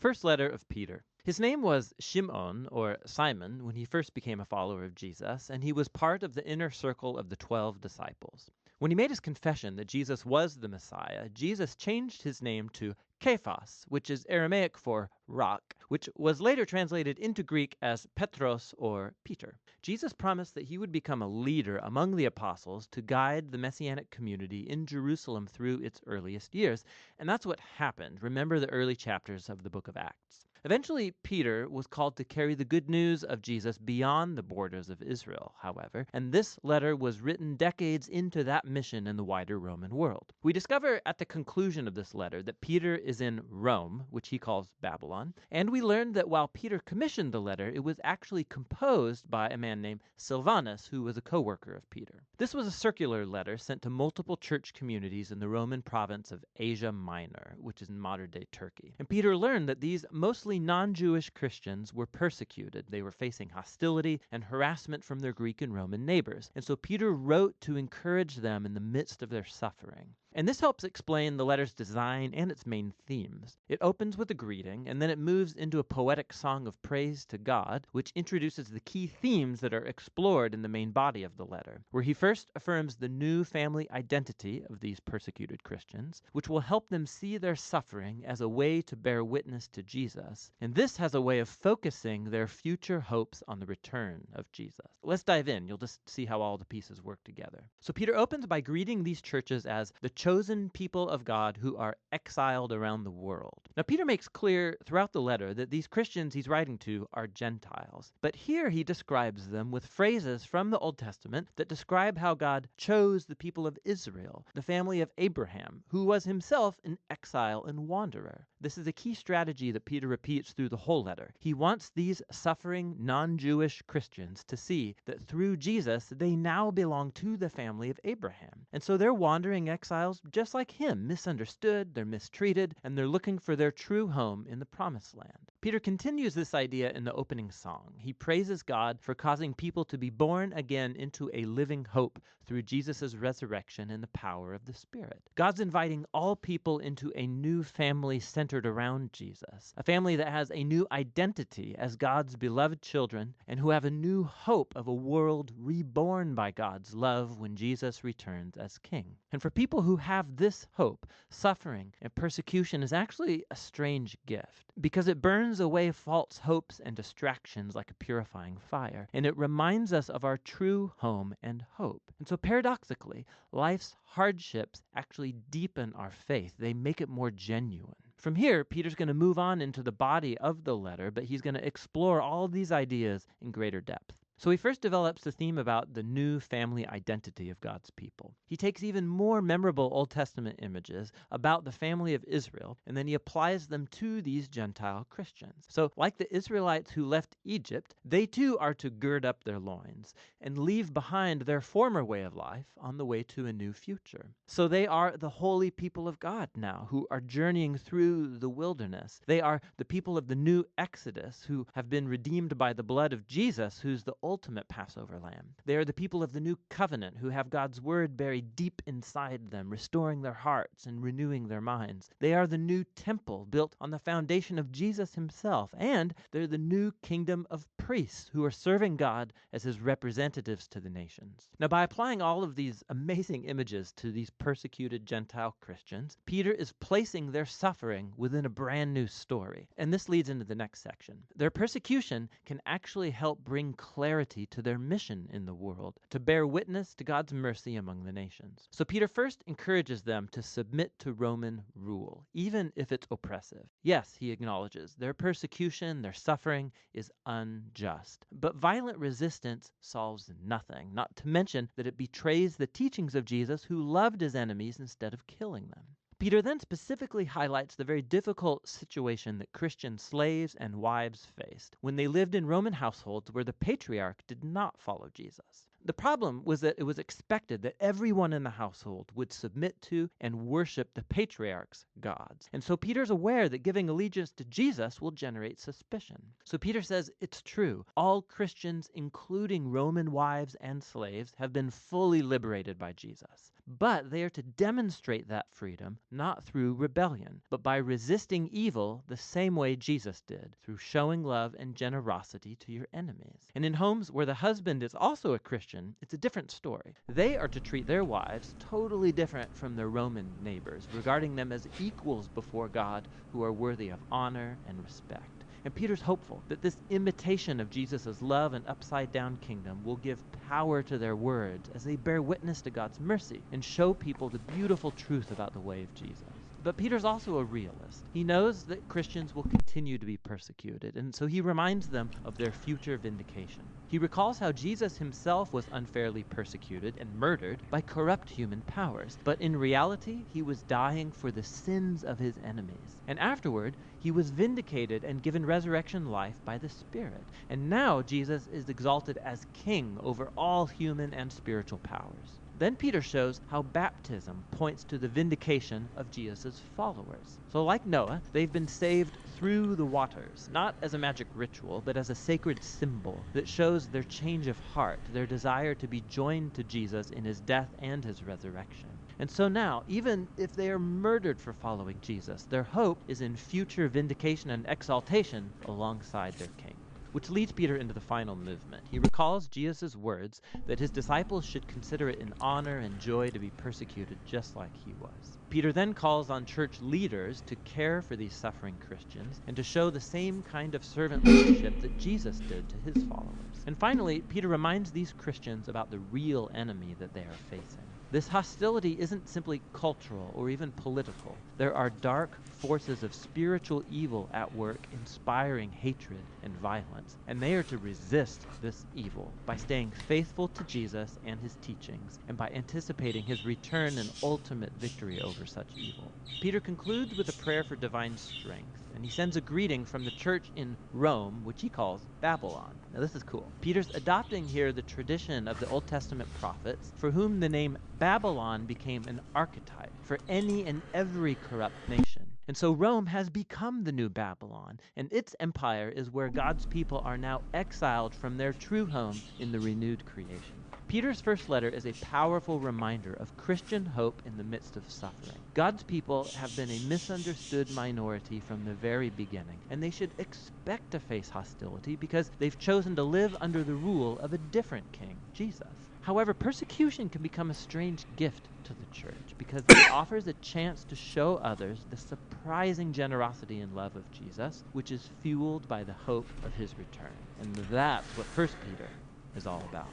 First letter of Peter. His name was Shimon, or Simon, when he first became a follower of Jesus, and he was part of the inner circle of the twelve disciples. When he made his confession that Jesus was the Messiah, Jesus changed his name to Cephas, which is Aramaic for rock, which was later translated into Greek as Petros or Peter. Jesus promised that he would become a leader among the apostles to guide the messianic community in Jerusalem through its earliest years, and that's what happened. Remember the early chapters of the book of Acts. Eventually, Peter was called to carry the good news of Jesus beyond the borders of Israel, however, and this letter was written decades into that mission in the wider Roman world. We discover at the conclusion of this letter that Peter is in Rome, which he calls Babylon, and we learn that while Peter commissioned the letter, it was actually composed by a man named Silvanus, who was a co worker of Peter. This was a circular letter sent to multiple church communities in the Roman province of Asia Minor, which is in modern day Turkey. And Peter learned that these mostly mostly non Jewish Christians were persecuted. They were facing hostility and harassment from their Greek and Roman neighbors. And so Peter wrote to encourage them in the midst of their suffering. And this helps explain the letter's design and its main themes. It opens with a greeting, and then it moves into a poetic song of praise to God, which introduces the key themes that are explored in the main body of the letter, where he first affirms the new family identity of these persecuted Christians, which will help them see their suffering as a way to bear witness to Jesus. And this has a way of focusing their future hopes on the return of Jesus. Let's dive in. You'll just see how all the pieces work together. So Peter opens by greeting these churches as the chosen people of God who are exiled around the world. Now, Peter makes clear throughout the letter that these Christians he's writing to are Gentiles, but here he describes them with phrases from the Old Testament that describe how God chose the people of Israel, the family of Abraham, who was himself an exile and wanderer. This is a key strategy that Peter repeats through the whole letter. He wants these suffering non Jewish Christians to see that through Jesus they now belong to the family of Abraham. And so they're wandering exiles just like him, misunderstood, they're mistreated, and they're looking for their true home in the promised land. Peter continues this idea in the opening song. He praises God for causing people to be born again into a living hope through Jesus' resurrection and the power of the Spirit. God's inviting all people into a new family centered around Jesus, a family that has a new identity as God's beloved children and who have a new hope of a world reborn by God's love when Jesus returns as King. And for people who have this hope, suffering and persecution is actually a strange gift because it burns away false hopes and distractions like a purifying fire, and it reminds us of our true home and hope. And so, paradoxically, life's hardships actually deepen our faith, they make it more genuine. From here, Peter's going to move on into the body of the letter, but he's going to explore all these ideas in greater depth. So he first develops the theme about the new family identity of God's people. He takes even more memorable Old Testament images about the family of Israel, and then he applies them to these Gentile Christians. So, like the Israelites who left Egypt, they too are to gird up their loins and leave behind their former way of life on the way to a new future. So they are the holy people of God now who are journeying through the wilderness. They are the people of the new Exodus who have been redeemed by the blood of Jesus, who's the ultimate Passover lamb. They are the people of the new covenant who have God's word buried deep inside them, restoring their hearts and renewing their minds. They are the new temple built on the foundation of Jesus himself, and they're the new kingdom of priests who are serving God as his representatives to the nations. Now, by applying all of these amazing images to these persecuted Gentile Christians, Peter is placing their suffering within a brand new story. And this leads into the next section. Their persecution can actually help bring clarity to their mission in the world, to bear witness to God's mercy among the nations. So Peter first encourages them to submit to Roman rule, even if it's oppressive. Yes, he acknowledges, their persecution, their suffering is unjust. But violent resistance solves nothing, not to mention that it betrays the teachings of Jesus who loved his enemies instead of killing them. Peter then specifically highlights the very difficult situation that Christian slaves and wives faced when they lived in Roman households where the patriarch did not follow Jesus. The problem was that it was expected that everyone in the household would submit to and worship the patriarch's gods. And so Peter's aware that giving allegiance to Jesus will generate suspicion. So Peter says it's true. All Christians, including Roman wives and slaves, have been fully liberated by Jesus. But they are to demonstrate that freedom not through rebellion, but by resisting evil the same way Jesus did, through showing love and generosity to your enemies. And in homes where the husband is also a Christian, it's a different story. They are to treat their wives totally different from their Roman neighbors, regarding them as equals before God who are worthy of honor and respect. And Peter's hopeful that this imitation of Jesus' love and upside down kingdom will give power to their words as they bear witness to God's mercy and show people the beautiful truth about the way of Jesus. But Peter's also a realist. He knows that Christians will continue to be persecuted, and so he reminds them of their future vindication. He recalls how Jesus himself was unfairly persecuted and murdered by corrupt human powers, but in reality, he was dying for the sins of his enemies. And afterward, he was vindicated and given resurrection life by the Spirit. And now Jesus is exalted as king over all human and spiritual powers. Then Peter shows how baptism points to the vindication of Jesus' followers. So, like Noah, they've been saved through the waters, not as a magic ritual, but as a sacred symbol that shows their change of heart, their desire to be joined to Jesus in his death and his resurrection. And so now, even if they are murdered for following Jesus, their hope is in future vindication and exaltation alongside their king which leads Peter into the final movement. He recalls Jesus' words that his disciples should consider it an honor and joy to be persecuted just like he was. Peter then calls on church leaders to care for these suffering Christians and to show the same kind of servant leadership that Jesus did to his followers. And finally, Peter reminds these Christians about the real enemy that they are facing. This hostility isn't simply cultural or even political. There are dark forces of spiritual evil at work, inspiring hatred and violence, and they are to resist this evil by staying faithful to Jesus and his teachings, and by anticipating his return and ultimate victory over such evil. Peter concludes with a prayer for divine strength and he sends a greeting from the church in Rome, which he calls Babylon. Now, this is cool. Peter's adopting here the tradition of the Old Testament prophets, for whom the name Babylon became an archetype for any and every corrupt nation. And so Rome has become the new Babylon, and its empire is where God's people are now exiled from their true home in the renewed creation. Peter's first letter is a powerful reminder of Christian hope in the midst of suffering. God's people have been a misunderstood minority from the very beginning, and they should expect to face hostility because they've chosen to live under the rule of a different king, Jesus. However, persecution can become a strange gift to the church because it offers a chance to show others the surprising generosity and love of Jesus, which is fueled by the hope of his return. And that's what 1 Peter is all about.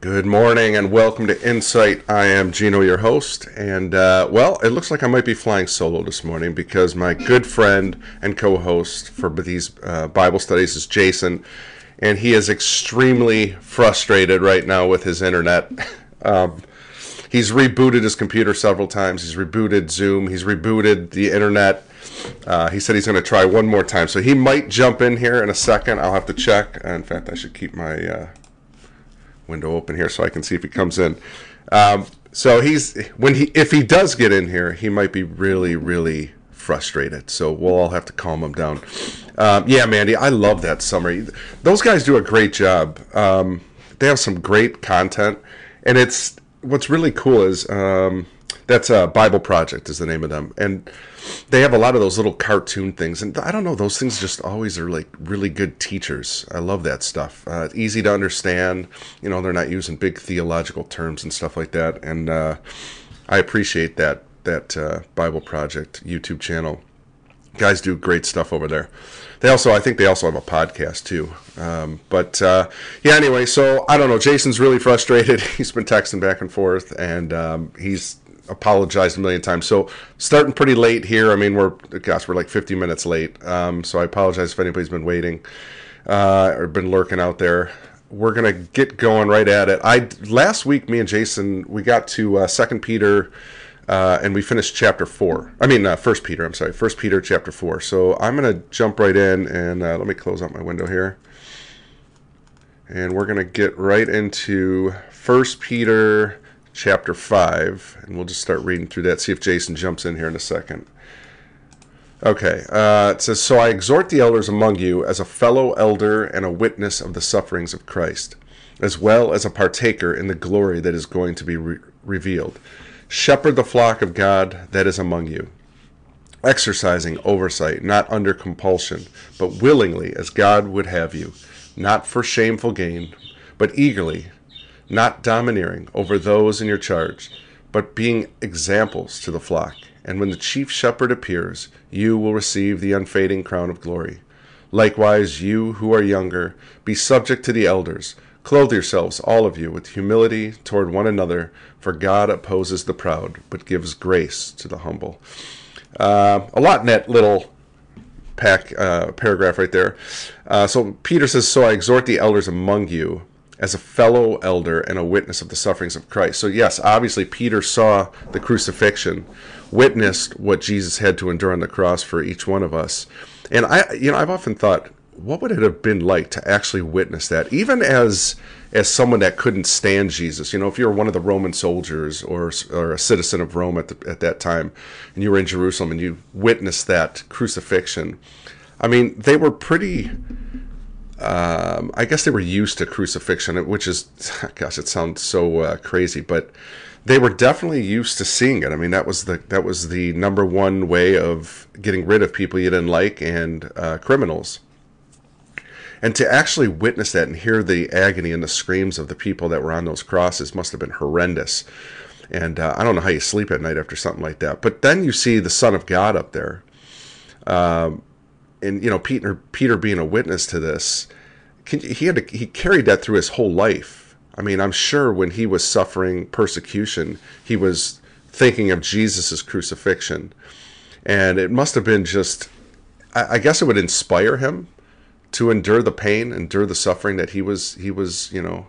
Good morning and welcome to Insite. I am Gino, your host, and uh, well, it looks like I might be flying solo this morning because my good friend and co-host for these uh, Bible studies is Jason, and he is extremely frustrated right now with his internet. Um, he's rebooted his computer several times. He's rebooted Zoom. He's rebooted the internet. Uh, he said he's going to try one more time, so he might jump in here in a second. I'll have to check. In fact, I should keep my uh, window open here so I can see if he comes in. Um, so he's when he if he does get in here, he might be really really frustrated. So we'll all have to calm him down. Um, yeah, Mandy, I love that summary. Those guys do a great job. Um, they have some great content, and it's what's really cool is um, that's a Bible Project is the name of them, and they have a lot of those little cartoon things, and I don't know, those things just always are like really good teachers. I love that stuff. Uh, easy to understand. You know, they're not using big theological terms and stuff like that, and uh, I appreciate that that uh, Bible Project YouTube channel. Guys do great stuff over there. They also, I think, they also have a podcast too. Um, but uh, yeah, anyway, so I don't know. Jason's really frustrated. He's been texting back and forth, and um, he's apologized a million times. So starting pretty late here. I mean, we're gosh, we're like 50 minutes late. Um, so I apologize if anybody's been waiting uh, or been lurking out there. We're gonna get going right at it. I last week, me and Jason, we got to uh, Second Peter. Uh, and we finished chapter four. I mean, uh, First Peter. I'm sorry, First Peter chapter four. So I'm gonna jump right in and uh, let me close out my window here, and we're gonna get right into First Peter chapter 5, and we'll just start reading through that, see if Jason jumps in here in a second. Okay. Uh, it says, So I exhort the elders among you as a fellow elder and a witness of the sufferings of Christ, as well as a partaker in the glory that is going to be re- revealed. Shepherd the flock of God that is among you, exercising oversight, not under compulsion, but willingly, as God would have you, not for shameful gain, but eagerly, not domineering over those in your charge, but being examples to the flock. And when the chief shepherd appears, you will receive the unfading crown of glory. Likewise, you who are younger, be subject to the elders. Clothe yourselves, all of you, with humility toward one another, for God opposes the proud, but gives grace to the humble. Uh, a lot in that little pack uh, paragraph right there. Uh, so Peter says, "So I exhort the elders among you." As a fellow elder and a witness of the sufferings of Christ. So, yes, obviously, Peter saw the crucifixion, witnessed what Jesus had to endure on the cross for each one of us. And I, you know, I've often thought, what would it have been like to actually witness that even as as someone that couldn't stand jesus you know if you were one of the roman soldiers or or a citizen of rome at, the, at that time and you were in jerusalem and you witnessed that crucifixion i mean they were pretty um, I guess they were used to crucifixion, which is, gosh, it sounds so uh, crazy, but they were definitely used to seeing it. I mean, that was the that was the number one way of getting rid of people you didn't like and uh, criminals and to actually witness that and hear the agony and the screams of the people that were on those crosses must have been horrendous. And uh, I don't know how you sleep at night after something like that. But then you see the Son of God up there, um, and you know Peter Peter being a witness to this. he had to, he carried that through his whole life. I mean, I'm sure when he was suffering persecution, he was thinking of Jesus' crucifixion, and it must have been just. I, I guess it would inspire him to endure the pain, endure the suffering that he was he was you know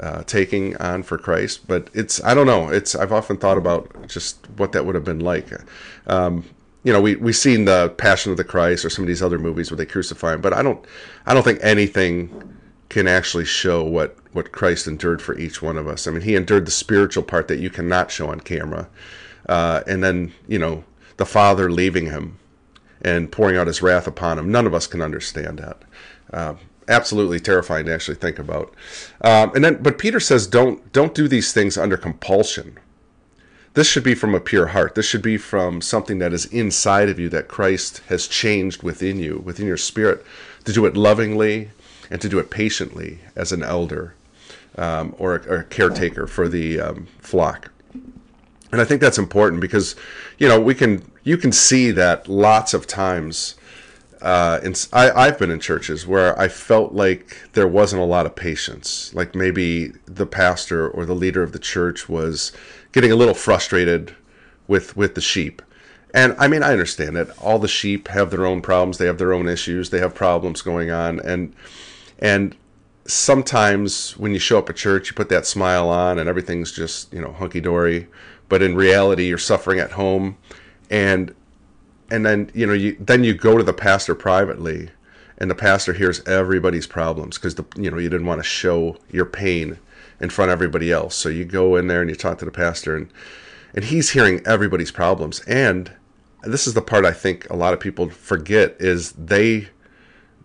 uh, taking on for Christ. But it's I don't know. It's I've often thought about just what that would have been like. Um, you know, we we've seen the Passion of the Christ or some of these other movies where they crucify him, but I don't I don't think anything can actually show what what Christ endured for each one of us. I mean, he endured the spiritual part that you cannot show on camera, uh, and then you know the Father leaving him and pouring out his wrath upon him. None of us can understand that. Uh, absolutely terrifying to actually think about. Um, and then, but Peter says, don't don't do these things under compulsion. This should be from a pure heart. This should be from something that is inside of you that Christ has changed within you, within your spirit, to do it lovingly and to do it patiently as an elder um, or, a, or, a, caretaker for the um, flock. And I think that's important because, you know, we can you can see that lots of times uh, in, I, I've been in churches where I felt like there wasn't a lot of patience. Like maybe the pastor or the leader of the church was getting a little frustrated with with the sheep. And I mean, I understand it. all the sheep have their own problems. They have their own issues. They have problems going on, and and sometimes when you show up at church, you put that smile on, and everything's just you know hunky dory. But in reality, you're suffering at home, and and then you know you then you go to the pastor privately and the pastor hears everybody's problems because the you know you didn't want to show your pain in front of everybody else so you go in there and you talk to the pastor and and he's hearing everybody's problems and this is the part i think a lot of people forget is they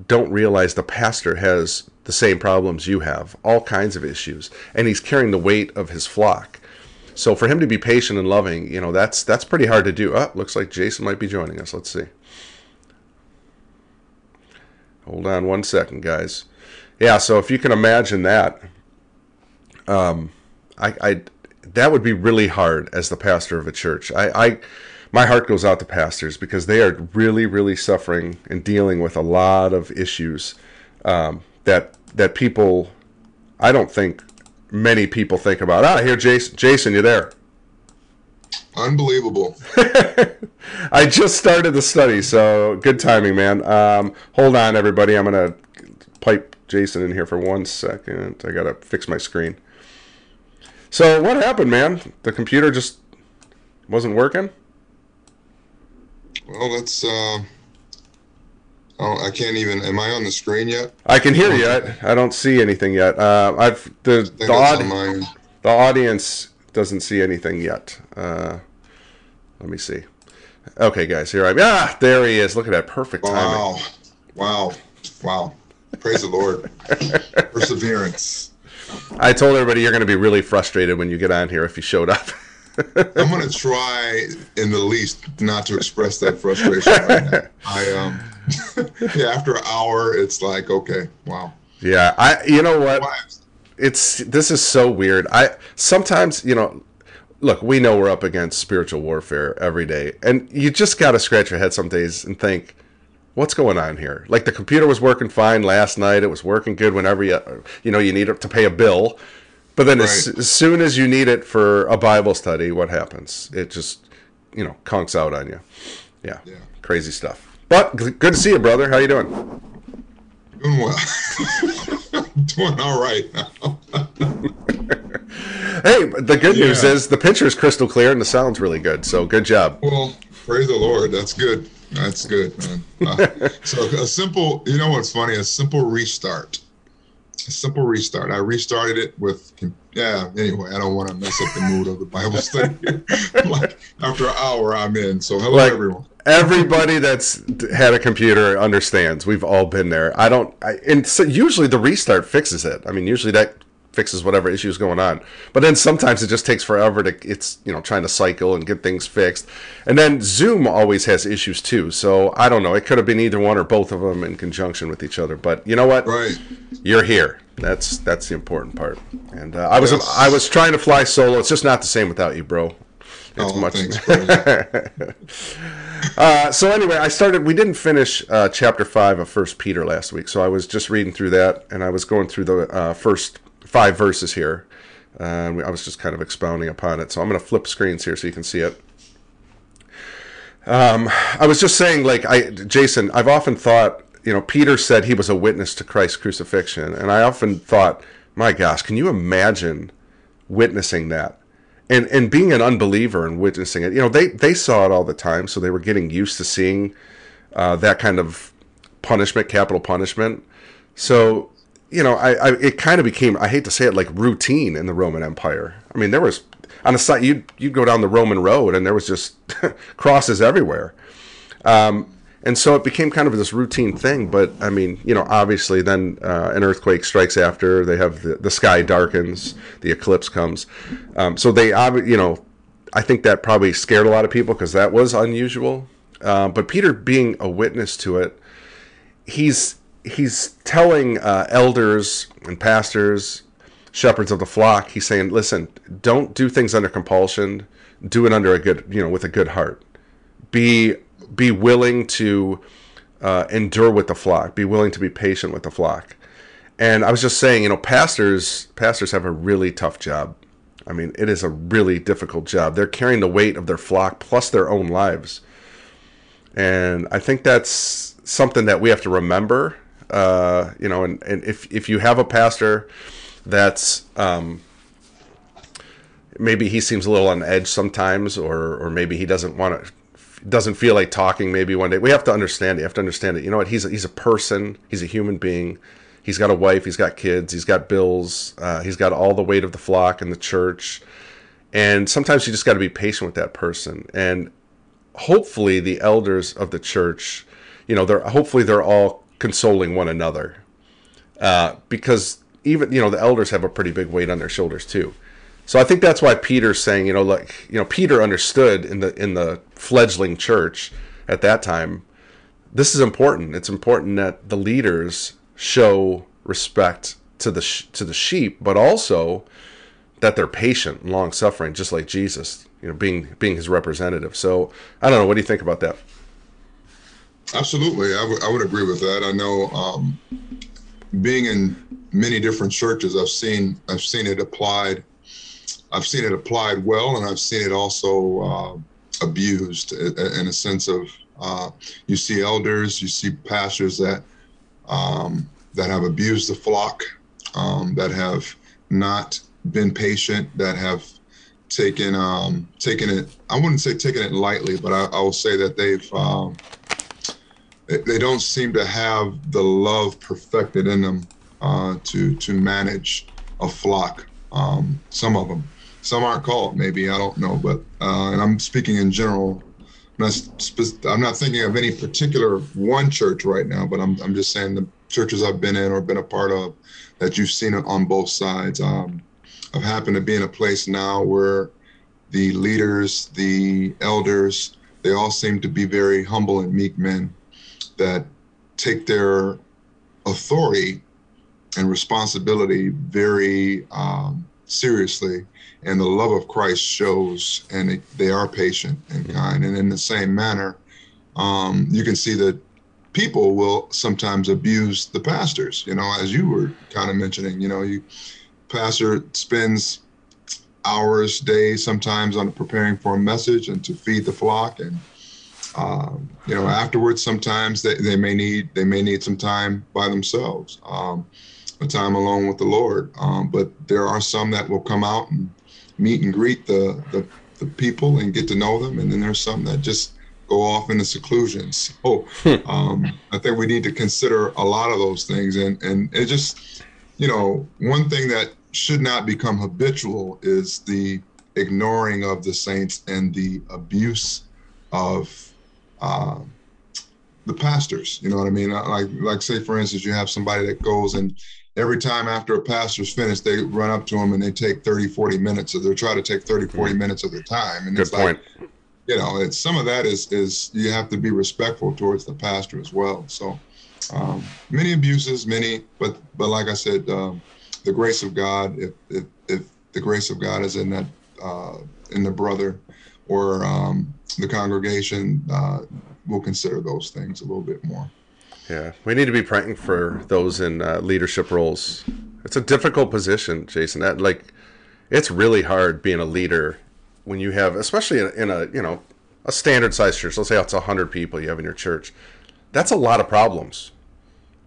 don't realize the pastor has the same problems you have all kinds of issues and he's carrying the weight of his flock so for him to be patient and loving, you know, that's that's pretty hard to do. Oh, looks like Jason might be joining us. Let's see. Hold on one second, guys. Yeah, so if you can imagine that, um, I, I that would be really hard as the pastor of a church. I, I my heart goes out to pastors because they are really, really suffering and dealing with a lot of issues um, that that people I don't think many people think about. Ah, here, Jason. Jason, you there? Unbelievable. I just started the study, so good timing, man. Um, hold on, everybody. I'm gonna pipe Jason in here for one second. I gotta fix my screen. So what happened, man? The computer just wasn't working. Well, that's uh, Oh, I can't even. Am I on the screen yet? I can hear you. I, I don't see anything yet. Uh, I've the the, audi- the audience doesn't see anything yet. Uh, let me see. Okay, guys, here I am. Ah, there he is. Look at that perfect timing. Wow. Wow. Wow. Praise the Lord. Perseverance. I told everybody you're going to be really frustrated when you get on here if you showed up. I'm going to try, in the least, not to express that frustration right now. I um, yeah. After an hour, it's like, okay, wow. yeah, I. You know what? It's this is so weird. I sometimes, you know, look, we know we're up against spiritual warfare every day, and you just got to scratch your head some days and think, what's going on here? Like the computer was working fine last night; it was working good whenever you, you know, you need it to pay a bill. But then as, Right. as soon as you need it for a Bible study, what happens? It just, you know, conks out on you. Yeah, Yeah. crazy stuff. But good to see you, brother. How you doing? Doing well. Doing all right now. Hey, the good news is the picture is crystal clear and the sound's really good. So good job. Well, praise the Lord. That's good. That's good, man. Uh, so a simple, you know what's funny? A simple restart. A simple restart. I restarted it with, yeah. Anyway, I don't want to mess up the mood of the Bible study. like after an hour, I'm in. So hello, Like- everyone. Everybody that's had a computer understands. We've all been there. I don't, I, and so usually the restart fixes it. I mean, usually that fixes whatever issues going on. But then sometimes it just takes forever to. It's you know trying to cycle and get things fixed. And then Zoom always has issues too. So I don't know. It could have been either one or both of them in conjunction with each other. But you know what? Right. You're here. That's that's the important part. And uh, I was Yes. I was trying to fly solo. It's just not the same without you, bro. It's Oh, much. thanks. Uh, so anyway, I started. We didn't finish uh, chapter five of First Peter last week, so I was just reading through that, and I was going through the uh, first five verses here. Uh, I was just kind of expounding upon it. So I'm going to flip screens here so you can see it. Um, I was just saying, like I, Jason, I've often thought, you know, Peter said he was a witness to Christ's crucifixion, and I often thought, my gosh, can you imagine witnessing that? and and being an unbeliever and witnessing it, you know, they they saw it all the time, so they were getting used to seeing uh, that kind of punishment, capital punishment. So, you know, I, I it kind of became I hate to say it like routine in the Roman Empire. I mean, there was on the side you'd you'd go down the Roman road and there was just crosses everywhere. Um, and so it became kind of this routine thing. But I mean, you know, obviously then uh, an earthquake strikes after they have the, the sky darkens, the eclipse comes. Um, so they, you know, I think that probably scared a lot of people because that was unusual. Uh, but Peter, being a witness to it, he's he's telling uh, elders and pastors, shepherds of the flock. He's saying, listen, don't do things under compulsion. Do it under a good, you know, with a good heart. Be be willing to uh, endure with the flock. Be willing to be patient with the flock. And I was just saying, you know, pastors pastors have a really tough job. I mean, it is a really difficult job. They're carrying the weight of their flock plus their own lives. And I think that's something that we have to remember. Uh, you know, and, and if if you have a pastor that's um, maybe he seems a little on edge sometimes, or or maybe he doesn't want to doesn't feel like talking maybe one day. We have to understand it. You have to understand it. You know what? He's a, he's a person. He's a human being. He's got a wife. He's got kids. He's got bills. Uh, he's got all the weight of the flock and the church. And sometimes you just got to be patient with that person. And hopefully the elders of the church, you know, they're hopefully they're all consoling one another. Uh, because even you know the elders have a pretty big weight on their shoulders too. So I think that's why Peter's saying, you know, like you know, Peter understood in the in the fledgling church at that time. This is important. It's important that the leaders show respect to the sh- to the sheep, but also that they're patient and long suffering, just like Jesus. You know, being being his representative. So I don't know. What do you think about that? Absolutely, I would agree with that. I know, um, being in many different churches, I've seen I've seen it applied. I've seen it applied well, and I've seen it also uh, abused in a sense of uh, you see elders, you see pastors that um, that have abused the flock, um, that have not been patient, that have taken um, taken it. I wouldn't say taken it lightly, but I, I will say that they've um, they, don't seem to have the love perfected in them uh, to to manage a flock. Um, some of them, some aren't called. Maybe I don't know, but uh, and I'm speaking in general I'm not, I'm not thinking of any particular one church right now, but I'm, I'm just saying the churches I've been in or been a part of that you've seen it on both sides. Um, I've happened to be in a place now where the leaders, the elders, they all seem to be very humble and meek men that take their authority and responsibility very um, seriously and the love of Christ shows, and they are patient and kind. And in the same manner, um, you can see that people will sometimes abuse the pastors. You know, as you were kind of mentioning, you know, you pastor spends hours, days, sometimes on preparing for a message and to feed the flock, and um, you know, afterwards, sometimes they, they may need they may need some time by themselves. Um, a time alone with the Lord. Um, but there are some that will come out and meet and greet the, the, the people and get to know them, and then there's some that just go off into seclusion. So um, I think we need to consider a lot of those things, and and it just you know one thing that should not become habitual is the ignoring of the saints and the abuse of uh, the pastors. You know what I mean? Like like say for instance, you have somebody that goes and every time after a pastor's finished, they run up to them and they take 30, 40 minutes, or they try to take 30, 40 mm-hmm. minutes of their time. And Good it's point. like, you know, it's some of that is is you have to be respectful towards the pastor as well. So um, many abuses, many, but but like I said, um, the grace of God, if, if if the grace of God is in that uh, in the brother or um, the congregation, uh, we'll consider those things a little bit more. Yeah, we need to be praying for those in uh, leadership roles. It's a difficult position, Jason. That like, it's really hard being a leader when you have, especially in, in a you know a standard sized church. Let's say it's hundred people you have in your church. That's a lot of problems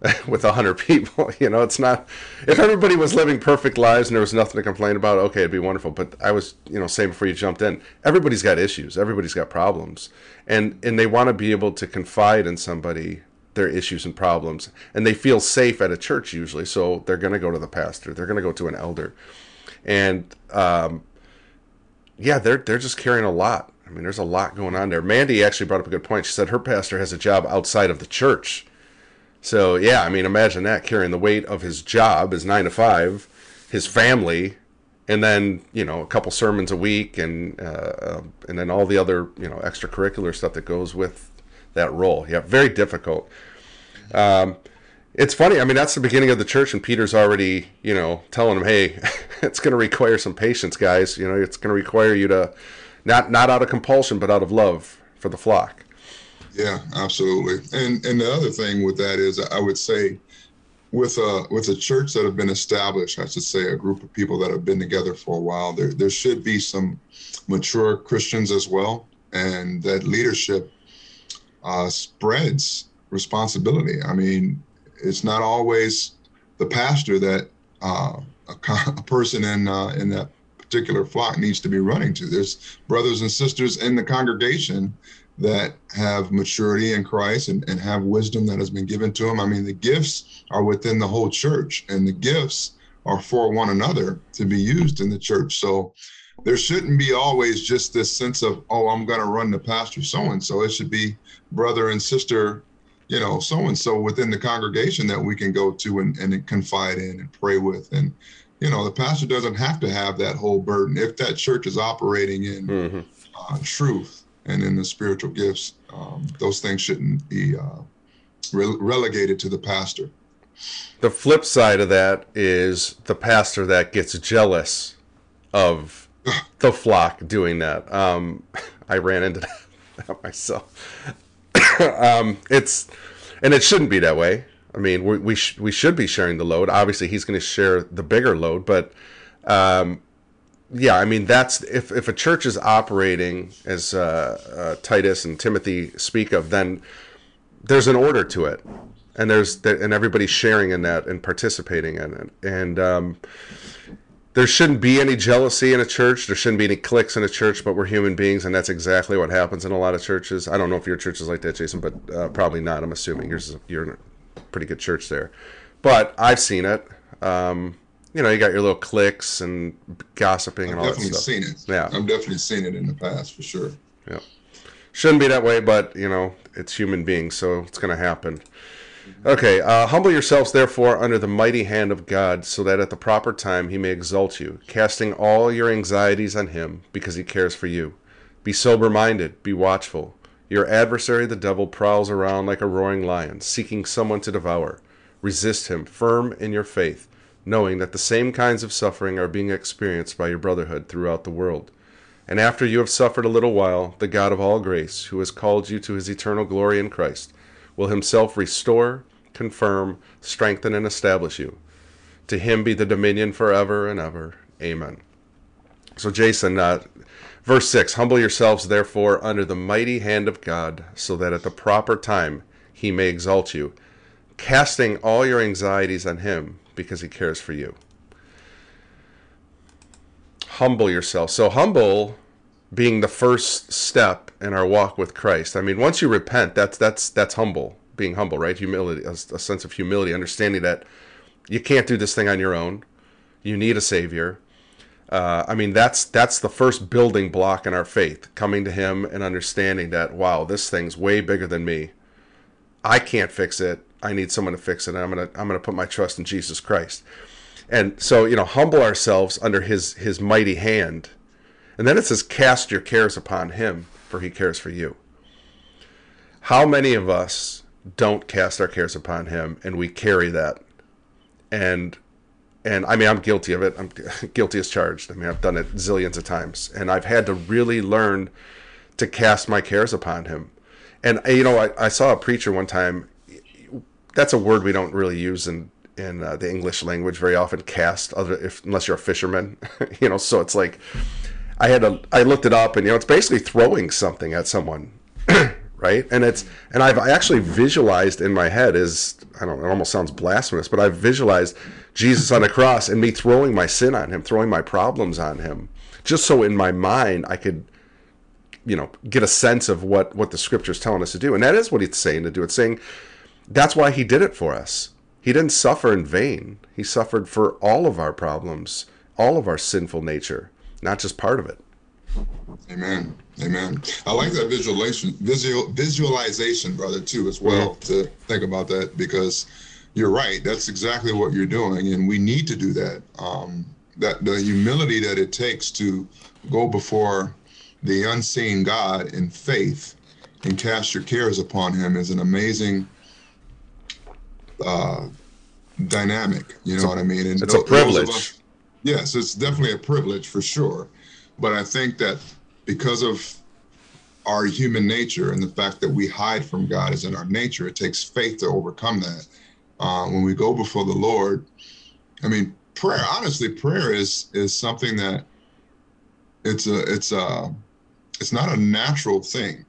with hundred people. You know, it's not. If everybody was living perfect lives and there was nothing to complain about, okay, it'd be wonderful. But I was, you know, saying before you jumped in, everybody's got issues. Everybody's got problems, and and they want to be able to confide in somebody their issues and problems and they feel safe at a church usually so they're going to go to the pastor they're going to go to an elder and um, yeah they're they're just carrying a lot i mean there's a lot going on there mandy actually brought up a good point she said her pastor has a job outside of the church so yeah i mean imagine that carrying the weight of his job his nine to five his family and then you know a couple sermons a week and uh, um, and then all the other you know extracurricular stuff that goes with that role yeah very difficult um, it's funny. I mean, that's the beginning of the church, and Peter's already, you know, telling them, "Hey, it's going to require some patience, guys. You know, it's going to require you to not not out of compulsion, but out of love for the flock." Yeah, absolutely. And and the other thing with that is, I would say, with a with a church that have been established, I should say, a group of people that have been together for a while, there there should be some mature Christians as well, and that leadership uh, spreads responsibility. I mean, it's not always the pastor that uh, a, a, person in uh, in that particular flock needs to be running to. There's brothers and sisters in the congregation that have maturity in Christ and, and have wisdom that has been given to them. I mean, the gifts are within the whole church, and the gifts are for one another to be used in the church. So there shouldn't be always just this sense of, oh, I'm going to run the pastor so and so. It should be brother and sister you know, so and so within the congregation that we can go to and, and confide in and pray with. And, you know, the pastor doesn't have to have that whole burden. If that church is operating in mm-hmm. uh, truth and in the spiritual gifts, um, those things shouldn't be uh, re- relegated to the pastor. The flip side of that is the pastor that gets jealous of the flock doing that. Um, I ran into that myself. um, it's and it shouldn't be that way. I mean, we we, sh- we should be sharing the load. Obviously, he's going to share the bigger load, but um, yeah, I mean that's if if a church is operating as uh, uh, Titus and Timothy speak of, then there's an order to it, and there's and everybody's sharing in that and participating in it, and um, there shouldn't be any jealousy in a church. There shouldn't be any cliques in a church, but we're human beings, and that's exactly what happens in a lot of churches. I don't know if your church is like that, Jason, but uh, probably not. I'm assuming yours is, you're in a pretty good church there, but I've seen it. Um, you know, you got your little cliques and gossiping I've and all that stuff. Definitely seen it. Yeah, I've definitely seen it in the past for sure. Yeah. Shouldn't be that way, but you know, it's human beings, so it's going to happen. Okay, uh, humble yourselves therefore under the mighty hand of God, so that at the proper time he may exalt you, casting all your anxieties on him, because he cares for you. Be sober minded, be watchful. Your adversary, the devil, prowls around like a roaring lion, seeking someone to devour. Resist him, firm in your faith, knowing that the same kinds of suffering are being experienced by your brotherhood throughout the world. And after you have suffered a little while, the God of all grace, who has called you to his eternal glory in Christ, will himself restore, confirm, strengthen, and establish you. To him be the dominion forever and ever. Amen. So, Jason, uh, verse 6 Humble yourselves, therefore, under the mighty hand of God, so that at the proper time he may exalt you, casting all your anxieties on him, because he cares for you. Humble yourself. So, humble being the first step in our walk with Christ. I mean, once you repent, that's that's that's humble, being humble, right? Humility, a, a, sense of humility, understanding that you can't do this thing on your own. You need a savior. Uh, I mean, that's that's the first building block in our faith, coming to Him and understanding that wow, this thing's way bigger than me. I can't fix it. I need someone to fix it. And I'm gonna I'm gonna put my trust in Jesus Christ. And so you know, humble ourselves under His His mighty hand and then it says, Cast your cares upon him, for he cares for you. How many of us don't cast our cares upon him and we carry that? And and I mean I'm guilty of it. I'm guilty as charged. I mean I've done it zillions of times. And I've had to really learn to cast my cares upon him. And you know, I, I saw a preacher one time. That's a word we don't really use in in uh, the English language very often. Cast, other if unless you're a fisherman, you know. So it's like I had to I looked it up and you know it's basically throwing something at someone right and it's and I've actually visualized in my head is I don't it almost sounds blasphemous but I've visualized Jesus on a cross and me throwing my sin on him throwing my problems on him just so in my mind I could you know get a sense of what what the scripture's telling us to do and that is what it's saying to do it's saying that's why he did it for us he didn't suffer in vain he suffered for all of our problems all of our sinful nature not just part of it. Amen. Amen. I like that visualization, visual visualization, brother, too, as well. To think about that because you're right. That's exactly what you're doing, and we need to do that. Um, that the humility that it takes to go before the unseen God in faith and cast your cares upon Him is an amazing uh, dynamic. You know it's what I mean? And it's a privilege. Yes, it's definitely a privilege for sure. But I think that because of our human nature and the fact that we hide from God is in our nature, it takes faith to overcome that. Uh, when we go before the Lord, I mean, prayer. Honestly, prayer is is something that it's a it's a it's not a natural thing.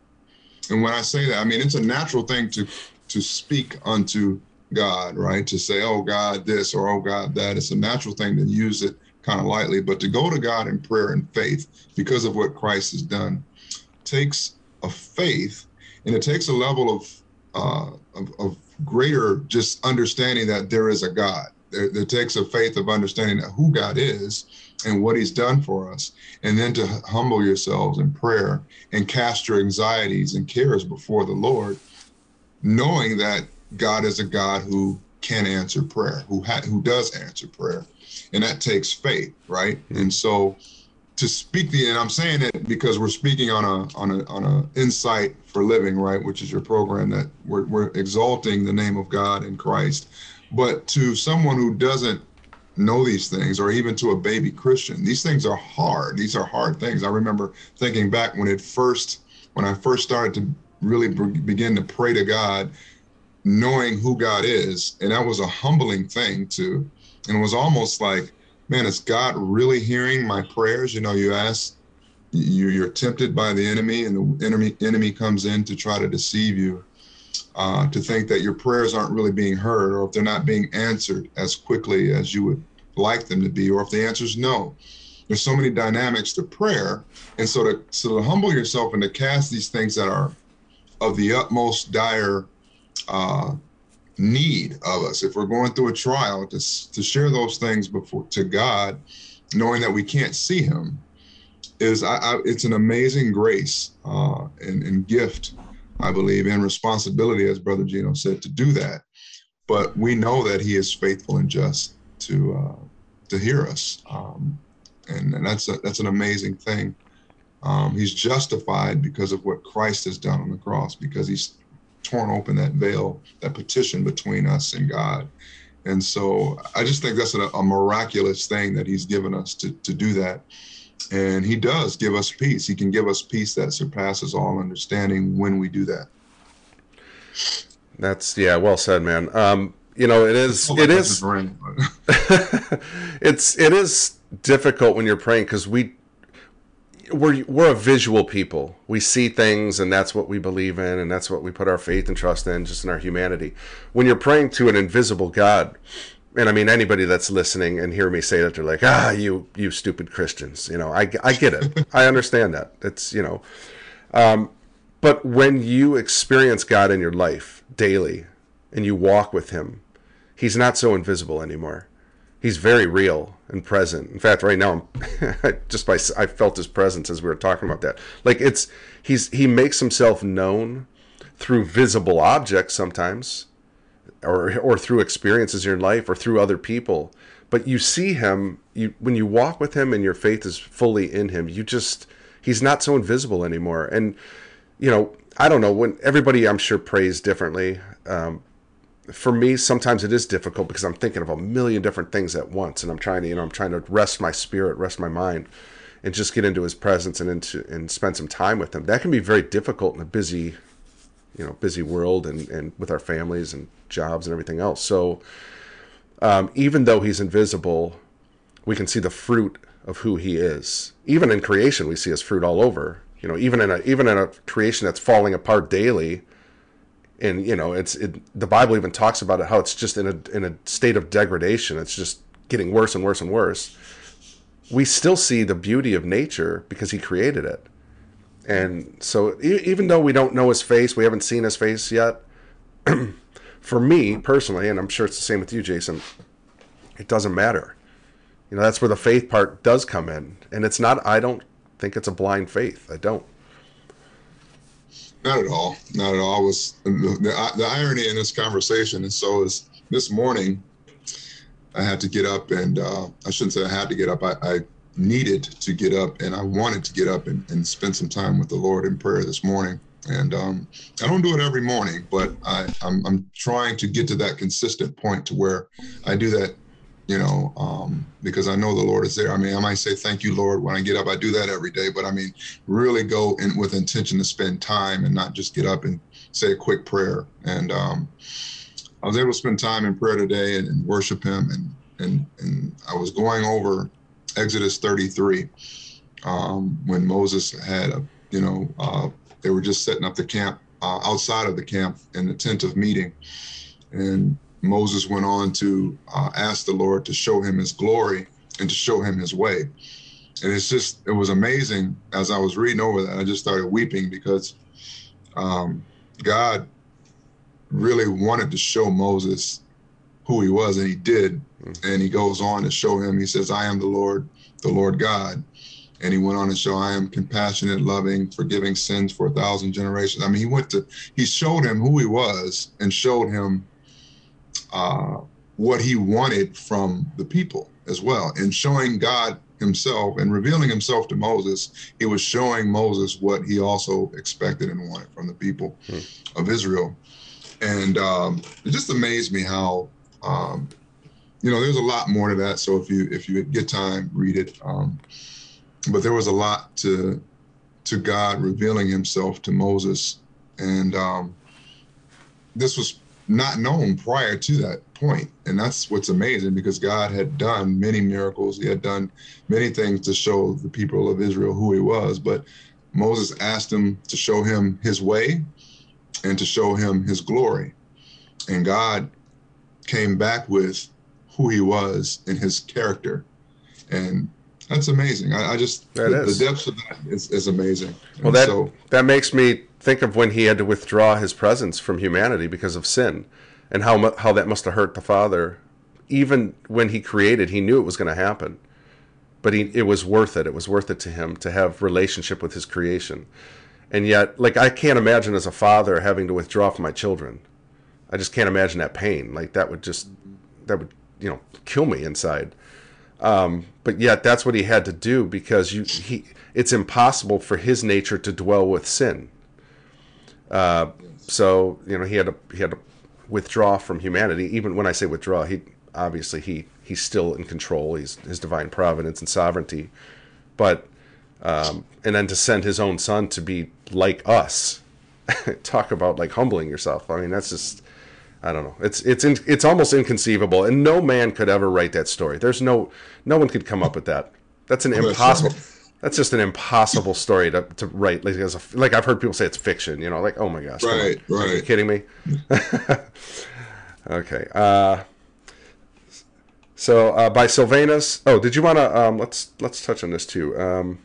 And when I say that, I mean it's a natural thing to to speak unto God, right? To say, oh God, this or oh God, that. It's a natural thing to use it kind of lightly, but to go to God in prayer and faith because of what Christ has done takes a faith and it takes a level of, uh, of, of greater just understanding that there is a God. There takes a faith of understanding who God is and what he's done for us and then to humble yourselves in prayer and cast your anxieties and cares before the lord knowing that God is a God who can answer prayer, who ha- who does answer prayer, and that takes faith, right? Mm-hmm. And so to speak the and I'm saying it because we're speaking on a on a on a insight for living, right, which is your program that we're we're exalting the name of God in Christ. But to someone who doesn't know these things, or even to a baby Christian, these things are hard. These are hard things. I remember thinking back when it first when I first started to really begin to pray to God knowing who God is. And that was a humbling thing too. And it was almost like, man, is God really hearing my prayers? You know, you ask, you're tempted by the enemy, and the enemy enemy comes in to try to deceive you, uh, to think that your prayers aren't really being heard, or if they're not being answered as quickly as you would like them to be, or if the answer is no. There's so many dynamics to prayer, and so to so to humble yourself and to cast these things that are of the utmost dire uh, need of us. If we're going through a trial, to, to share those things before to God, knowing that we can't see Him, is I, I, it's an amazing grace uh, and, and gift, I believe, and responsibility, as Brother Gino said, to do that. But we know that He is faithful and just to uh, to hear us, um, and, and that's a, that's an amazing thing. Um, he's justified because of what Christ has done on the cross, because He's torn open that veil, that petition between us and God. And so I just think that's a, a miraculous thing that He's given us to to do that and he does give us peace. He can give us peace that surpasses all understanding when we do that. That's yeah, well said, man. Um, you know, it is it is it's it is difficult when you're praying because we we're we're a visual people. We see things, and that's what we believe in, and that's what we put our faith and trust in, just in our humanity. When you're praying to an invisible God, and I mean anybody that's listening and hear me say that they're like, ah, you you stupid Christians. You know, I I get it. I understand that. It's you know, um, but when you experience God in your life daily, and you walk with Him, He's not so invisible anymore. He's very real and present. In fact, right now, I'm just by I felt His presence as we were talking about that. Like it's he's he makes Himself known through visible objects sometimes or or through experiences in your life or through other people but you see him you when you walk with him and your faith is fully in him you just he's not so invisible anymore and you know i don't know when everybody i'm sure prays differently um, for me sometimes it is difficult because i'm thinking of a million different things at once and i'm trying to you know i'm trying to rest my spirit rest my mind and just get into his presence and into and spend some time with him that can be very difficult in a busy you know busy world and and with our families and jobs and everything else. So um, even though he's invisible, we can see the fruit of who he is. Even in creation, we see his fruit all over. You know, even in a even in a creation that's falling apart daily, and you know, it's it, the Bible even talks about it how it's just in a in a state of degradation. It's just getting worse and worse and worse. We still see the beauty of nature because he created it. And so, even though we don't know his face, we haven't seen his face yet. for me personally, and I'm sure it's the same with you, Jason, it doesn't matter. You know, that's where the faith part does come in. And it's not, I don't think it's a blind faith. I don't. Not at all. Not at all. was the, the, the irony in this conversation. And so is this morning, I had to get up and uh, I shouldn't say I had to get up. I, I needed to get up and I wanted to get up and, and spend some time with the Lord in prayer this morning. And um, I don't do it every morning, but I, I'm, I'm trying to get to that consistent point to where I do that, you know, um, because I know the Lord is there. I mean, I might say, thank you, Lord, when I get up. I do that every day, but I mean, really go in with intention to spend time and not just get up and say a quick prayer. And um, I was able to spend time in prayer today and, and worship Him. And, and, and I was going over Exodus 33 um, when Moses had a, you know, uh, they were just setting up the camp uh, outside of the camp in the tent of meeting. And Moses went on to uh, ask the Lord to show him his glory and to show him his way. And it's just, it was amazing as I was reading over that. I just started weeping because um, God really wanted to show Moses who he was, and he did. Mm-hmm. And he goes on to show him, he says, I am the Lord, the Lord God. And he went on to show, I am compassionate, loving, forgiving sins for a thousand generations. I mean, he went to, he showed him who he was and showed him uh, what he wanted from the people as well. And showing God himself and revealing himself to Moses, he was showing Moses what he also expected and wanted from the people hmm. of Israel. And um, it just amazed me how, um, you know, there's a lot more to that. So if you if you get time, read it. Um, but there was a lot to to God revealing Himself to Moses, and um, this was not known prior to that point, and that's what's amazing because God had done many miracles. He had done many things to show the people of Israel who He was, but Moses asked him to show him His way and to show him His glory, and God came back with who He was and His character, and that's amazing. I, I just that the, the depths of that is, is amazing. Well, and that so, that makes me think of when he had to withdraw his presence from humanity because of sin, and how how that must have hurt the Father. Even when he created, he knew it was going to happen, but he, it was worth it. It was worth it to him to have relationship with his creation. And yet, like I can't imagine as a father having to withdraw from my children. I just can't imagine that pain. Like that would just that would you know kill me inside. Um, but yet that's what he had to do because you he it's impossible for his nature to dwell with sin. Uh, so you know he had to he had to withdraw from humanity. Even when I say withdraw, he obviously he he's still in control. He's his divine providence and sovereignty, but um, and then to send his own son to be like us. Talk about like humbling yourself. I mean that's just I don't know. It's it's in, it's almost inconceivable, and no man could ever write that story. There's no no one could come up with that. That's an impossible. That's just an impossible story to, to write. Like, as a, like I've heard people say it's fiction. You know, like oh my gosh, right, right. Are you kidding me? okay. Uh, so uh, by Sylvanus. Oh, did you want to? Um, let's let's touch on this too. Um,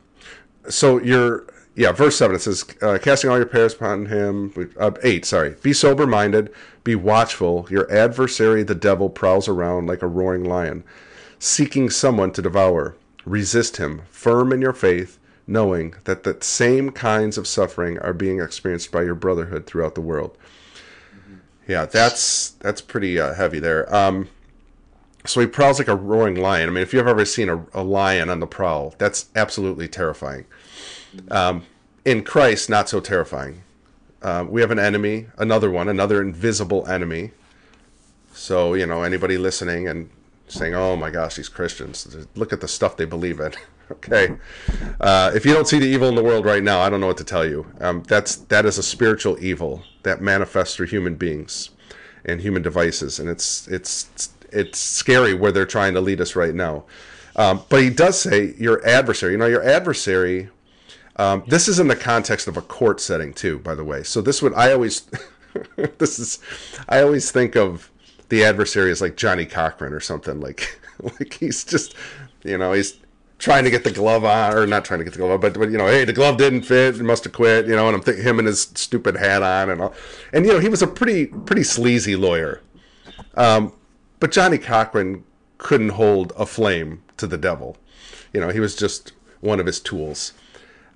so you're yeah, verse seven. It says, uh, "Casting all your cares upon him." Uh, eight, sorry. Be sober minded. Be watchful. Your adversary, the devil, prowls around like a roaring lion, seeking someone to devour. Resist him, firm in your faith, knowing that the same kinds of suffering are being experienced by your brotherhood throughout the world. Mm-hmm. Yeah, that's that's pretty uh, heavy there. Um, so he prowls like a roaring lion. I mean, if you've ever seen a, a lion on the prowl, that's absolutely terrifying. Um, in Christ, not so terrifying. Uh, we have an enemy, another one, another invisible enemy. So, you know, anybody listening and saying, oh my gosh, these Christians, look at the stuff they believe in. okay. Uh, if you don't see the evil in the world right now, I don't know what to tell you. Um, that's, that is a spiritual evil that manifests through human beings and human devices. And it's, it's, it's scary where they're trying to lead us right now. Um, but he does say your adversary. You know, your adversary um, this is in the context of a court setting too, by the way. So this would I always this is I always think of the adversary is like Johnnie Cochran or something like like he's just you know he's trying to get the glove on or not trying to get the glove on but, but you know hey the glove didn't fit must have quit you know and I'm thinking him and his stupid hat on and all and you know he was a pretty pretty sleazy lawyer um, but Johnnie Cochran couldn't hold a flame to the devil you know he was just one of his tools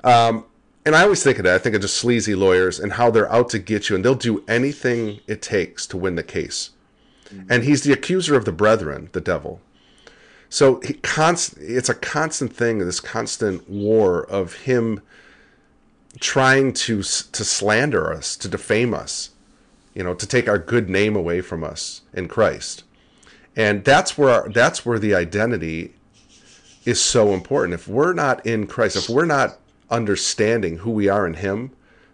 um, and I always think of that. I think of just sleazy lawyers and how they're out to get you, and they'll do anything it takes to win the case. Mm-hmm. And he's the accuser of the brethren, the devil. So he const- it's a constant thing, this constant war of him trying to to slander us, to defame us, you know, to take our good name away from us in Christ. And that's where our, that's where the identity is so important. If we're not in Christ, if we're not understanding who we are in Him,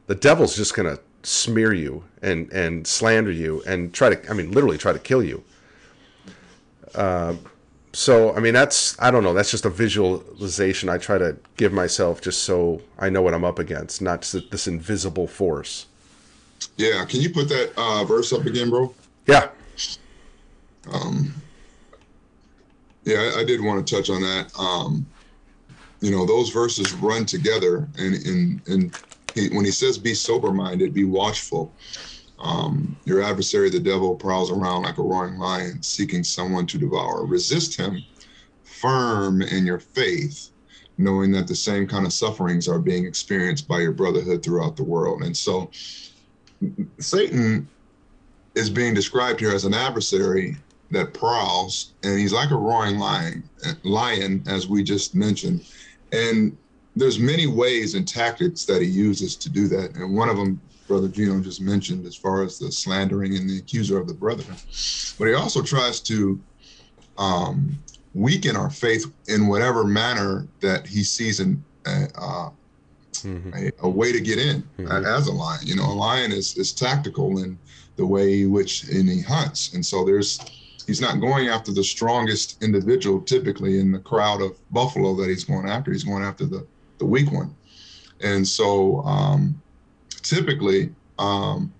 the devil's just going to smear you and and slander you and try to, I mean, literally try to kill you. Uh, so I mean, that's I don't know. That's just a visualization I try to give myself, just so I know what I'm up against, not this invisible force. Yeah, can you put that uh, verse up again, bro? Yeah. Um. Yeah, I, I did want to touch on that. Um, you know those verses run together and and and he, when he says be sober minded be watchful um, your adversary the devil prowls around like a roaring lion seeking someone to devour resist him firm in your faith knowing that the same kind of sufferings are being experienced by your brotherhood throughout the world and so satan is being described here as an adversary that prowls and he's like a roaring lion lion as we just mentioned and there's many ways and tactics that he uses to do that. And one of them, Brother Gino just mentioned, as far as the slandering and the accuser of the brethren. But he also tries to um, weaken our faith in whatever manner that he sees in uh, uh, mm-hmm. a, a, way to get in mm-hmm. as a lion. You know, a lion is, is tactical in the way in which and he hunts. And so there's he's not going after the strongest individual typically in the crowd of buffalo that he's going after. He's going after the the weak one, and so um, typically um,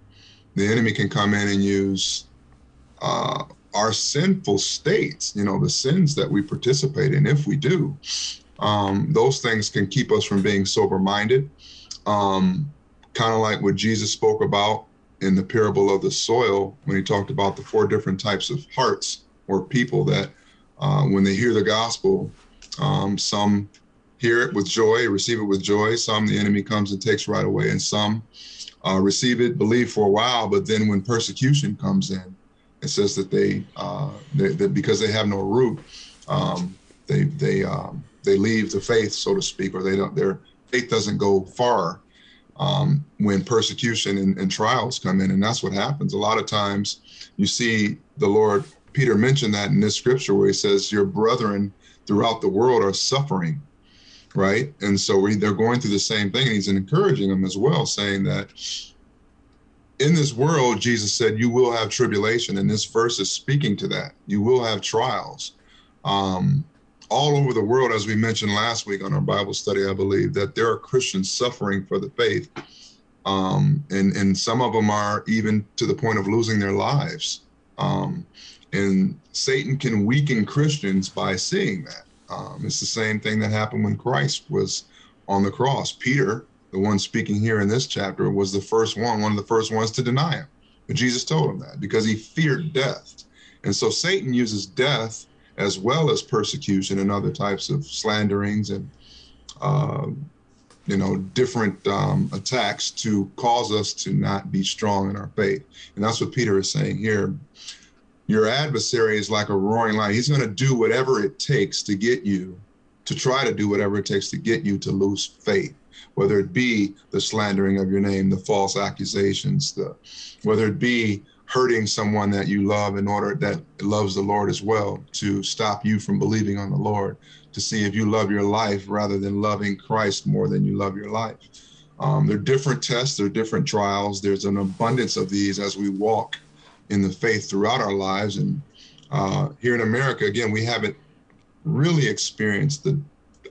the enemy can come in and use uh, our sinful states. You know, the sins that we participate in. If we do, um, those things can keep us from being sober minded. Um, kind of like what Jesus spoke about in the parable of the soil when he talked about the four different types of hearts or people that uh, when they hear the gospel Um, some hear it with joy, receive it with joy. Some the enemy comes and takes right away, and some uh, receive it, believe for a while, but then when persecution comes in, it says that they, uh, they that because they have no root, um, they they um, they leave the faith, so to speak, or they don't their faith doesn't go far um, when persecution and, and trials come in, and that's what happens. A lot of times, you see the Lord. Peter mentioned that in this scripture where he says, "Your brethren throughout the world are suffering." Right? And so they're going through the same thing. And he's encouraging them as well, saying that in this world, Jesus said, you will have tribulation. And this verse is speaking to that. You will have trials. Um, all over the world, as we mentioned last week on our Bible study, I believe that there are Christians suffering for the faith. Um, and, and some of them are even to the point of losing their lives. Um, and Satan can weaken Christians by seeing that. Um, it's the same thing that happened when Christ was on the cross. Peter, the one speaking here in this chapter, was the first one, one of the first ones to deny him. But Jesus told him that because he feared death. And so Satan uses death as well as persecution and other types of slanderings and, uh, you know, different um, attacks to cause us to not be strong in our faith. And that's what Peter is saying here your adversary is like a roaring lion. He's going to do whatever it takes to get you, to try to do whatever it takes to get you to lose faith, whether it be the slandering of your name, the false accusations, the whether it be hurting someone that you love in order that loves the Lord as well, to stop you from believing on the Lord, to see if you love your life rather than loving Christ more than you love your life. Um, there are different tests, there are different trials. There's an abundance of these as we walk in the faith throughout our lives. And uh, here in America, again, we haven't really experienced the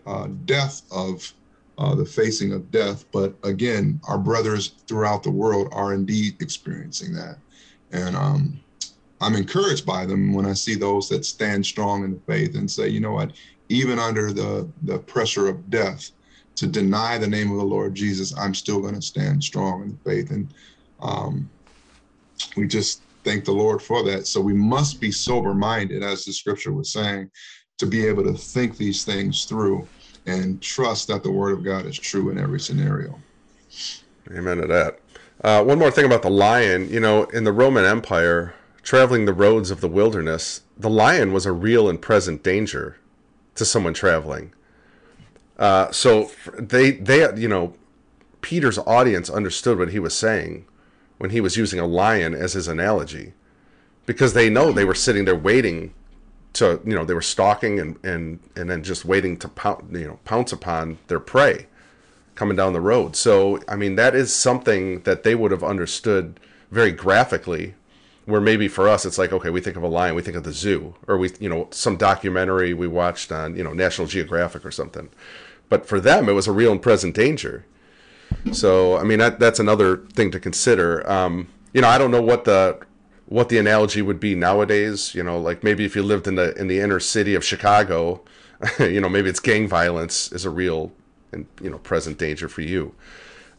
uh, death of uh, the facing of death. But again, our brothers throughout the world are indeed experiencing that. And um, I'm encouraged by them when I see those that stand strong in the faith and say, you know what, even under the, the pressure of death, to deny the name of the Lord Jesus, I'm still going to stand strong in the faith. And um, we just thank the Lord for that. So we must be sober minded, as the scripture was saying, to be able to think these things through and trust that the word of God is true in every scenario. Amen to that. Uh, one more thing about the lion. You know, in the Roman Empire, traveling the roads of the wilderness, the lion was a real and present danger to someone traveling. Uh, so they, they, you know, Peter's audience understood what he was saying when he was using a lion as his analogy because they know they were sitting there waiting to you know they were stalking and and and then just waiting to pounce you know pounce upon their prey coming down the road. So i mean that is something that they would have understood very graphically where maybe for us it's like okay we think of a lion we think of the zoo or we you know some documentary we watched on you know national geographic or something. But for them it was a real and present danger so I mean that that's another thing to consider. Um, you know, I don't know what the what the analogy would be nowadays. You know, like maybe if you lived in the in the inner city of Chicago, you know, maybe it's gang violence is a real and you know present danger for you.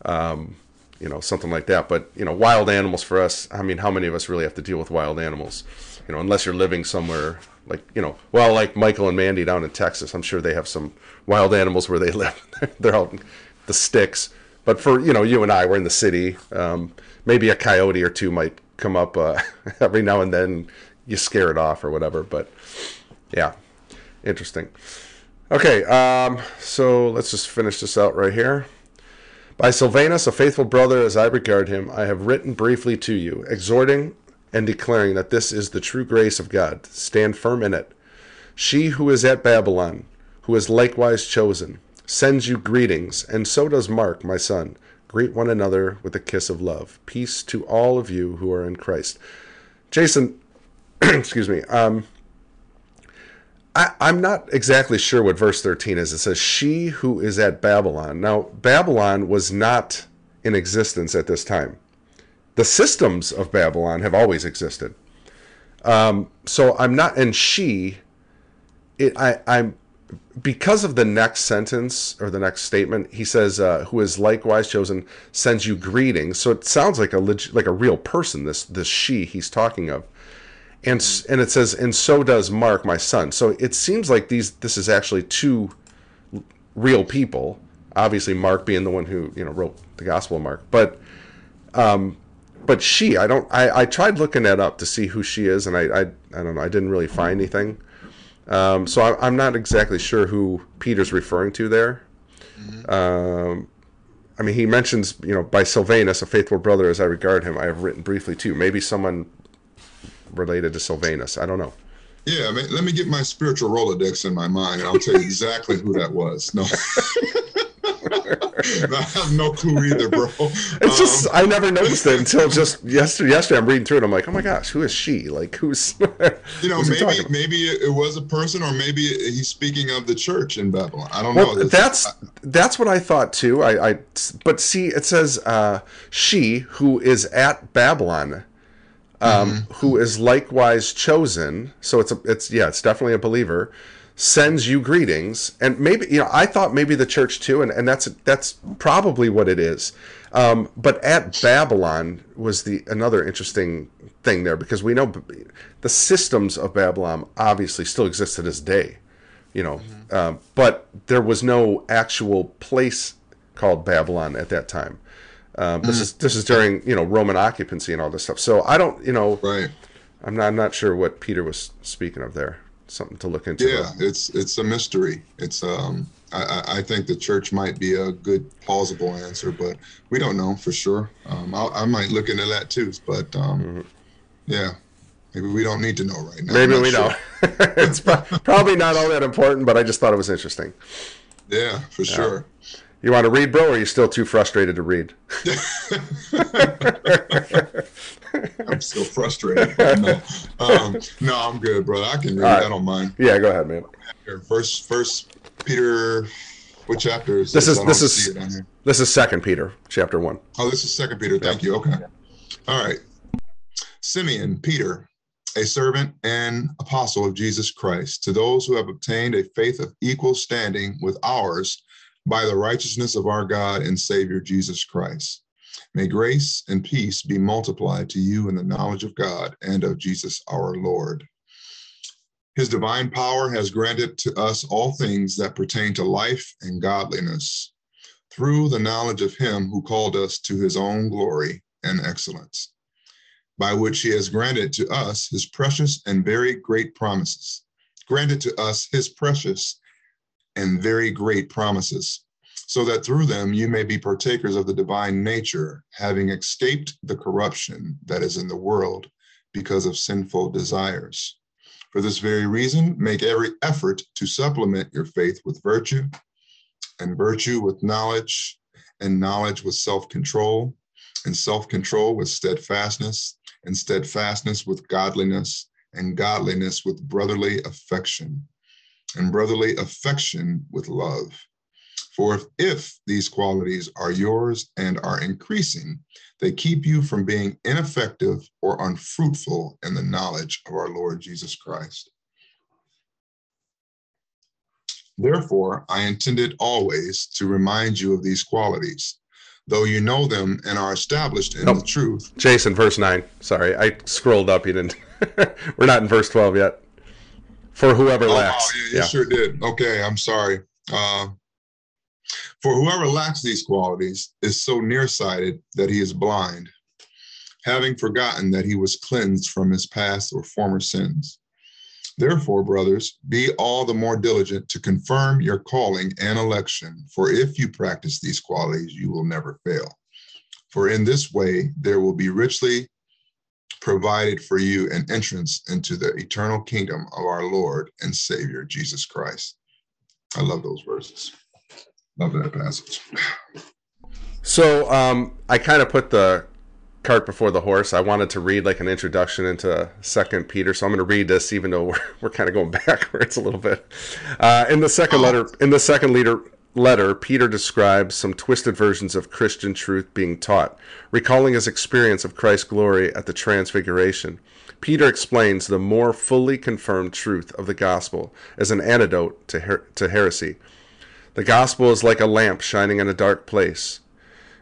Um, you know, something like that. But you know, wild animals for us. I mean, how many of us really have to deal with wild animals? You know, unless you're living somewhere like you know, well, like Michael and Mandy down in Texas. I'm sure they have some wild animals where they live. They're out in the sticks but for you know, you and I, we're in the city. Um, maybe a coyote or two might come up uh, every now and then. You scare it off or whatever. But yeah, interesting. Okay, um, so let's just finish this out right here. By Sylvanus, a faithful brother as I regard him, I have written briefly to you, exhorting and declaring that this is the true grace of God. Stand firm in it. She who is at Babylon, who is likewise chosen, sends you greetings, and so does Mark, my son. Greet one another with a kiss of love. Peace to all of you who are in Christ. Jason, excuse me. Um, I, I'm not exactly sure what verse 13 is. It says, She who is at Babylon. Now, Babylon was not in existence at this time. The systems of Babylon have always existed. Um, so I'm not, and she, it, I, I'm because of the next sentence or the next statement, he says, uh, "Who is likewise chosen sends you greetings." So it sounds like a leg- like a real person. This this she he's talking of, and and it says, and so does Mark, my son. So it seems like these this is actually two real people. Obviously, Mark being the one who you know wrote the Gospel of Mark, but um, but she, I don't, I, I tried looking that up to see who she is, and I, I, I don't know, I didn't really find anything. Um, so I, I'm not exactly sure who Peter's referring to there. Um, I mean, he mentions, you know, by Sylvanus, a faithful brother as I regard him, I have written briefly too. Maybe someone related to Sylvanus. I don't know. Yeah, I mean, let me get my spiritual Rolodex in my mind, and I'll tell you exactly who that was. No, I have no clue either, bro. It's just I never noticed it until just yesterday. Yesterday, I'm reading through it. I'm like, oh my gosh, who is she? Like, who's? you know, maybe maybe it was a person, or maybe he's speaking of the church in Babylon. I don't Well, know. that's that's what I thought too. I, I but see, it says uh, she who is at Babylon, um, who is likewise chosen. So it's a, it's yeah, it's definitely a believer. Sends you greetings, and maybe you know I thought maybe the church too, and, and that's that's probably what it is. Um, but at Babylon was the another interesting thing there because we know the systems of Babylon obviously still exist to this day you know. Um, but there was no actual place called babylon at that time. Um, this is this is during you know roman occupancy and all this stuff. So i don't you know right. i'm not, I'm not sure what peter was speaking of there something to look into Yeah, it's it's a mystery. It's um, I, I think the church might be a good plausible answer, but we don't know for sure. Um, I, I might look into that too, but um, yeah, maybe we don't need to know right now. Maybe we sure. don't it's pro- probably not all that important but i just thought it was interesting Yeah, for sure. You want to read bro or are you still too frustrated to read I'm still frustrated. no, um, no, I'm good, brother. I can read. right. I don't mind. yeah go ahead man First, first Peter. What chapter is This this? is- this is- see it on here. this is second peter chapter 1 Oh, this is Second Peter. Thank you. Okay. All right. Simeon, Peter, a servant and apostle of Jesus Christ, to those who have obtained a faith of equal standing with ours by the righteousness of our God and Savior Jesus Christ. May grace and peace be multiplied to you in the knowledge of God and of Jesus our Lord. His divine power has granted to us all things that pertain to life and godliness through the knowledge of him who called us to his own glory and excellence, by which he has granted to us his precious and very great promises. Granted to us his precious and very great promises, so that through them you may be partakers of the divine nature, having escaped the corruption that is in the world because of sinful desires. For this very reason, make every effort to supplement your faith with virtue and virtue with knowledge, and knowledge with self control, and self control with steadfastness, and steadfastness with godliness, and godliness with brotherly affection, and brotherly affection with love. For if, if these qualities are yours and are increasing, they keep you from being ineffective or unfruitful in the knowledge of our Lord Jesus Christ. Therefore, I intended always to remind you of these qualities, though you know them and are established in Nope. the truth. jason verse 9 sorry i scrolled up you didn't we're not in verse 12 yet for whoever Oh, lacks wow, yeah, you sure did. Okay, I'm sorry. Uh, for whoever lacks these qualities is so nearsighted that he is blind, having forgotten that he was cleansed from his past or former sins. Therefore, brothers, be all the more diligent to confirm your calling and election, for if you practice these qualities, you will never fail. For in this way, there will be richly provided for you an entrance into the eternal kingdom of our Lord and Savior Jesus Christ. I love those verses. Love that passage. So um, I kind of put the cart before the horse. I wanted to read like an introduction into Second Peter, so I'm going to read this, even though we're, we're kind of going backwards a little bit. Uh, in the second letter, in the second leader letter, Peter describes some twisted versions of Christian truth being taught, recalling his experience of Christ's glory at the Transfiguration. Peter explains the more fully confirmed truth of the gospel as an antidote to her- to heresy. The gospel is like a lamp shining in a dark place.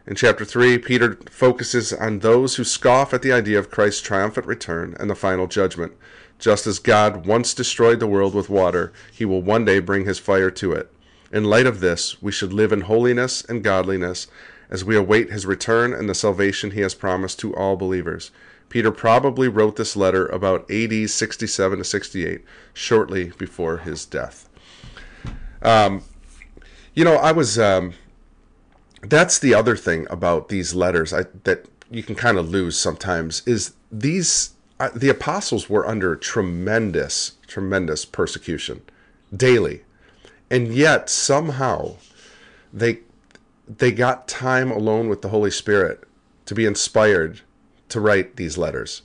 In chapter 3, Peter focuses on those who scoff at the idea of Christ's triumphant return and the final judgment. Just as God once destroyed the world with water, he will one day bring his fire to it. In light of this, we should live in holiness and godliness as we await his return and the salvation he has promised to all believers. Peter probably wrote this letter about AD 67 to 68, shortly before his death. Um, you know, I was. Um, that's the other thing about these letters I, that you can kind of lose sometimes is these uh, the apostles were under tremendous tremendous persecution daily and yet somehow they they got time alone with the holy spirit to be inspired to write these letters.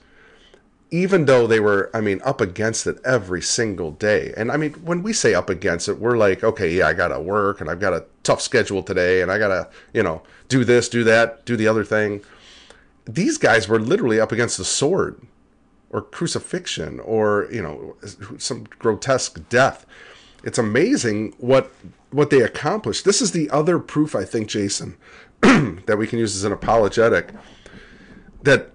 Even though they were i mean up against it every single day. And i mean when we say up against it we're like okay yeah i gotta work and i've got a tough schedule today and i gotta you know do this do that do the other thing. These guys were literally up against the sword or crucifixion or you know some grotesque death it's amazing what what they accomplished this is the other proof i think jason that we can use as an apologetic that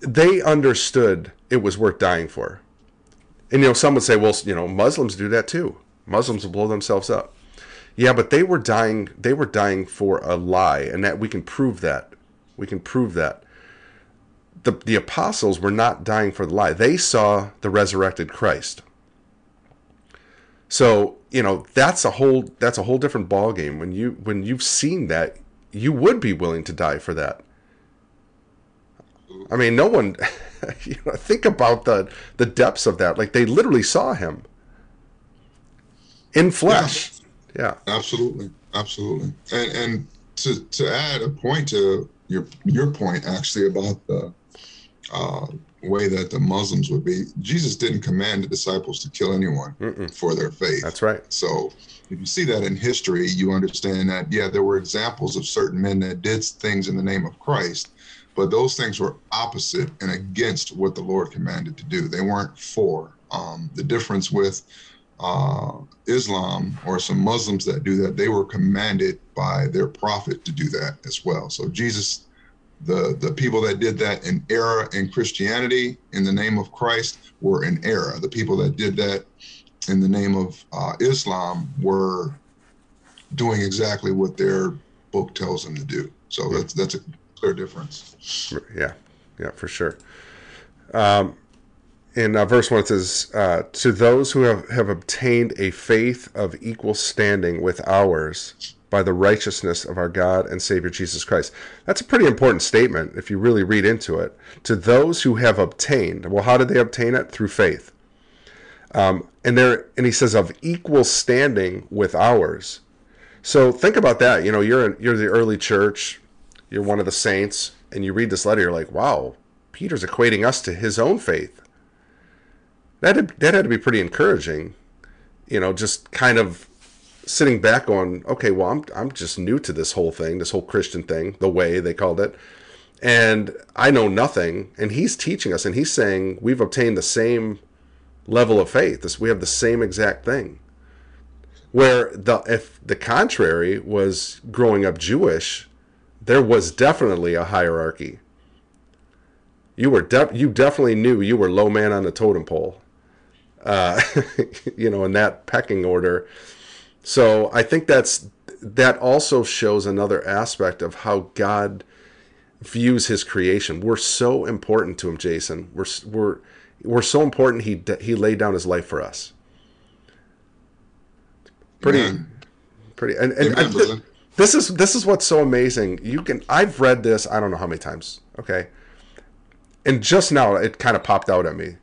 they understood it was worth dying for. And you know, some would say, well, you know, Muslims do that too. Muslims will blow themselves up. Yeah, but they were dying. They were dying for a lie, and that we can prove that. We can prove that. The the apostles were not dying for the lie. They saw the resurrected Christ. So you know that's a whole that's a whole different ball game. When you when you've seen that, you would be willing to die for that. I mean, no one. You know, think about the the depths of that. Like they literally saw him in flesh. Yeah, yeah. absolutely, absolutely. And and to to add a point to your your point actually about the uh, way that the Muslims would be, Jesus didn't command the disciples to kill anyone Mm-mm. for their faith. That's right. So if you see that in history, you understand that yeah, there were examples of certain men that did things in the name of Christ but those things were opposite and against what the Lord commanded to do. They weren't for. Um, the difference with uh, Islam or some Muslims that do that, they were commanded by their prophet to do that as well. So Jesus, the the people that did that in error in Christianity in the name of Christ were in error. The people that did that in the name of uh, Islam were doing exactly what their book tells them to do. So that's that's a clear difference. Yeah, yeah, for sure. Um, in uh, verse 1 it says uh, to those who have, have obtained a faith of equal standing with ours by the righteousness of our god and savior jesus christ. That's a pretty important statement if you really read into it. To those who have obtained well how did they obtain it? Through faith. Um, and there and he says of equal standing with ours. So think about that. You know you're in, you're the early church you're one of the saints, and you read this letter, you're like, wow, Peter's equating us to his own faith. That had, that had to be pretty encouraging, you know, just kind of sitting back on, okay, well, I'm I'm just new to this whole thing, this whole Christian thing, the way they called it, and I know nothing, and he's teaching us, and he's saying we've obtained the same level of faith. This we have the same exact thing. Where the if the contrary was growing up Jewish, there was definitely a hierarchy. You were you definitely knew you were low man on the totem pole. Uh, you know, in that pecking order. So I think that's that also shows another aspect of how God views His creation. We're so important to Him, Jason. We're we're we're so important. He he laid down His life for us. Pretty, pretty, and, and, and this is this is what's so amazing. You can I've read this I don't know how many times. Okay, and just now it kind of popped out at me.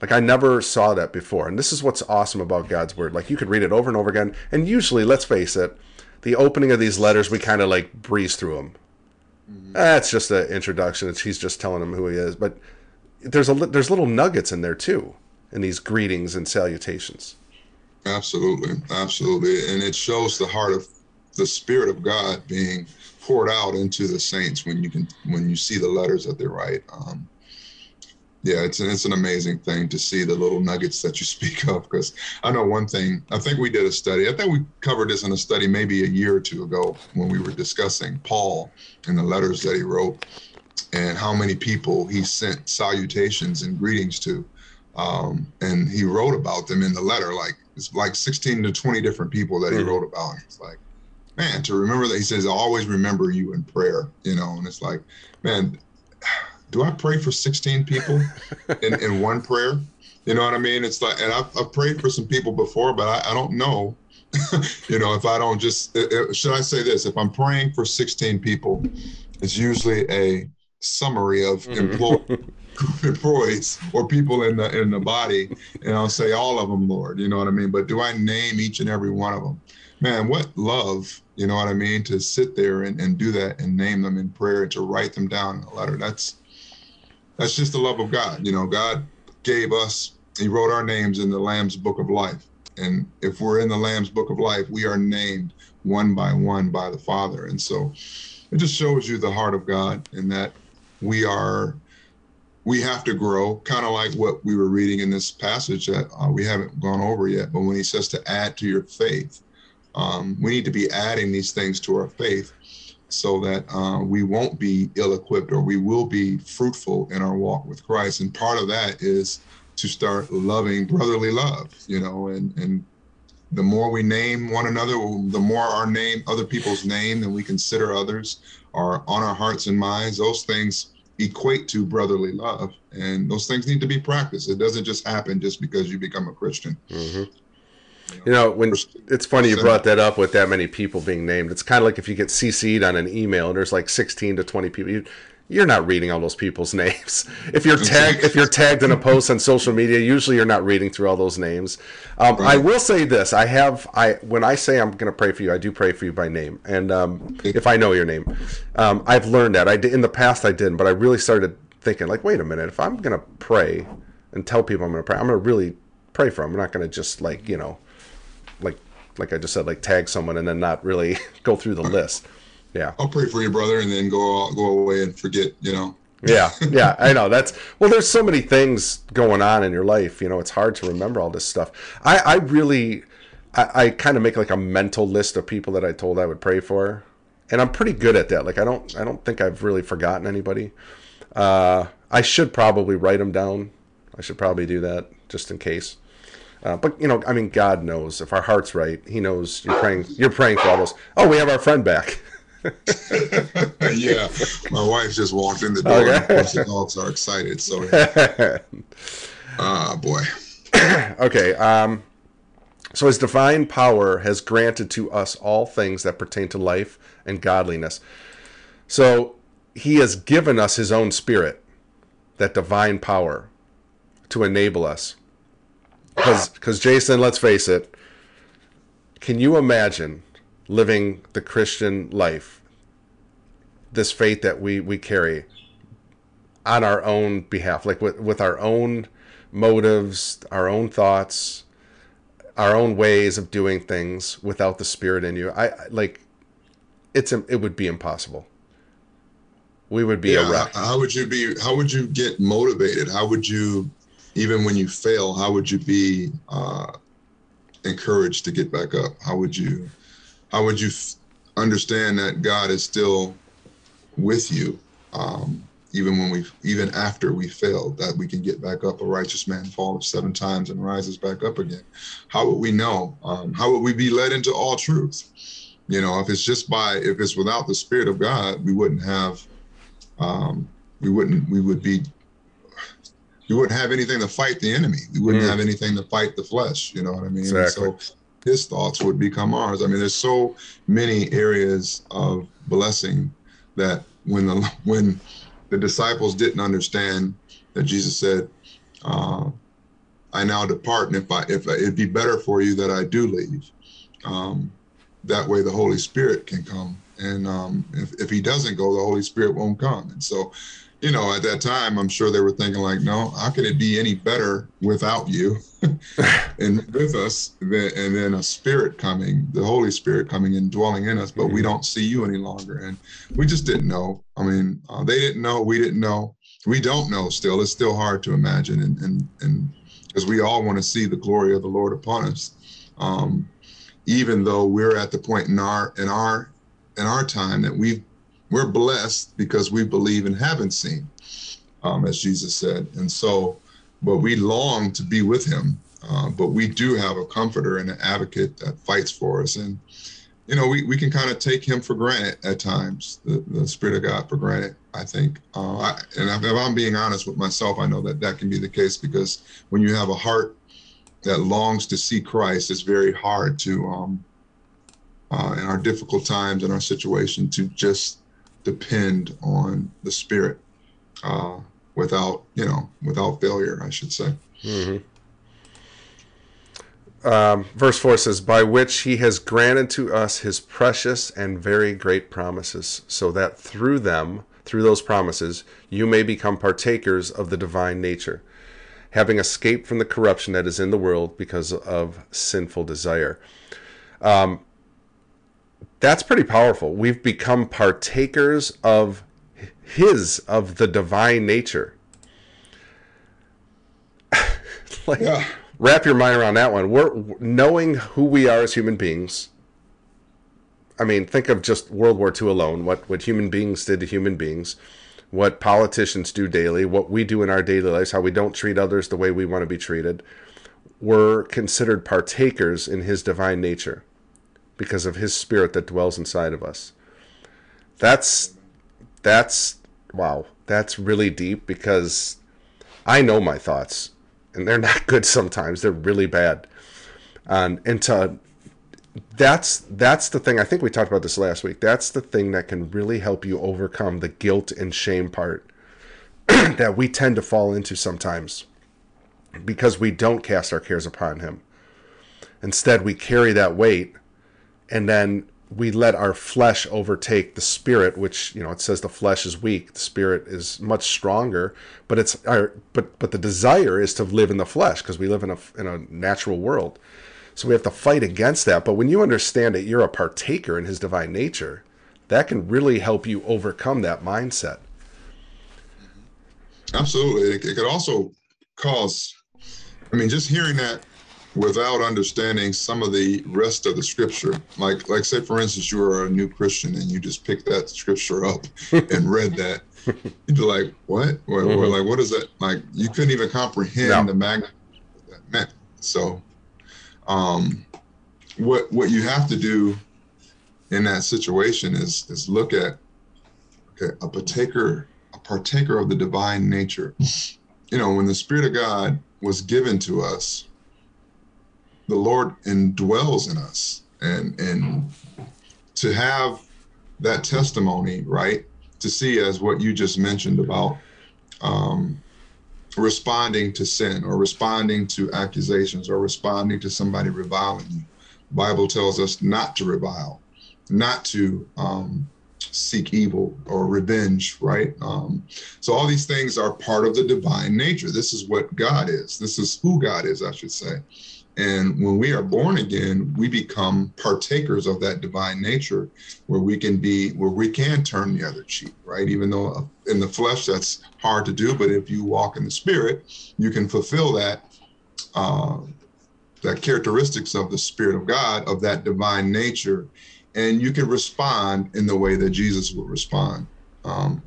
Like I never saw that before. And this is what's awesome about God's word. Like you could read it over and over again. And usually, let's face it, the opening of these letters we kind of like breeze through them. Mm-hmm. That's just an introduction. It's, he's just telling them who he is. But there's a there's little nuggets in there too, in these greetings and salutations. Absolutely, absolutely, and it shows the heart of the spirit of God being poured out into the saints when you can when you see the letters that they write. Um, yeah, it's an, it's an amazing thing to see the little nuggets that you speak of. Because I know one thing. I think we did a study. I think we covered this in a study maybe a year or two ago when we were discussing Paul and the letters that he wrote and how many people he sent salutations and greetings to. Um, and he wrote about them in the letter, like it's like 16 to 20 different people that he mm-hmm. wrote about. And it's like, man, to remember that he says, I always remember you in prayer, you know, and it's like, man, do I pray for 16 people in, in one prayer? You know what I mean? It's like, and I've, I've prayed for some people before, but I, I don't know, you know, if I don't just, uh, uh, should I say this? If I'm praying for 16 people, it's usually a summary of mm-hmm. employees or people in the in the body, and I'll say all of them, Lord. You know what I mean? But do I name each and every one of them? Man, what love, you know what I mean? To sit there and, and do that and name them in prayer and to write them down in a letter. That's that's just the love of God. You know, God gave us, He wrote our names in the Lamb's book of life. And if we're in the Lamb's book of life, we are named one by one by the Father. And so it just shows you the heart of God and that we are we have to grow kind of like what we were reading in this passage that uh, we haven't gone over yet but when he says to add to your faith um, we need to be adding these things to our faith so that uh, we won't be ill equipped or we will be fruitful in our walk with Christ. And part of that is to start loving brotherly love, you know, and, and the more we name one another, the more our name, other people's name, and we consider others are on our hearts and minds. Those things equate to brotherly love, and those things need to be practiced. It doesn't just happen just because you become a Christian. Mm-hmm. You know, when it's funny you brought that up with that many people being named. It's kind of like if you get CC'd on an email and there's like 16 to 20 people. You, you're not reading all those people's names. If you're tagged, if you're tagged in a post on social media, usually you're not reading through all those names. Um, right. I will say this: I have, I when I say I'm going to pray for you, I do pray for you by name, and um, if I know your name, um, I've learned that. I did, in the past I didn't, but I really started thinking like, wait a minute, if I'm going to pray and tell people I'm going to pray, I'm going to really pray for them. I'm not going to just like you know like I just said, like tag someone and then not really go through the list. Yeah. I'll pray for you, brother, and then go go away and forget. You know. yeah, yeah, I know. That's well. There's so many things going on in your life. You know, it's hard to remember all this stuff. I, I really, I, I kind of make like a mental list of people that I told I would pray for, and I'm pretty good at that. Like I don't, I don't think I've really forgotten anybody. Uh, I should probably write them down. I should probably do that just in case. Uh, but you know, I mean, God knows if our heart's right. He knows you're praying. You're praying for all those. Oh, we have our friend back. yeah, my wife just walked in the door. Okay. And of course, the dogs are excited. So, ah, uh, boy. okay. Um, so His divine power has granted to us all things that pertain to life and godliness. So He has given us His own Spirit, that divine power, to enable us because because Jason, let's face it, can you imagine living the Christian life, this faith that we we carry, on our own behalf, like with with our own motives, our own thoughts, our own ways of doing things without the Spirit in you? I like it's it would be impossible. We would be yeah. How would you be? How would you get motivated? How would you even when you fail, how would you be uh, encouraged to get back up? How would you, how would you f- understand that God is still with you, um, even when we, even after we failed, that we can get back up? A righteous man falls seven times and rises back up again. How would we know? Um, how would we be led into all truth? You know, if it's just by, if it's without the Spirit of God, we wouldn't have, um, we wouldn't, we would be you wouldn't have anything to fight the enemy. You wouldn't mm. have anything to fight the flesh. You know what I mean? Exactly. So his thoughts would become ours. I mean, there's so many areas of blessing that when the when the disciples didn't understand that Jesus said, uh, "I now depart, and if I if it'd be better for you that I do leave, um, that way the Holy Spirit can come." And um, if, if he doesn't go, the Holy Spirit won't come. And so you know, at that time, I'm sure they were thinking like, no, how can it be any better without you and with us? And then a spirit coming, the Holy Spirit coming and dwelling in us, but mm-hmm. we don't see you any longer. And we just didn't know. I mean, uh, they didn't know, we didn't know. we don't know still. It's still hard to imagine, and and and because we all want to see the glory of the Lord upon us, um, even though we're at the point in our in our in our time that we we're blessed because we believe and haven't seen, um, as Jesus said, and so, but we long to be with Him. Uh, but we do have a comforter and an advocate that fights for us, and you know, we, we can kind of take him for granted at times, the, the Spirit of God for granted, I think. Uh, I, and if I'm being honest with myself, I know that that can be the case because when you have a heart that longs to see Christ, it's very hard to, um, uh, in our difficult times, in our situation, to just depend on the Spirit uh, without, you know, without failure, I should say. Mm-hmm um, verse 4 says, By which he has granted to us his precious and very great promises, so that through them, through those promises, you may become partakers of the divine nature, having escaped from the corruption that is in the world because of sinful desire. Um, that's pretty powerful. We've become partakers of his, of the divine nature. like, yeah wrap your mind around that one. We're knowing who we are as human beings. I mean, think of just World War II alone. What what human beings did to human beings, what politicians do daily, what we do in our daily lives, how we don't treat others the way we want to be treated. We're considered partakers in His divine nature, because of His Spirit that dwells inside of us. That's that's wow. That's really deep because I know my thoughts and they're not good sometimes. They're really bad. And and to that's that's the thing. I think we talked about this last week. That's the thing that can really help you overcome the guilt and shame part that we tend to fall into sometimes because we don't cast our cares upon him. Instead, we carry that weight and then we let our flesh overtake the spirit which you know it says the flesh is weak the spirit is much stronger but it's our but but the desire is to live in the flesh because we live in a in a natural world. So we have to fight against that. But when you understand that you're a partaker in his divine nature that can really help you overcome that mindset. Absolutely. It, it could also cause i mean just hearing that without understanding some of the rest of the scripture. Like, like say for instance, you are a new Christian and you just picked that scripture up and read that. You'd be like, what? Or, mm-hmm. or, like, what is that? Like, you couldn't even comprehend no. the magnitude that meant. So, um, what what you have to do in that situation is is look at okay, a partaker a partaker of the divine nature. You know, when the Spirit of God was given to us, the Lord indwells in us, and and to have that testimony, right? To see as what you just mentioned about um, responding to sin or responding to accusations or responding to somebody reviling you. Bible tells us not to revile, not to um, seek evil or revenge, right? Um, so all these things are part of the divine nature. This is what God is. This is who God is, I should say. And when we are born again, we become partakers of that divine nature where we can be, where we can turn the other cheek, right? Even though in the flesh that's hard to do, but if you walk in the spirit, you can fulfill that. Uh, that characteristics of the spirit of god of that divine nature and you can respond in the way that jesus would respond um,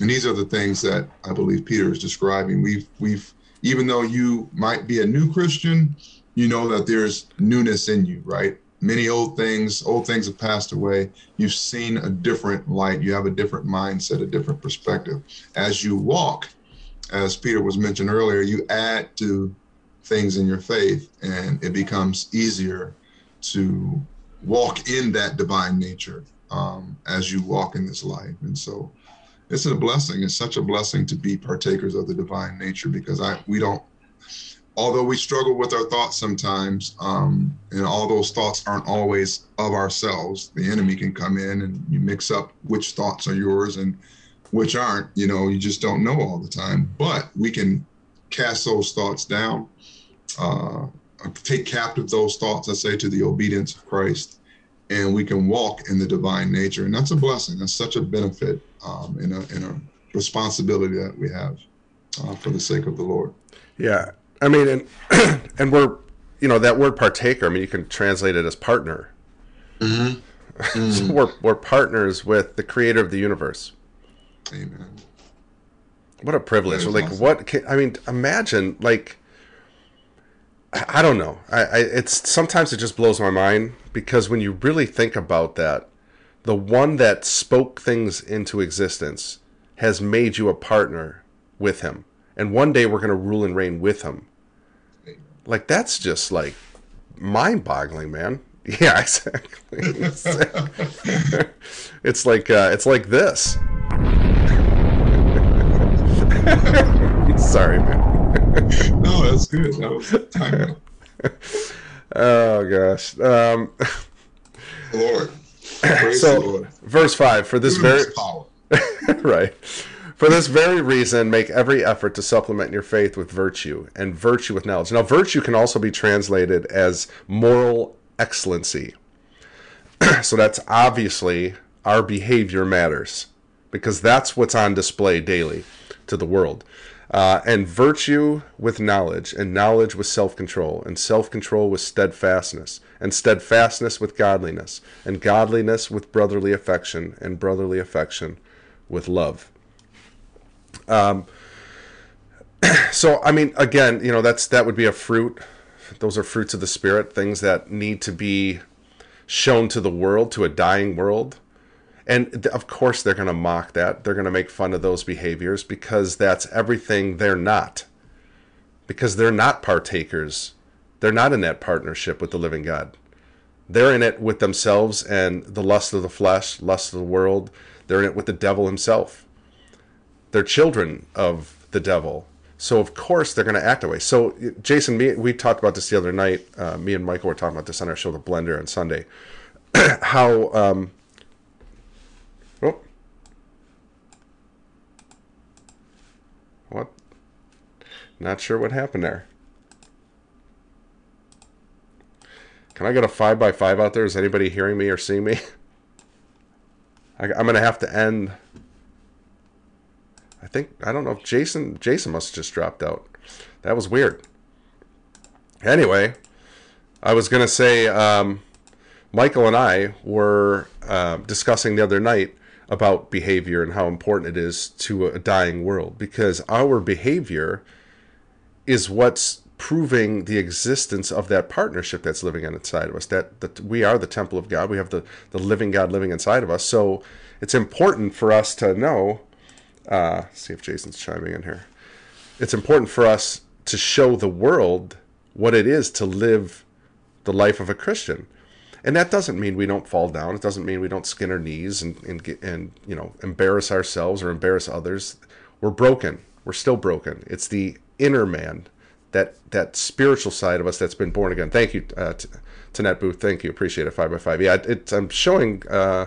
and these are the things that i believe peter is describing we've we've even though you might be a new christian you know that there's newness in you, right? Many old things, old things have passed away. You've seen a different light. You have a different mindset, a different perspective. As you walk, as Peter was mentioned earlier, you add to things in your faith and it becomes easier to walk in that divine nature um, as you walk in this life. And so it's a blessing. It's such a blessing to be partakers of the divine nature because I we don't although we struggle with our thoughts sometimes, um, and all those thoughts aren't always of ourselves, the enemy can come in and you mix up which thoughts are yours and which aren't. You know, you just don't know all the time. But we can cast those thoughts down, uh, take captive those thoughts, I say, to the obedience of Christ, and we can walk in the divine nature, and that's a blessing. That's such a benefit um, in a a responsibility that we have uh, for the sake of the Lord. Yeah, I mean, and and we're you know that word partaker. I mean, you can translate it as partner. Mm-hmm. Mm. so we're we're partners with the Creator of the universe. Amen. What a privilege! Like, awesome. what? Can, I mean, imagine like. I I don't know. I, I it's sometimes it just blows my mind because when you really think about that, the one that spoke things into existence has made you a partner with him, and one day we're going to rule and reign with him. Like that's just like mind-boggling, man. Yeah, exactly. it's like uh, it's like this. Sorry, man. No, that's good. That was timing. Oh gosh. Um, Lord. Praise So- Lord. verse five. For this very power. right. For this very reason, make every effort to supplement your faith with virtue, and virtue with knowledge. Now, virtue can also be translated as moral excellency. so that's obviously our behavior matters, because that's what's on display daily to the world. Uh, and virtue with knowledge, and knowledge with self control, and self control with steadfastness, and steadfastness with godliness, and godliness with brotherly affection, and brotherly affection with love. Um, so I mean, again, you know, that's that would be a fruit. Those are fruits of the spirit, things that need to be shown to the world, to a dying world. And of course, they're going to mock that. They're going to make fun of those behaviors because that's everything they're not. Because they're not partakers. They're not in that partnership with the living God. They're in it with themselves and the lust of the flesh, lust of the world. They're in it with the devil himself. They're children of the devil. So of course they're going to act that way. So Jason, me, we talked about this the other night. Uh, me and Michael were talking about this on our show, The Blender, on Sunday. How um, oh, what? Not sure what happened there. Can I get a five by five out there? Is anybody hearing me or seeing me? I, I'm gonna have to end. I think I don't know if Jason Jason must have just dropped out. That was weird. Anyway, I was gonna say um, Michael and I were uh, discussing the other night about behavior and how important it is to a dying world because our behavior is what's proving the existence of that partnership that's living inside of us that, that we are the temple of god we have the, the living god living inside of us so it's important for us to know uh, see if jason's chiming in here. It's important for us to show the world what it is to live the life of a christian. And that doesn't mean we don't fall down. It doesn't mean we don't skin our knees and, and, get, and you know embarrass ourselves or embarrass others. We're broken. We're still broken. It's the inner man that that spiritual side of us that's been born again. Thank you uh, Tanette Booth. Thank you. Appreciate it. Five by five. Yeah I'm showing uh,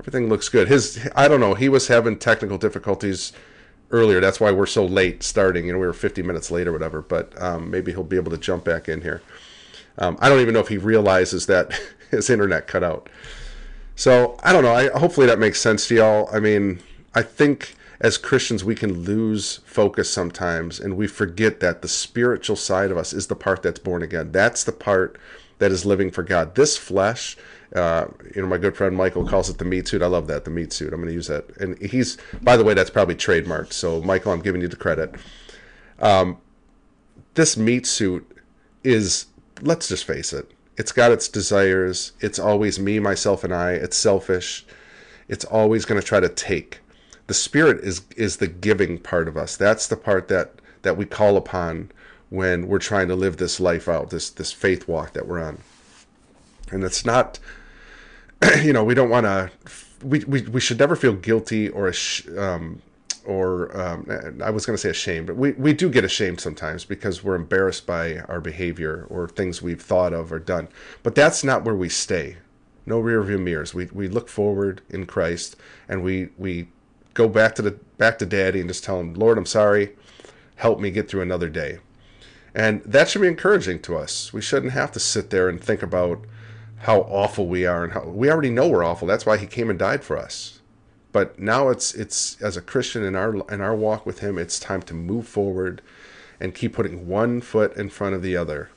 everything looks good his I don't know he was having technical difficulties earlier that's why we're so late starting you know we were 50 minutes late or whatever but um, maybe he'll be able to jump back in here um, I don't even know if he realizes that his internet cut out. So I don't know. I, hopefully that makes sense to y'all. I mean, I think as Christians we can lose focus sometimes, and we forget that the spiritual side of us is the part that's born again. That's the part that is living for God. This flesh, uh, you know, my good friend Michael calls it the meat suit. I love that, the meat suit. I'm going to use that. And he's, by the way, that's probably trademarked. So Michael, I'm giving you the credit. Um, this meat suit is let's just face it it's got its desires it's always me myself and i it's selfish it's always going to try to take the spirit is is the giving part of us that's the part that that we call upon when we're trying to live this life out this this faith walk that we're on and it's not you know we don't want to we, we we should never feel guilty or um or um, I was going to say ashamed, but we, we do get ashamed sometimes because we're embarrassed by our behavior or things we've thought of or done. But that's not where we stay. No rear view mirrors. We, we look forward in Christ and we, we go back to the back to Daddy and just tell him, Lord, I'm sorry. Help me get through another day. And that should be encouraging to us. We shouldn't have to sit there and think about how awful we are and how we already know we're awful. That's why he came and died for us but now it's it's as a Christian in our in our walk with Him, it's time to move forward and keep putting one foot in front of the other,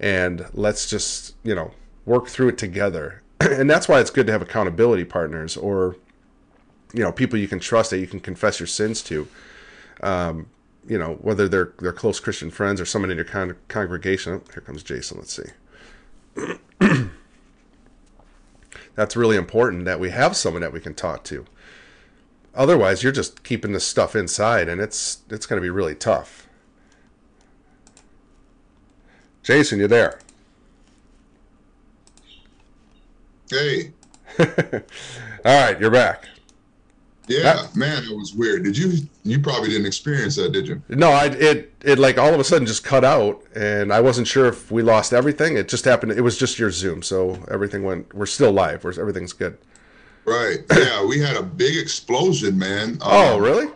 and let's just you know work through it together. and that's why it's good to have accountability partners or you know people you can trust that you can confess your sins to. Um, you know whether they're they're close Christian friends or someone in your con- congregation. Oh, here comes Jason. Let's see. That's really important that we have someone that we can talk to. Otherwise, you're just keeping this stuff inside, and it's it's going to be really tough. Jason, you there? Hey. All right, you're back. Yeah, that, man, it was weird. Did you? You probably didn't experience that, did you? No, I it it like all of a sudden just cut out, and I wasn't sure if we lost everything. It just happened. It was just your Zoom, so everything went. We're still live. Where's everything's good. Right. Yeah, we had a big explosion, man. oh, um, really?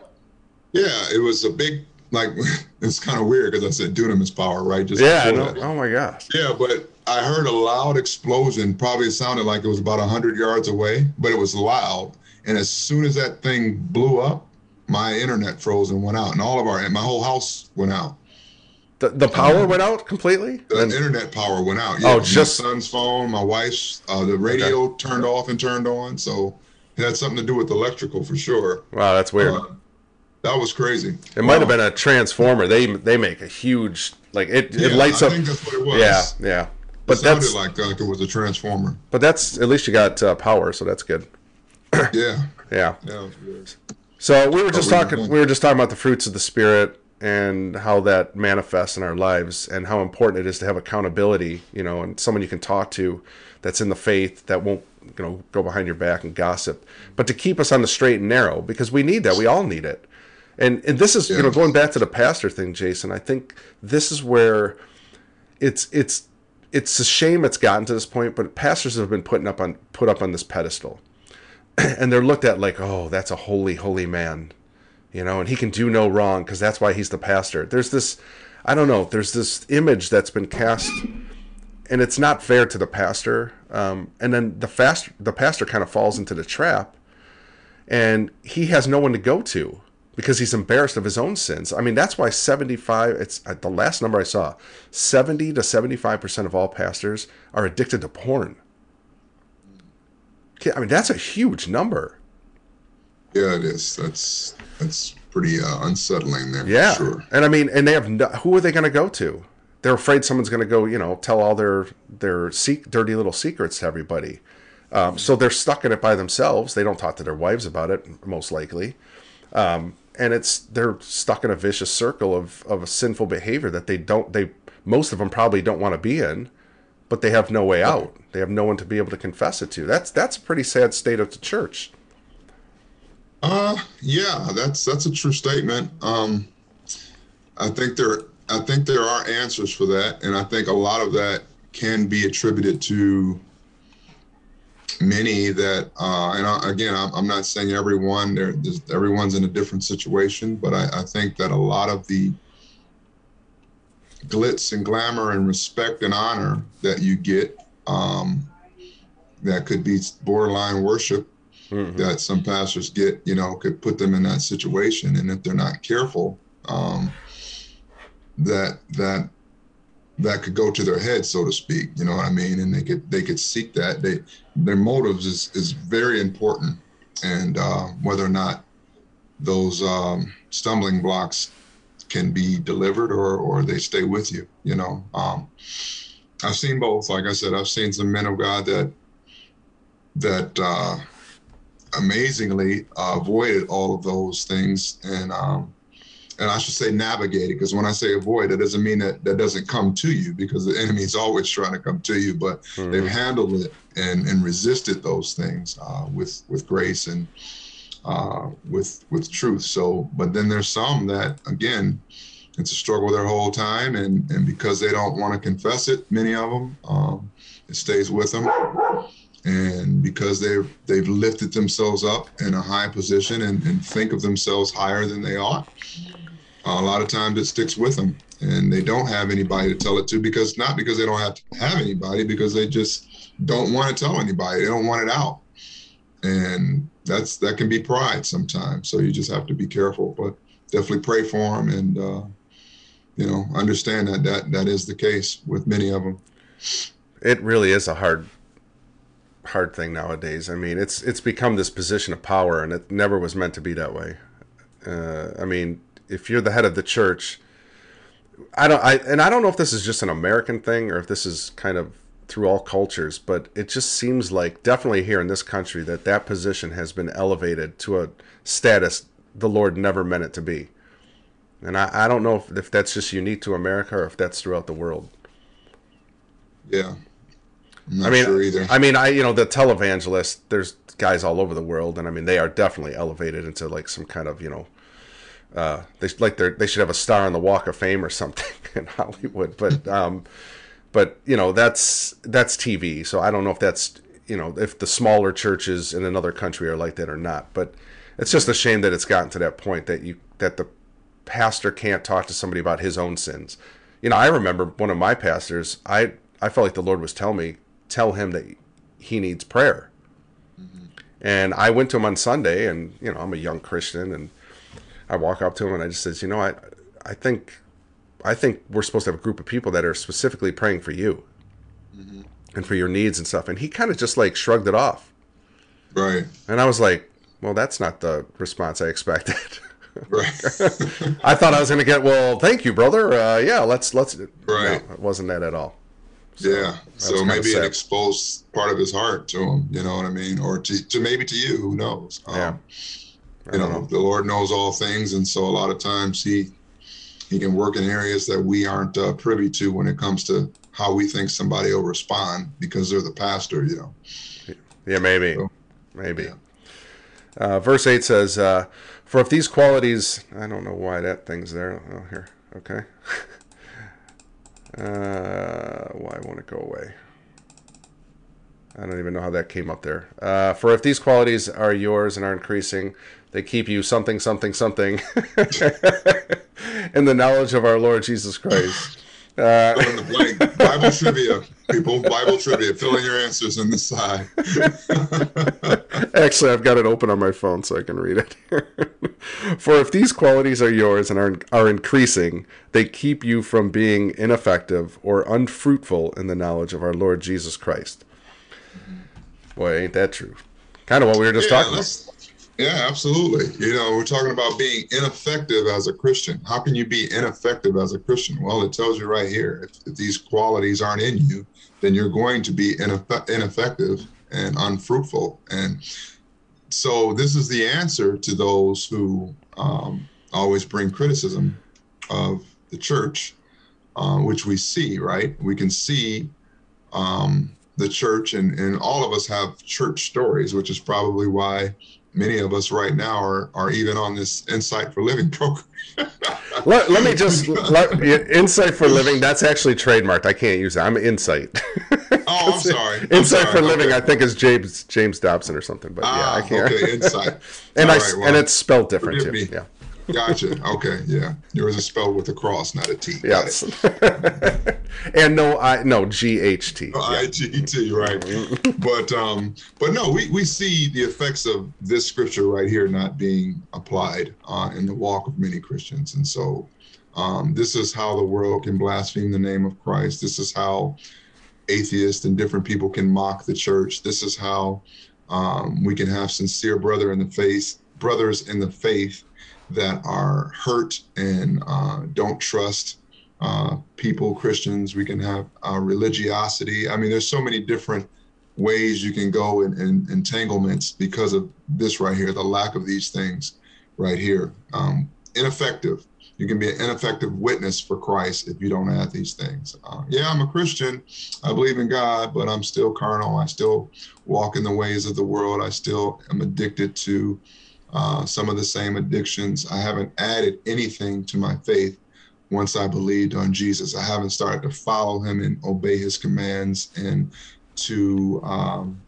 Yeah, it was a big. Like it's kind of weird because I said dunamis power, right? Just yeah. No, oh my gosh. Yeah, but I heard a loud explosion. Probably sounded like it was about hundred yards away, but it was loud and as soon as that thing blew up, my internet froze and went out, and all of our my whole house went out. The, the power um, went out completely. The and, internet power went out. Yeah, oh, just my son's phone, my wife's, uh, the radio okay. turned off and turned on. So it had something to do with electrical for sure. Wow, that's weird. Uh, that was crazy. It wow. might have been a transformer. They they make a huge like it. Yeah, it lights I up. That's it. Yeah, yeah. But it sounded like, like it was a transformer. But that's at least you got uh, power, so that's good. Yeah. Yeah. Yeah. So we were just talking. We were just talking about the fruits of the spirit and how that manifests in our lives, and how important it is to have accountability. You know, and someone you can talk to that's in the faith that won't you know go behind your back and gossip, but to keep us on the straight and narrow because we need that. We all need it. And and this is yeah. you know going back to the pastor thing, Jason. I think this is where it's it's it's a shame it's gotten to this point, but pastors have been putting up on put up on this pedestal and they're looked at like, oh, that's a holy, holy man, you know, and he can do no wrong because that's why he's the pastor. There's this, I don't know, there's this image that's been cast, and it's not fair to the pastor. Um, and then the fast, the pastor kind of falls into the trap, and he has no one to go to because he's embarrassed of his own sins. I mean, that's why 75, it's uh, the last number I saw, 70 to 75% of all pastors are addicted to porn. I mean, that's a huge number. Yeah, it is. That's that's pretty uh, unsettling there. Yeah, sure. and I mean, and they have no, who are they going to go to? They're afraid someone's going to go, you know, tell all their their se- dirty little secrets to everybody. Um, so they're stuck in it by themselves. They don't talk to their wives about it, most likely. Um, and it's they're stuck in a vicious circle of of a sinful behavior that they don't they most of them probably don't want to be in but they have no way out. They have no one to be able to confess it to. That's that's a pretty sad state of the church. Uh, yeah, that's that's a true statement. Um, I think there I think there are answers for that, and I think a lot of that can be attributed to many that uh, and I, again I'm, I'm, not saying everyone there everyone's in a different situation but I, I think that a lot of the glitz and glamour and respect and honor that you get um, that could be borderline worship mm-hmm. that some pastors get, you know, could put them in that situation. And if they're not careful, um, that that that could go to their head, so to speak. You know what I mean? And they could they could seek that. They their motives is is very important, and uh, whether or not those um, stumbling blocks can be delivered or or they stay with you. You know, um, I've seen both. Like I said, I've seen some men of God that that uh, amazingly uh, avoided all of those things and um, and I should say navigate it because when I say avoid, it doesn't mean that that doesn't come to you because the enemy is always trying to come to you, but mm-hmm. they've handled it and and resisted those things uh, with with grace and uh, with with truth. So, but then there's some that again, it's a struggle their whole time, and and because they don't want to confess it, many of them, um, it stays with them, and because they've they've lifted themselves up in a high position and, and think of themselves higher than they ought. a lot of times it sticks with them, and they don't have anybody to tell it to because not because they don't have to have anybody, because they just don't want to tell anybody. They don't want it out, and that's that can be pride sometimes. So you just have to be careful, but definitely pray for them and uh, you know understand that that that is the case with many of them. It really is a hard hard thing nowadays. I mean, it's it's become this position of power, and it never was meant to be that way. Uh, I mean, if you're the head of the church, I don't, I and I don't know if this is just an American thing or if this is kind of through all cultures, but it just seems like definitely here in this country that that position has been elevated to a status the Lord never meant it to be. And I, I don't know if, if that's just unique to America or if that's throughout the world. Yeah. I mean, sure I mean, I you know the televangelist. There's guys all over the world, and I mean they are definitely elevated into like some kind of you know, uh, they like they they should have a star on the Walk of Fame or something in Hollywood. But um, but you know that's that's TV, so I don't know if that's you know if the smaller churches in another country are like that or not. But it's just a shame that it's gotten to that point that you that the pastor can't talk to somebody about his own sins. You know, I remember one of my pastors. I I felt like the Lord was telling me tell him that he needs prayer. Mm-hmm. And I went to him on Sunday, and you know I'm a young Christian, and I walk up to him and I just says, you know, I I think I think we're supposed to have a group of people that are specifically praying for you mm-hmm. and for your needs and stuff. And he kind of just like shrugged it off. Right. And I was like, well, that's not the response I expected. Right. I thought I was going to get, well, thank you, brother. Uh, yeah, let's, let's, right. No, it wasn't that at all. So yeah. So maybe it exposed part of his heart to him, you know what I mean? Or to, to maybe to you, who knows? Um, yeah. You know, know, the Lord knows all things. And so a lot of times he, he can work in areas that we aren't uh, privy to when it comes to how we think somebody will respond because they're the pastor, you know. Yeah, maybe, so, maybe. Yeah. Uh, verse eight says, uh, "For if these qualities, I don't know why that thing's there. Oh, here, okay. Uh, why won't it go away? I don't even know how that came up there. Uh, for if these qualities are yours and are increasing, they keep you something, something, something in the knowledge of our Lord Jesus Christ. Uh, Fill in the blank. Bible trivia, people. Bible trivia. Fill in your answers in the side. Actually, I've got it open on my phone so I can read it. For if these qualities are yours and are, are increasing, they keep you from being ineffective or unfruitful in the knowledge of our Lord Jesus Christ. Boy, ain't that true? Kind of what we were just yeah, talking about. Yeah, absolutely. You know, we're talking about being ineffective as a Christian. How can you be ineffective as a Christian? Well, it tells you right here if, if these qualities aren't in you, then you're going to be ineff- ineffective and unfruitful. And so, this is the answer to those who um, always bring criticism of the church, uh, which we see, right? We can see um, the church, and, and all of us have church stories, which is probably why many of us right now are, are even on this Insight for Living program. let, let me just let, Insight for Living. That's actually trademarked. I can't use that. I'm Insight. Oh, I'm sorry. I'm Insite sorry. for okay. Living. I think is James James Dobson or something. But ah, yeah, I can't. Okay, Insight. and All I right, well, and it's spelled different too. Me. Yeah. Gotcha. Okay. Yeah. Yours is spelled with a cross, not a T. Yes. and no, I no G H T. I G T. Right. but um, but no, we we see the effects of this scripture right here not being applied uh, in the walk of many Christians, and so um, this is how the world can blaspheme the name of Christ. This is how atheists and different people can mock the church. This is how um, we can have sincere brother in the face brothers in the faith that are hurt and uh, don't trust uh, people, Christians. We can have uh, religiosity. I mean, there's so many different ways you can go in, in, entanglements because of this right here, the lack of these things right here. Um, ineffective. You can be an ineffective witness for Christ if you don't have these things. Uh, yeah, I'm a Christian. I believe in God, but I'm still carnal. I still walk in the ways of the world. I still am addicted to uh, some of the same addictions. I haven't added anything to my faith once I believed on Jesus. I haven't started to follow him and obey his commands and to um,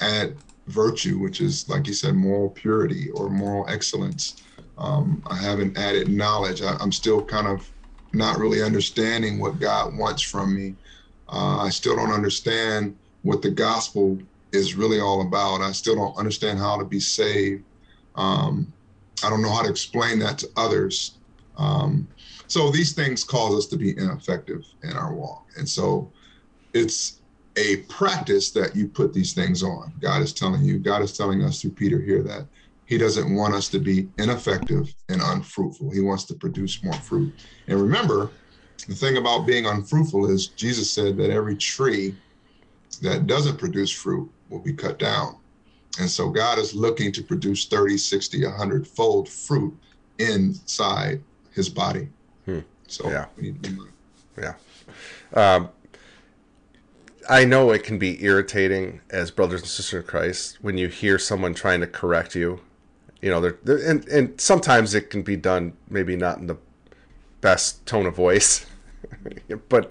add virtue, which is, like you said, moral purity or moral excellence. Um, I haven't added knowledge. I, am still kind of not really understanding what God wants from me. Uh, I still don't understand what the gospel is really all about. I still don't understand how to be saved. Um, I don't know how to explain that to others. Um, so these things cause us to be ineffective in our walk. And so it's a practice that you put these things on. God is telling you, God is telling us through Peter here that he doesn't want us to be ineffective and unfruitful. He wants to produce more fruit. And remember, the thing about being unfruitful is Jesus said that every tree that doesn't produce fruit will be cut down. And so God is looking to produce 30, 60, 100 fold fruit inside his body. Hmm. So, Yeah. we need to be. Yeah. Um, I know it can be irritating as brothers and sisters in Christ when you hear someone trying to correct you. You know, they're, they're and, and sometimes it can be done maybe not in the best tone of voice. but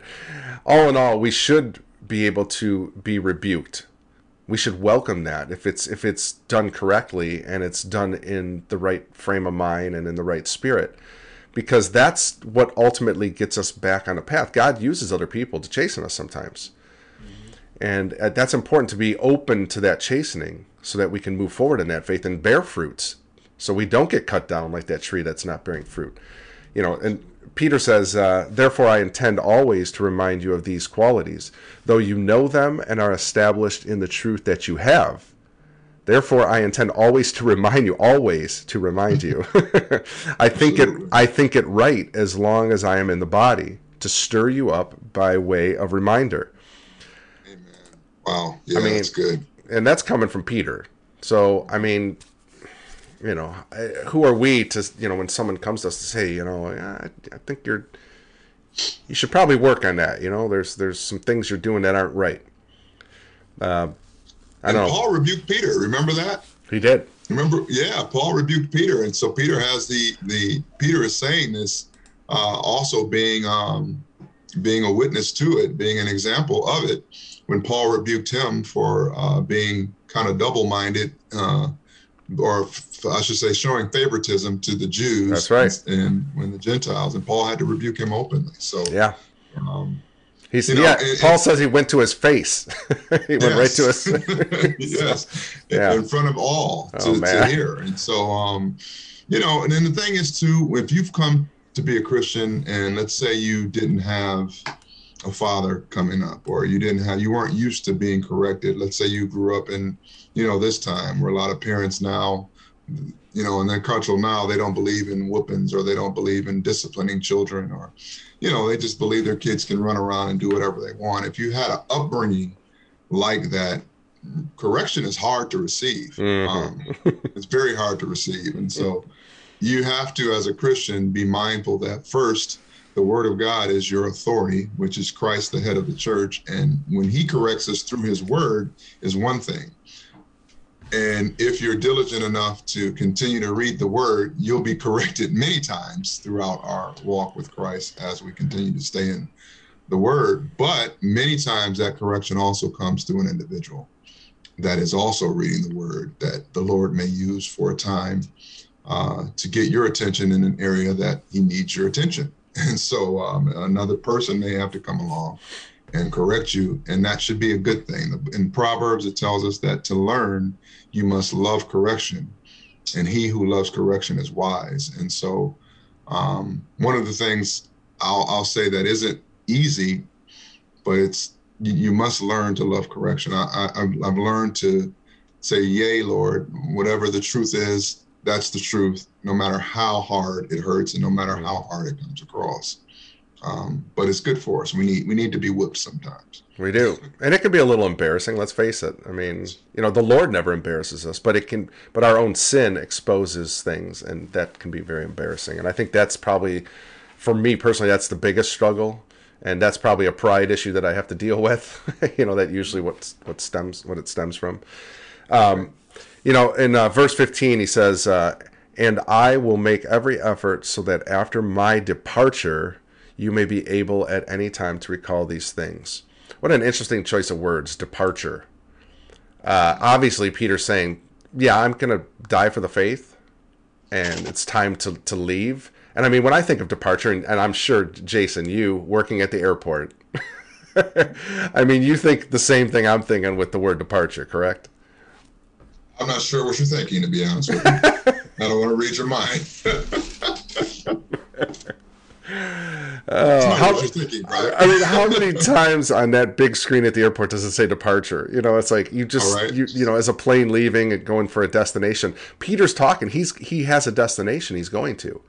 all in all, we should be able to be rebuked. We should welcome that if it's if it's done correctly and it's done in the right frame of mind and in the right spirit because that's what ultimately gets us back on a path. God uses other people to chasten us sometimes. And uh, that's important to be open to that chastening so that we can move forward in that faith and bear fruits. So we don't get cut down like that tree that's not bearing fruit. You know, and Peter says, uh, Therefore I intend always to remind you of these qualities, though you know them and are established in the truth that you have. Therefore, I intend always to remind you, always to remind you. I think it, I think it right as long as I am in the body to stir you up by way of reminder. Amen. Wow. Yeah, mean- that's good. And that's coming from Peter. So, I mean, you know, I- who are we to, you know, when someone comes to us to say, you know, I, I think you're, you should probably work on that. You know, there's there's some things you're doing that aren't right. Uh, I And don't know. Paul rebuked Peter. Remember that? He did. Remember, yeah, Paul rebuked Peter, and so Peter has the the Peter is saying this, uh, also being um, being a witness to it, being an example of it. When Paul rebuked him for uh, being kind of double minded, uh, or I should say, showing favoritism to the Jews. That's right. And when the Gentiles, and Paul had to rebuke him openly. So, Yeah. um, He's You know, yeah. it- Paul it- says he went to his face. he went right to his. yes, Yeah. in front of all to, Oh, to hear. And so, um, you know, and then the thing is too, if you've come to be a Christian, and let's say you didn't have a father coming up, or you didn't have, you weren't used to being corrected. Let's say you grew up in, you know, this time where a lot of parents now, you know, in their culture now, they don't believe in whoopings or they don't believe in disciplining children or, you know, they just believe their kids can run around and do whatever they want. If you had an upbringing like that, correction is hard to receive. Mhm. Um, it's very hard to receive. And so you have to, as a Christian, be mindful that first, the word of God is your authority, which is Christ, the head of the church. And when he corrects us through his word, is one thing. And if you're diligent enough to continue to read the word, you'll be corrected many times throughout our walk with Christ as we continue to stay in the word. But many times that correction also comes through an individual that is also reading the word that the Lord may use for a time uh, to get your attention in an area that he needs your attention. And so um, another person may have to come along and correct you, and that should be a good thing. In Proverbs, it tells us that to learn, you must love correction, and he who loves correction is wise. And so, um, one of the things I'll, I'll say that isn't easy, but it's you, must learn to love correction. I, I, I've learned to say, "Yea, Lord, whatever the truth is, that's the truth, no matter how hard it hurts and no matter how hard it comes across." Um, but it's good for us. We need we need to be whipped sometimes. We do, and it can be a little embarrassing. Let's face it. I mean, you know, the Lord never embarrasses us, but it can. But our own sin exposes things, and that can be very embarrassing. And I think that's probably, for me personally, that's the biggest struggle, and that's probably a pride issue that I have to deal with. you know, that usually what what stems what it stems from. Um, you know, in uh, verse fifteen, he says, uh, "And I will make every effort so that after my departure." You may be able at any time to recall these things. What an interesting choice of words, departure. Uh, obviously, Peter's saying, Yeah, I'm going to die for the faith, and it's time to, to leave. And I mean, when I think of departure, and, and I'm sure, Jason, you working at the airport, I mean, you think the same thing I'm thinking with the word departure, correct? I'm not sure what you're thinking, to be honest with you. I don't want to read your mind. Uh, how, thinking. I mean, how many times on that big screen at the airport does it say departure? You know, it's like you just, right. you, you know, as a plane leaving and going for a destination. Peter's talking. He's he has a destination he's going to,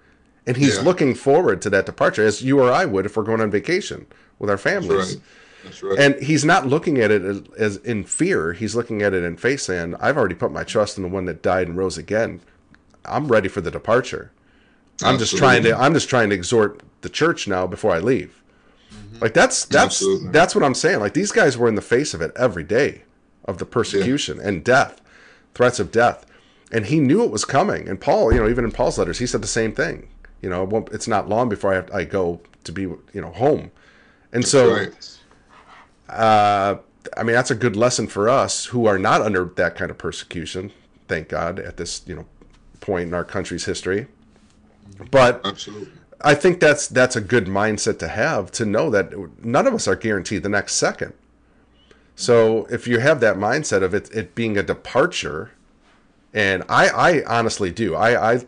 and he's Yeah. looking forward to that departure, as you or I would if we're going on vacation with our families. Right. That's right. And he's not looking at it as, as in fear. He's looking at it in faith, saying, "I've already put my trust in the one that died and rose again. I'm ready for the departure. I'm just trying to. I'm just trying to exhort the church now before I leave. Mm-hmm. Like that's that's Absolutely. that's what I'm saying. Like these guys were in the face of it every day of the persecution and death, threats of death, and he knew it was coming. And Paul, you know, even in Paul's letters, he said the same thing. You know, it won't, it's not long before I have, I go to be you know home. And so right. Uh, I mean, that's a good lesson for us who are not under that kind of persecution. Thank God at this you know point in our country's history. But Absolutely. I think that's that's a good mindset to have to know that none of us are guaranteed the next second. So if you have that mindset of it, it being a departure, and I, I honestly do. I, I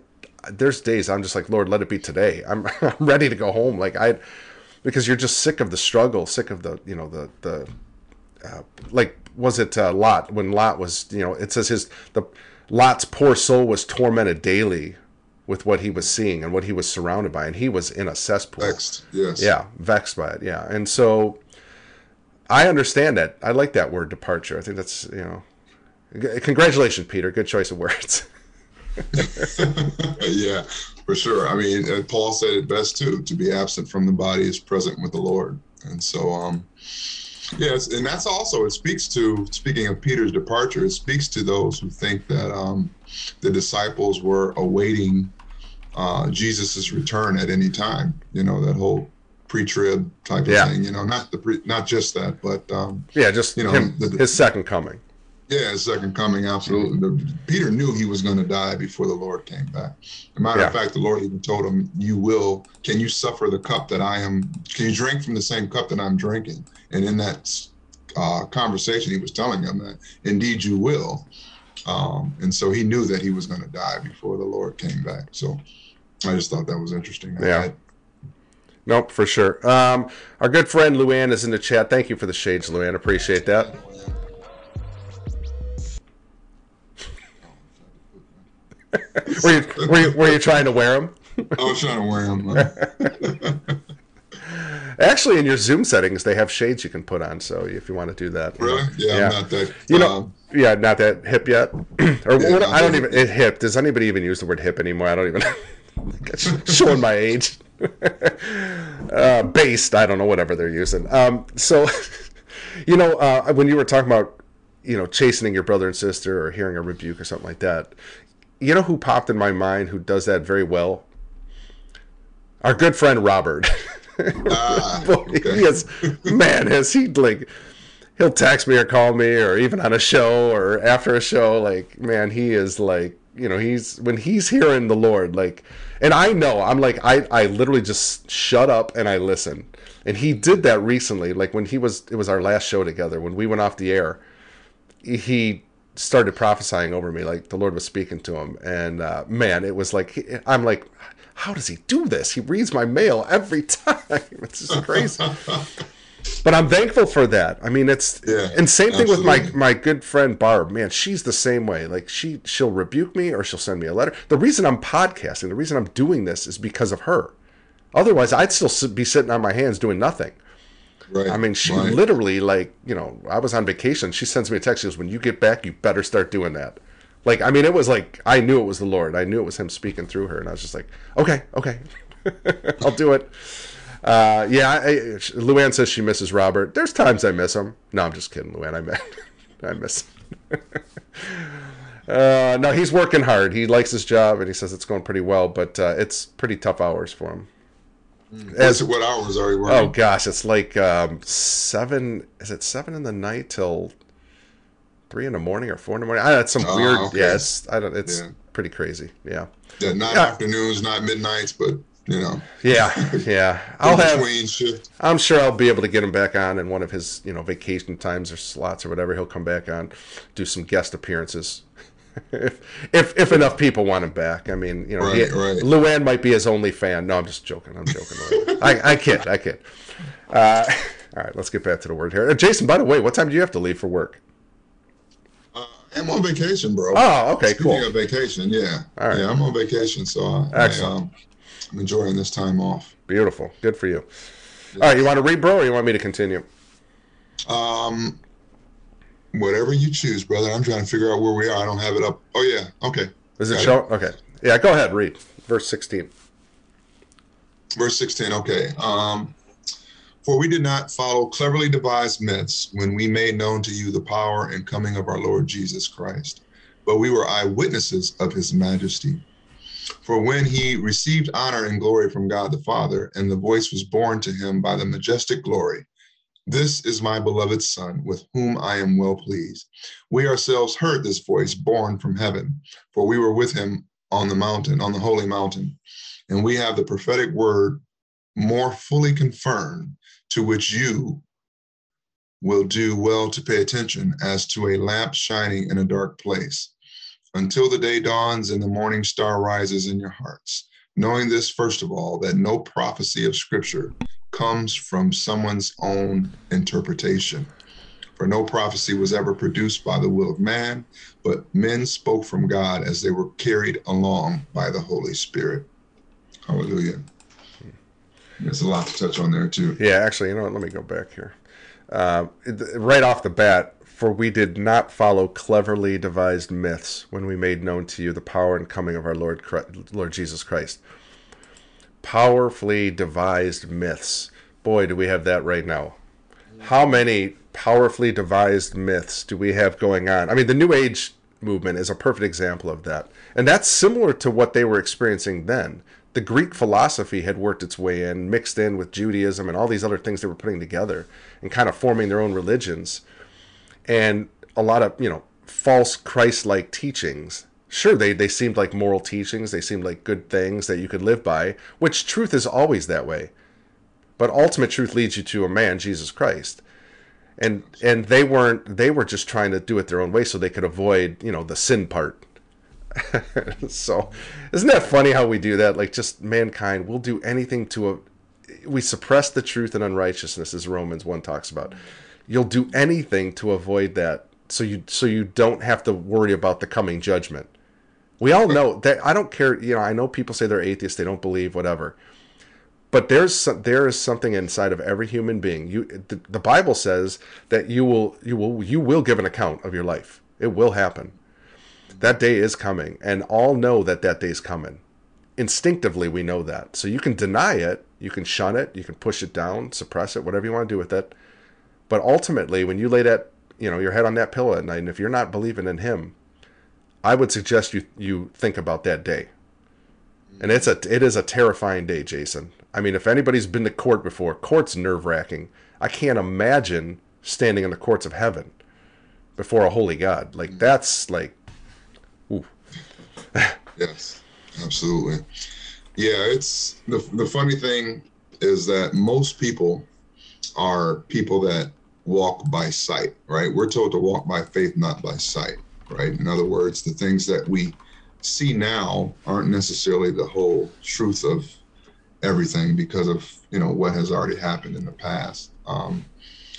there's days I'm just like Lord, let it be today. I'm I'm ready to go home. Like I, because you're just sick of the struggle, sick of the you know the the uh, like was it uh, Lot when Lot was you know it says his the Lot's poor soul was tormented daily with what he was seeing and what he was surrounded by, and he was in a cesspool. Vexed. Yes. Yeah, vexed by it. Yeah, and so I understand that. I like that word departure. I think that's you know, congratulations, Peter. Good choice of words. yeah, for sure. I mean, uh, Paul said it best too: to be absent from the body is present with the Lord. And so, um, yes, and that's also it speaks to. Speaking of Peter's departure, it speaks to those who think that um, the disciples were awaiting uh, Jesus's return at any time. You know that whole pre-trib type of Yeah. thing. You know, not the pre, not just that, but um, yeah, just You know, him, the- his second coming. Yeah, second coming, absolutely. Peter knew he was going to die before the Lord came back. As a matter of fact, the Lord even told him, "You will. Can you suffer the cup that I am? Can you drink from the same cup that I'm drinking?" And in that uh, conversation, he was telling him that, "Indeed, you will." Um, and so he knew that he was going to die before the Lord came back. So I just thought that was interesting. Yeah. I- Nope, for sure. Um, our good friend Luann is in the chat. Thank you for the shades, Luann. Appreciate that. Were you, were you, were you trying to wear them? I was trying to wear uh, Actually, in your Zoom settings, they have shades you can put on. So if you want to do that, really? Yeah, Yeah. I'm not that. You know, um, yeah, not that hip yet. or Yeah, what, I don't even it hip. Does anybody even use the word hip anymore? I don't even. showing my age. uh, based, I don't know, whatever they're using. Um, so, you know, uh, when you were talking about, you know, chastening your brother and sister or hearing a rebuke or something like that, you know who popped in my mind who does that very well? Our good friend Robert. ah, Boy, okay. he is, man, has he like he'll text me or call me or even on a show or after a show, like, man, he is like, you know, he's when he's hearing the Lord, like and I know I'm like I, I literally just shut up and I listen. And he did that recently, like when he was it was our last show together, when we went off the air, he started prophesying over me like the lord was speaking to him. And uh, man it was like i'm like how does he do this? He reads my mail every time. It's just crazy. But i'm thankful for that. I mean it's Yeah, and same thing with my my good friend barb. Man she's the same way. Like she she'll rebuke me or she'll send me a letter. The reason i'm podcasting the reason i'm doing this is because of her. Otherwise i'd still be sitting on my hands doing nothing Right. I mean, she right. literally, like, you know, I was on vacation. She sends me a text. She goes, "When you get back, you better start doing that." Like, I mean, it was like I knew it was the Lord. I knew it was Him speaking through her, and I was just like, "Okay, okay, I'll do it." Uh, yeah, I, Luann says she misses Robert. There's times I miss him. No, I'm just kidding, Luann. I miss, I miss. him. uh, no, he's working hard. He likes his job, and he says it's going pretty well, but uh, it's pretty tough hours for him. What's- what hours are you working? Oh gosh, it's like um, seven. Is it seven in the night till three in the morning or four in the morning? I don't it's some Oh, weird. okay. Yeah, it's I don't. It's Yeah. pretty crazy. Yeah. Yeah, not Yeah. afternoons, not midnights, but you know. Yeah, yeah. I'll have. shift. I'm sure I'll be able to get him back on in one of his, you know, vacation times or slots or whatever. He'll come back on, do some guest appearances. If, if if enough people want him back, I mean, you know, Right, he, right. Luann might be his only fan. No, I'm just joking. I'm joking. I, I kid. I kid. Uh, all right, let's get back to the word here. Uh, Jason, by the way, what time do you have to leave for work? I'm on vacation, bro. Oh, okay, Speaking cool. of vacation, yeah, All right. yeah, I'm on vacation, so I, I, um, I'm enjoying this time off. Beautiful. Good for you. All right, you want to read, bro, or you want me to continue? Um, whatever you choose, brother. I'm trying to figure out where we are. I don't have it up. Oh yeah, okay. Is it Got show? Okay. Yeah, go ahead. Read verse 16. Verse 16. Okay. Um, for we did not follow cleverly devised myths when we made known to you the power and coming of our Lord Jesus Christ, but we were eyewitnesses of his majesty. For when he received honor and glory from God the Father, and the voice was borne to him by the majestic glory, This is my beloved Son, with whom I am well pleased. We ourselves heard this voice born from heaven, for we were with him on the mountain, on the holy mountain. And we have the prophetic word more fully confirmed, to which you will do well to pay attention as to a lamp shining in a dark place, until the day dawns and the morning star rises in your hearts. Knowing this, first of all, that no prophecy of Scripture comes from someone's own interpretation. For no prophecy was ever produced by the will of man, but men spoke from God as they were carried along by the Holy Spirit. Hallelujah. There's a lot to touch on there, too. Yeah, actually, you know what? Let me go back here. Uh, right off the bat, for we did not follow cleverly devised myths when we made known to you the power and coming of our Lord Christ, Lord Jesus Christ. Powerfully devised myths. Boy, do we have that right now. How many powerfully devised myths do we have going on? I mean, the New Age movement is a perfect example of that. And that's similar to what they were experiencing then. The Greek philosophy had worked its way in, mixed in with Judaism and all these other things they were putting together and kind of forming their own religions. And a lot of, you know, false Christ like teachings. Sure, they, they seemed like moral teachings, they seemed like good things that you could live by, which truth is always that way. But ultimate truth leads you to a man, Jesus Christ. And and they weren't they were just trying to do it their own way so they could avoid you know the sin part. So isn't that funny how we do that? Like just mankind will do anything to a we suppress the truth and unrighteousness as romans 1 talks about. You'll do anything to avoid that. So you so you don't have to worry about the coming judgment we all know that i don't care you know i know people say they're atheists they don't believe whatever but there's some, there is something inside of every human being. You the, the Bible says that you will you will you will give an account of your life. It will happen. That day is coming, and all know that that day is coming. Instinctively, we know that. So you can deny it, you can shun it, you can push it down, suppress it, whatever you want to do with it. But ultimately, when you lay that you know your head on that pillow at night, and if you're not believing in Him, I would suggest you you think about that day. And it's a it is a terrifying day, Jason. I mean, if anybody's been to court before, court's nerve wracking. I can't imagine standing in the courts of heaven before a holy God. Like mm. that's like, ooh. Yes, absolutely. Yeah, it's the the funny thing is that most people are people that walk by sight, right? We're told to walk by faith, not by sight, right? In other words, the things that we see now aren't necessarily the whole truth of everything because of you know what has already happened in the past. Um,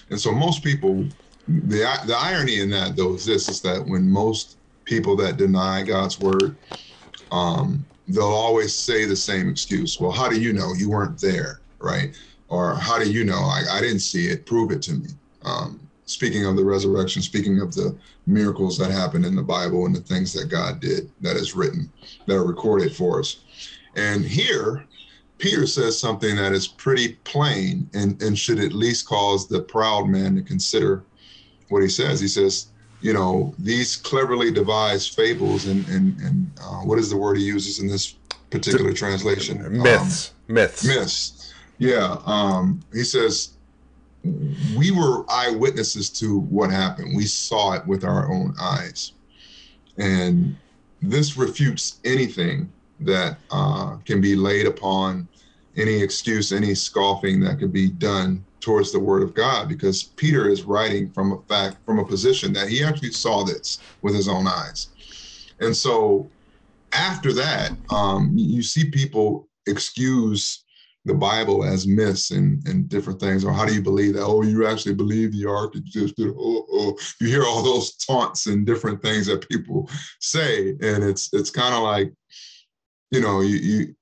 and so most people, the the irony in that though is this: is that when most people that deny God's word, um, they'll always say the same excuse. Well, how do you know you weren't there, right? Or how do you know I, I didn't see it? Prove it to me. Um, speaking of the resurrection, speaking of the miracles that happened in the Bible and the things that God did that is written, that are recorded for us. And here, Peter says something that is pretty plain and, and should at least cause the proud man to consider what he says. He says, you know, these cleverly devised fables and, and, and uh, what is the word he uses in this particular translation? Um, Myths, myths, myths. Yeah. Um, he says, we were eyewitnesses to what happened. We saw it with our own eyes. And this refutes anything that uh, can be laid upon any excuse, any scoffing that could be done towards the word of God because Peter is writing from a fact, from a position that he actually saw this with his own eyes. And so after that, um, you see people excuse the Bible as myths and, and different things, or how do you believe that? Oh, you actually believe the ark existed. Oh, oh, you hear all those taunts and different things that people say, and it's it's kind of like, you know, you, you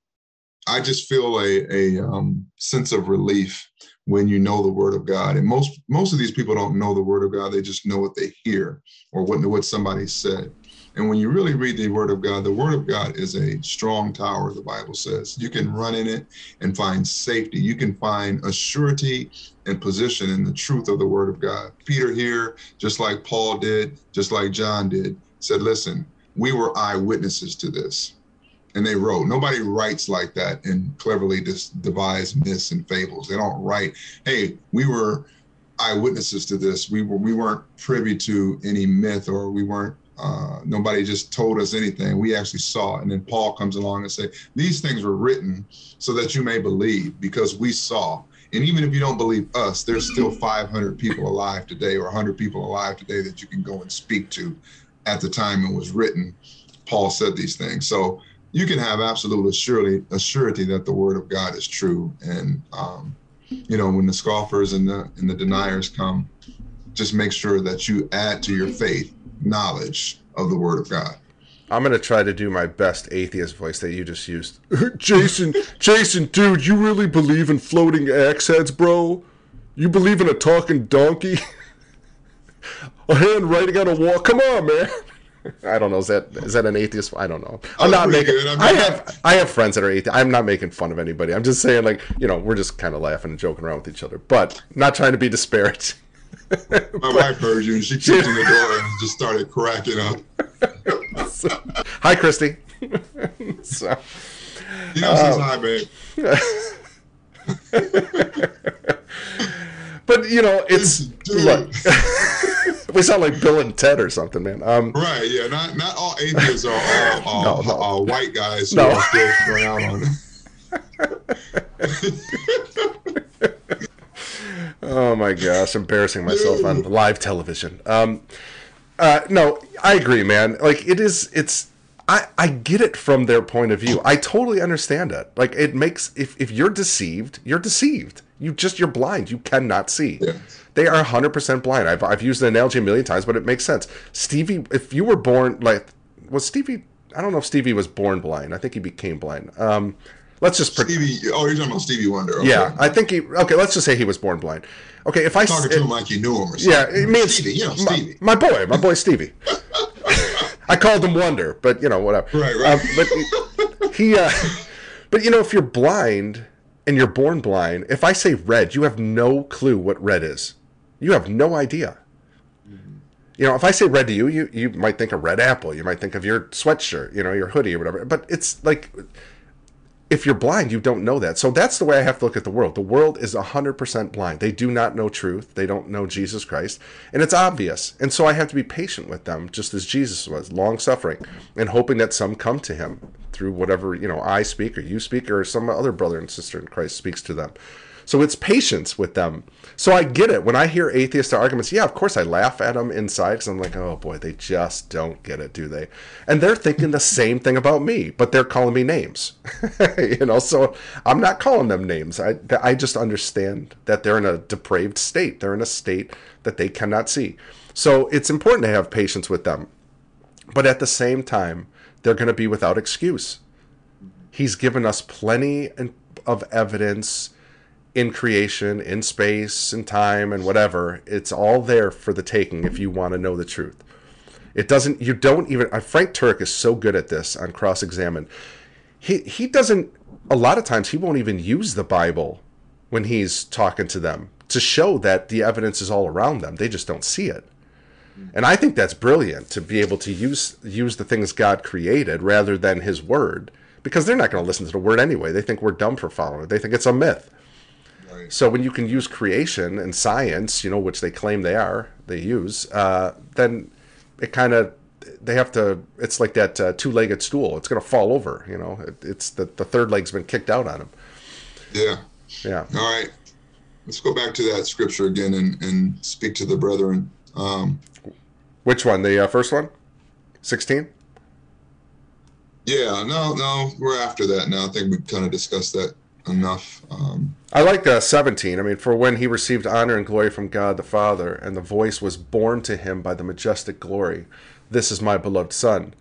I just feel a a um, sense of relief when you know the word of God. And most most of these people don't know the word of God; they just know what they hear or what what somebody said. And when you really read the Word of God, the Word of God is a strong tower, the Bible says. You can run in it and find safety. You can find a surety and position in the truth of the Word of God. Peter here, just like Paul did, just like John did, said, Listen, we were eyewitnesses to this. And they wrote. Nobody writes like that and cleverly just devise myths and fables. They don't write, hey, we were eyewitnesses to this. We were we weren't privy to any myth or we weren't uh, nobody just told us anything. We actually saw it. And then Paul comes along and say, these things were written so that you may believe because we saw. And even if you don't believe us, there's still 500 people alive today or 100 people alive today that you can go and speak to at the time it was written. Paul said these things. So you can have absolute surety, a surety that the word of God is true. And, um, you know, when the scoffers and the, and the deniers come, just make sure that you add to your faith knowledge of the Word of God. I'm gonna try to do my best atheist voice that you just used. Jason, Jason, dude, you really believe in floating axe heads, bro? You believe in a talking donkey? a hand writing on a wall? Come on, man. I don't know. Is that is that an atheist? I don't know. I'm not making. I, mean, I, have I have friends that are atheists. I'm not making fun of anybody. I'm just saying, like you know, we're just kind of laughing and joking around with each other, but not trying to be disparaging. My wife heard you and she kicked in the door and just started cracking up. so, hi, Christy. so, you know, um, hi, babe. but you know, it's look. we sound like Bill and Ted or something, man. Um, right? Yeah. Not not all atheists are all, all, no, no. all white guys who no. are still on. Oh my gosh, embarrassing myself on live television. Um, uh, no, I agree, man. Like it is, it's. I, I get it from their point of view. I totally understand it. Like it makes if, if you're deceived, you're deceived. You just you're blind. You cannot see. Yeah. They are 100% blind. I've I've used the analogy a million times, but it makes sense. Stevie, if you were born like was Stevie I don't know if Stevie was born blind. I think he became blind. Um, Let's just pre- Stevie. Oh, you're talking about Stevie Wonder. Okay. Yeah, I think he. Okay, let's just say he was born blind. Okay, if I talking to him like you knew him or something. Yeah, me and Stevie. You know, Stevie. My, my boy, my boy Stevie. I called him Wonder, but you know whatever. Right, right. Um, but he, uh, but you know, if you're blind and you're born blind, if I say red, you have no clue what red is. You have no idea. Mm-hmm. You know, if I say red to you, you you might think of red apple. You might think of your sweatshirt, you know, your hoodie or whatever. But it's like if you're blind, you don't know that. So that's the way I have to look at the world. The world is 100% blind. They do not know truth. They don't know Jesus Christ. And it's obvious. And so I have to be patient with them, just as Jesus was, long suffering, and hoping that some come to him through whatever, you know, I speak or you speak or some other brother and sister in Christ speaks to them. So it's patience with them. So I get it. When I hear atheist arguments, yeah, of course I laugh at them inside because I'm like, oh boy, they just don't get it, do they? And they're thinking the same thing about me, but they're calling me names. you know, so I'm not calling them names. I, I just understand that they're in a depraved state. They're in a state that they cannot see. So it's important to have patience with them. But at the same time, they're going to be without excuse. He's given us plenty of evidence in creation, in space, in time, and whatever. It's all there for the taking if you want to know the truth. It doesn't. You don't even. Uh, Frank Turek is so good at this on cross examine. He he doesn't. A lot of times he won't even use the Bible when he's talking to them to show that the evidence is all around them. They just don't see it. And I think that's brilliant to be able to use use the things God created rather than His Word, because they're not going to listen to the Word anyway. They think we're dumb for following it. They think it's a myth. So when you can use creation and science, you know, which they claim they are, they use, uh, then it kind of they have to. It's like that uh, two-legged stool. It's going to fall over. You know, it, it's the the third leg's been kicked out on them. Yeah. Yeah. All right. Let's go back to that scripture again and, and speak to the brethren. Um, Which one? The uh, first one? 16? yeah, no, no, we're after that now. I think we kind of discussed that enough. Um, I like uh, 17. I mean, for when he received honor and glory from God the Father, and the voice was borne to him by the majestic glory, This is my beloved Son,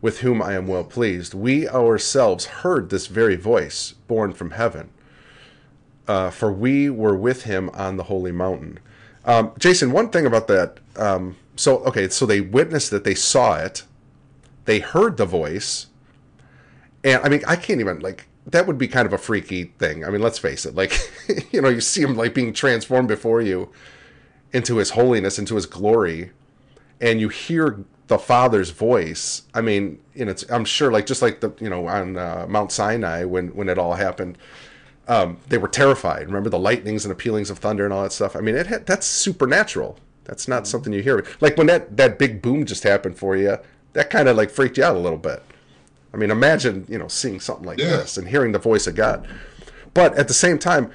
with whom I am well pleased. We ourselves heard this very voice, born from heaven, uh, for we were with him on the holy mountain. Um, Jason, one thing about that. Um, so, okay, so they witnessed that they saw it, they heard the voice, and I mean, I can't even, like, that would be kind of a freaky thing. I mean, let's face it. Like, you know, you see him like being transformed before you into his holiness, into his glory, and you hear the Father's voice. I mean, and it's I'm sure like just like the you know on uh, Mount Sinai when when it all happened, um, they were terrified. Remember the lightnings and the pealings of thunder and all that stuff. I mean, it had, that's supernatural. That's not something you hear. Like when that that big boom just happened for you, that kind of like freaked you out a little bit. I mean, imagine you know seeing something like Yeah. this and hearing the voice of God. But at the same time,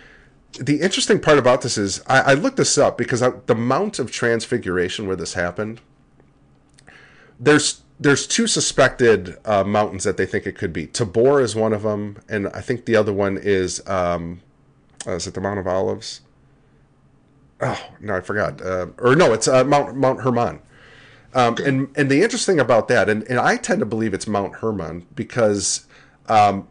the interesting part about this is I, I looked this up because I, the Mount of Transfiguration where this happened, there's there's two suspected uh, mountains that they think it could be. Tabor is one of them, and I think the other one is um, uh, is it the Mount of Olives? Oh no, I forgot. Uh, or no, it's uh, Mount Mount Hermon. Um, and and the interesting about that, and, and I tend to believe it's Mount Hermon because um,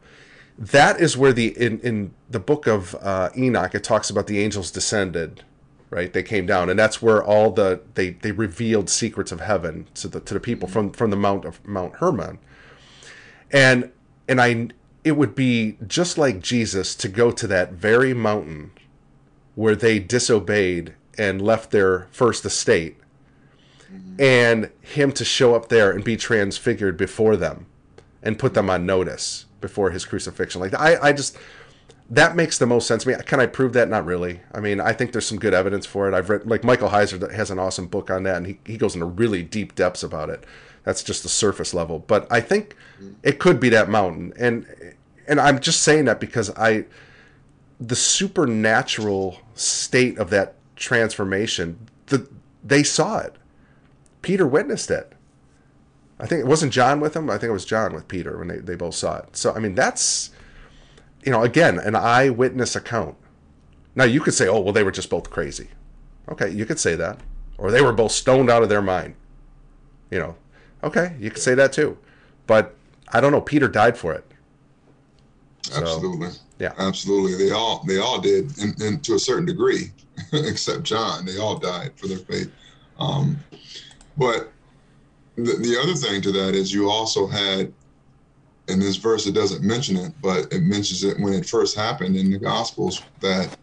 that is where the in, in the book of uh, Enoch it talks about the angels descended, right? They came down, and that's where all the they they revealed secrets of heaven to the to the people from from the Mount of Mount Hermon, and and I it would be just like Jesus to go to that very mountain where they disobeyed and left their first estate and him to show up there and be transfigured before them and put them on notice before his crucifixion. Like i i just that makes the most sense to me. Can i prove that? Not really. I mean i think there's some good evidence for it. I've read like michael heiser has an awesome book on that and he, he goes into really deep depths about it. That's just the surface level. But i think it could be that mountain. And and i'm just saying that because i the supernatural state of that transformation the they saw it Peter witnessed it. I think it wasn't John with him. I think it was John with Peter when they, they both saw it. So I mean that's you know, again, an eyewitness account. Now you could say, oh well they were just both crazy. Okay, you could say that. Or they were both stoned out of their mind. You know. Okay, you could say that too. But I don't know, Peter died for it. So, absolutely. yeah. Absolutely. They all they all did, and, and to a certain degree, except John. They all died for their faith. Um, but the, the other thing to that is you also had in this verse it doesn't mention it, but it mentions it when it first happened in the Gospels that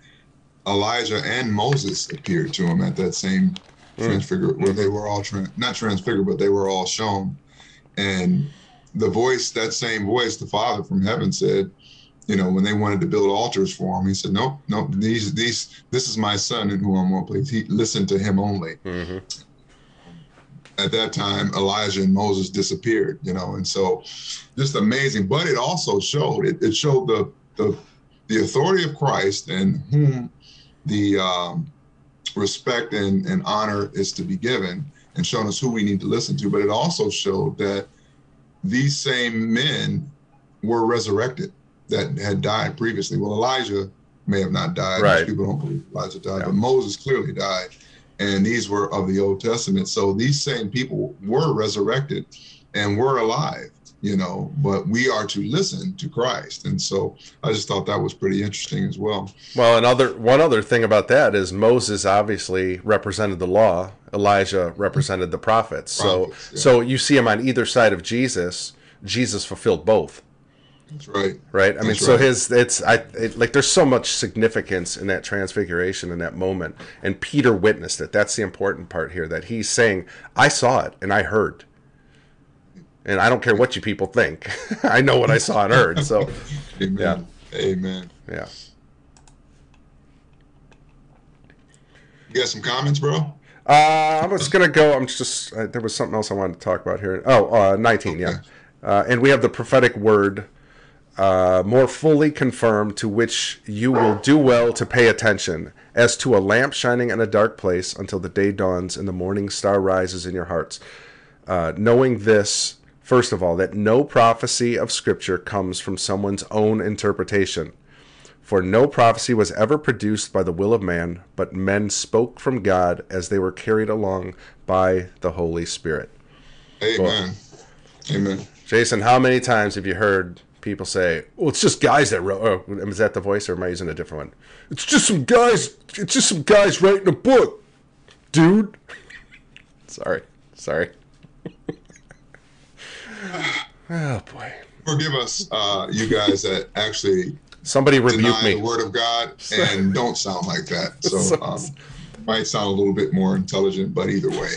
Elijah and Moses appeared to him at that same transfigure where they were all tran not transfigured, but they were all shown. And the voice, that same voice, the Father from heaven said, you know, when they wanted to build altars for him, he said, Nope, nope, these these this is my son in whom I'm well pleased. He listened to him only. hmm At that time, Elijah and Moses disappeared, you know, and so just amazing. But it also showed it, it showed the the the authority of Christ and whom the um, respect and, and honor is to be given and shown us who we need to listen to. But it also showed that these same men were resurrected that had died previously. Well, Elijah may have not died. Right. Most people don't believe Elijah died, Yeah. but Moses clearly died. And these were of the Old Testament. So these same people were resurrected and were alive, you know, but we are to listen to Christ. And so I just thought that was pretty interesting as well. Well, another one other thing about that is Moses obviously represented the law. Elijah represented the prophets. So, yeah. so you see him on either side of Jesus. Jesus fulfilled both, That's right. right? I mean, That's so right. his it's I it, like there's so much significance in that transfiguration in that moment, and Peter witnessed it. That's the important part here. That he's saying, "I saw it and I heard." And I don't care what you people think. I know what I saw and heard. So, Amen. Amen. yeah. You got some comments, bro? Uh, I was gonna go. I'm just. Uh, there was something else I wanted to talk about here. Oh, uh, 19. Yeah, Okay. uh, and we have the prophetic word uh, more fully confirmed, to which you will do well to pay attention, as to a lamp shining in a dark place until the day dawns and the morning star rises in your hearts. Uh, knowing this, first of all, that no prophecy of Scripture comes from someone's own interpretation. For no prophecy was ever produced by the will of man, but men spoke from God as they were carried along by the Holy Spirit. Amen. Amen. Jason, how many times have you heard people say, "Well, it's just guys that wrote"? Oh, is that the voice, or am I using a different one? It's just some guys. It's just some guys writing a book, dude. sorry, sorry. oh boy. Forgive us, uh, you guys that actually Somebody rebuke me. the word of God and don't sound like that. So um, might sound a little bit more intelligent, but either way.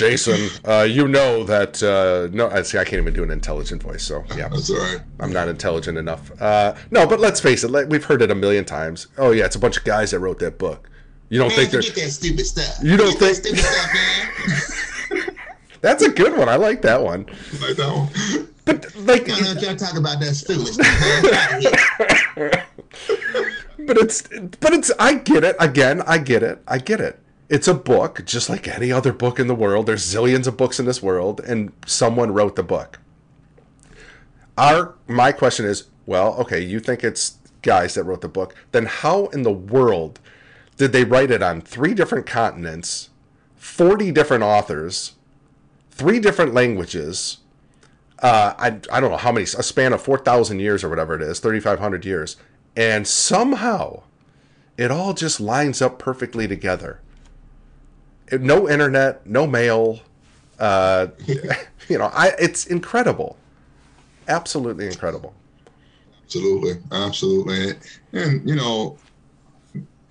Jason, uh, you know that uh, no, I see. I can't even do an intelligent voice, so yeah, That's all right. I'm not intelligent enough. Uh, no, but let's face it. Like, we've heard it a million times. Oh yeah, it's a bunch of guys that wrote that book. You don't think they're? that stupid stuff. You don't think- that stupid stuff, man? That's a good one. I like that one. like that one. But like, I know y'all talk about that stupid man. Here. but it's, but it's. I get it. Again, I get it. I get it. It's a book, just like any other book in the world. There's zillions of books in this world, and someone wrote the book. Our my question is, well, okay, you think it's guys that wrote the book, then how in the world did they write it on three different continents, 40 different authors, three different languages? Uh, I, I don't know how many, a span of 4,000 years or whatever it is, 3,500 years. And somehow it all just lines up perfectly together. No internet, no mail. Uh, you know, I, it's incredible. Absolutely incredible. Absolutely, absolutely, and you know,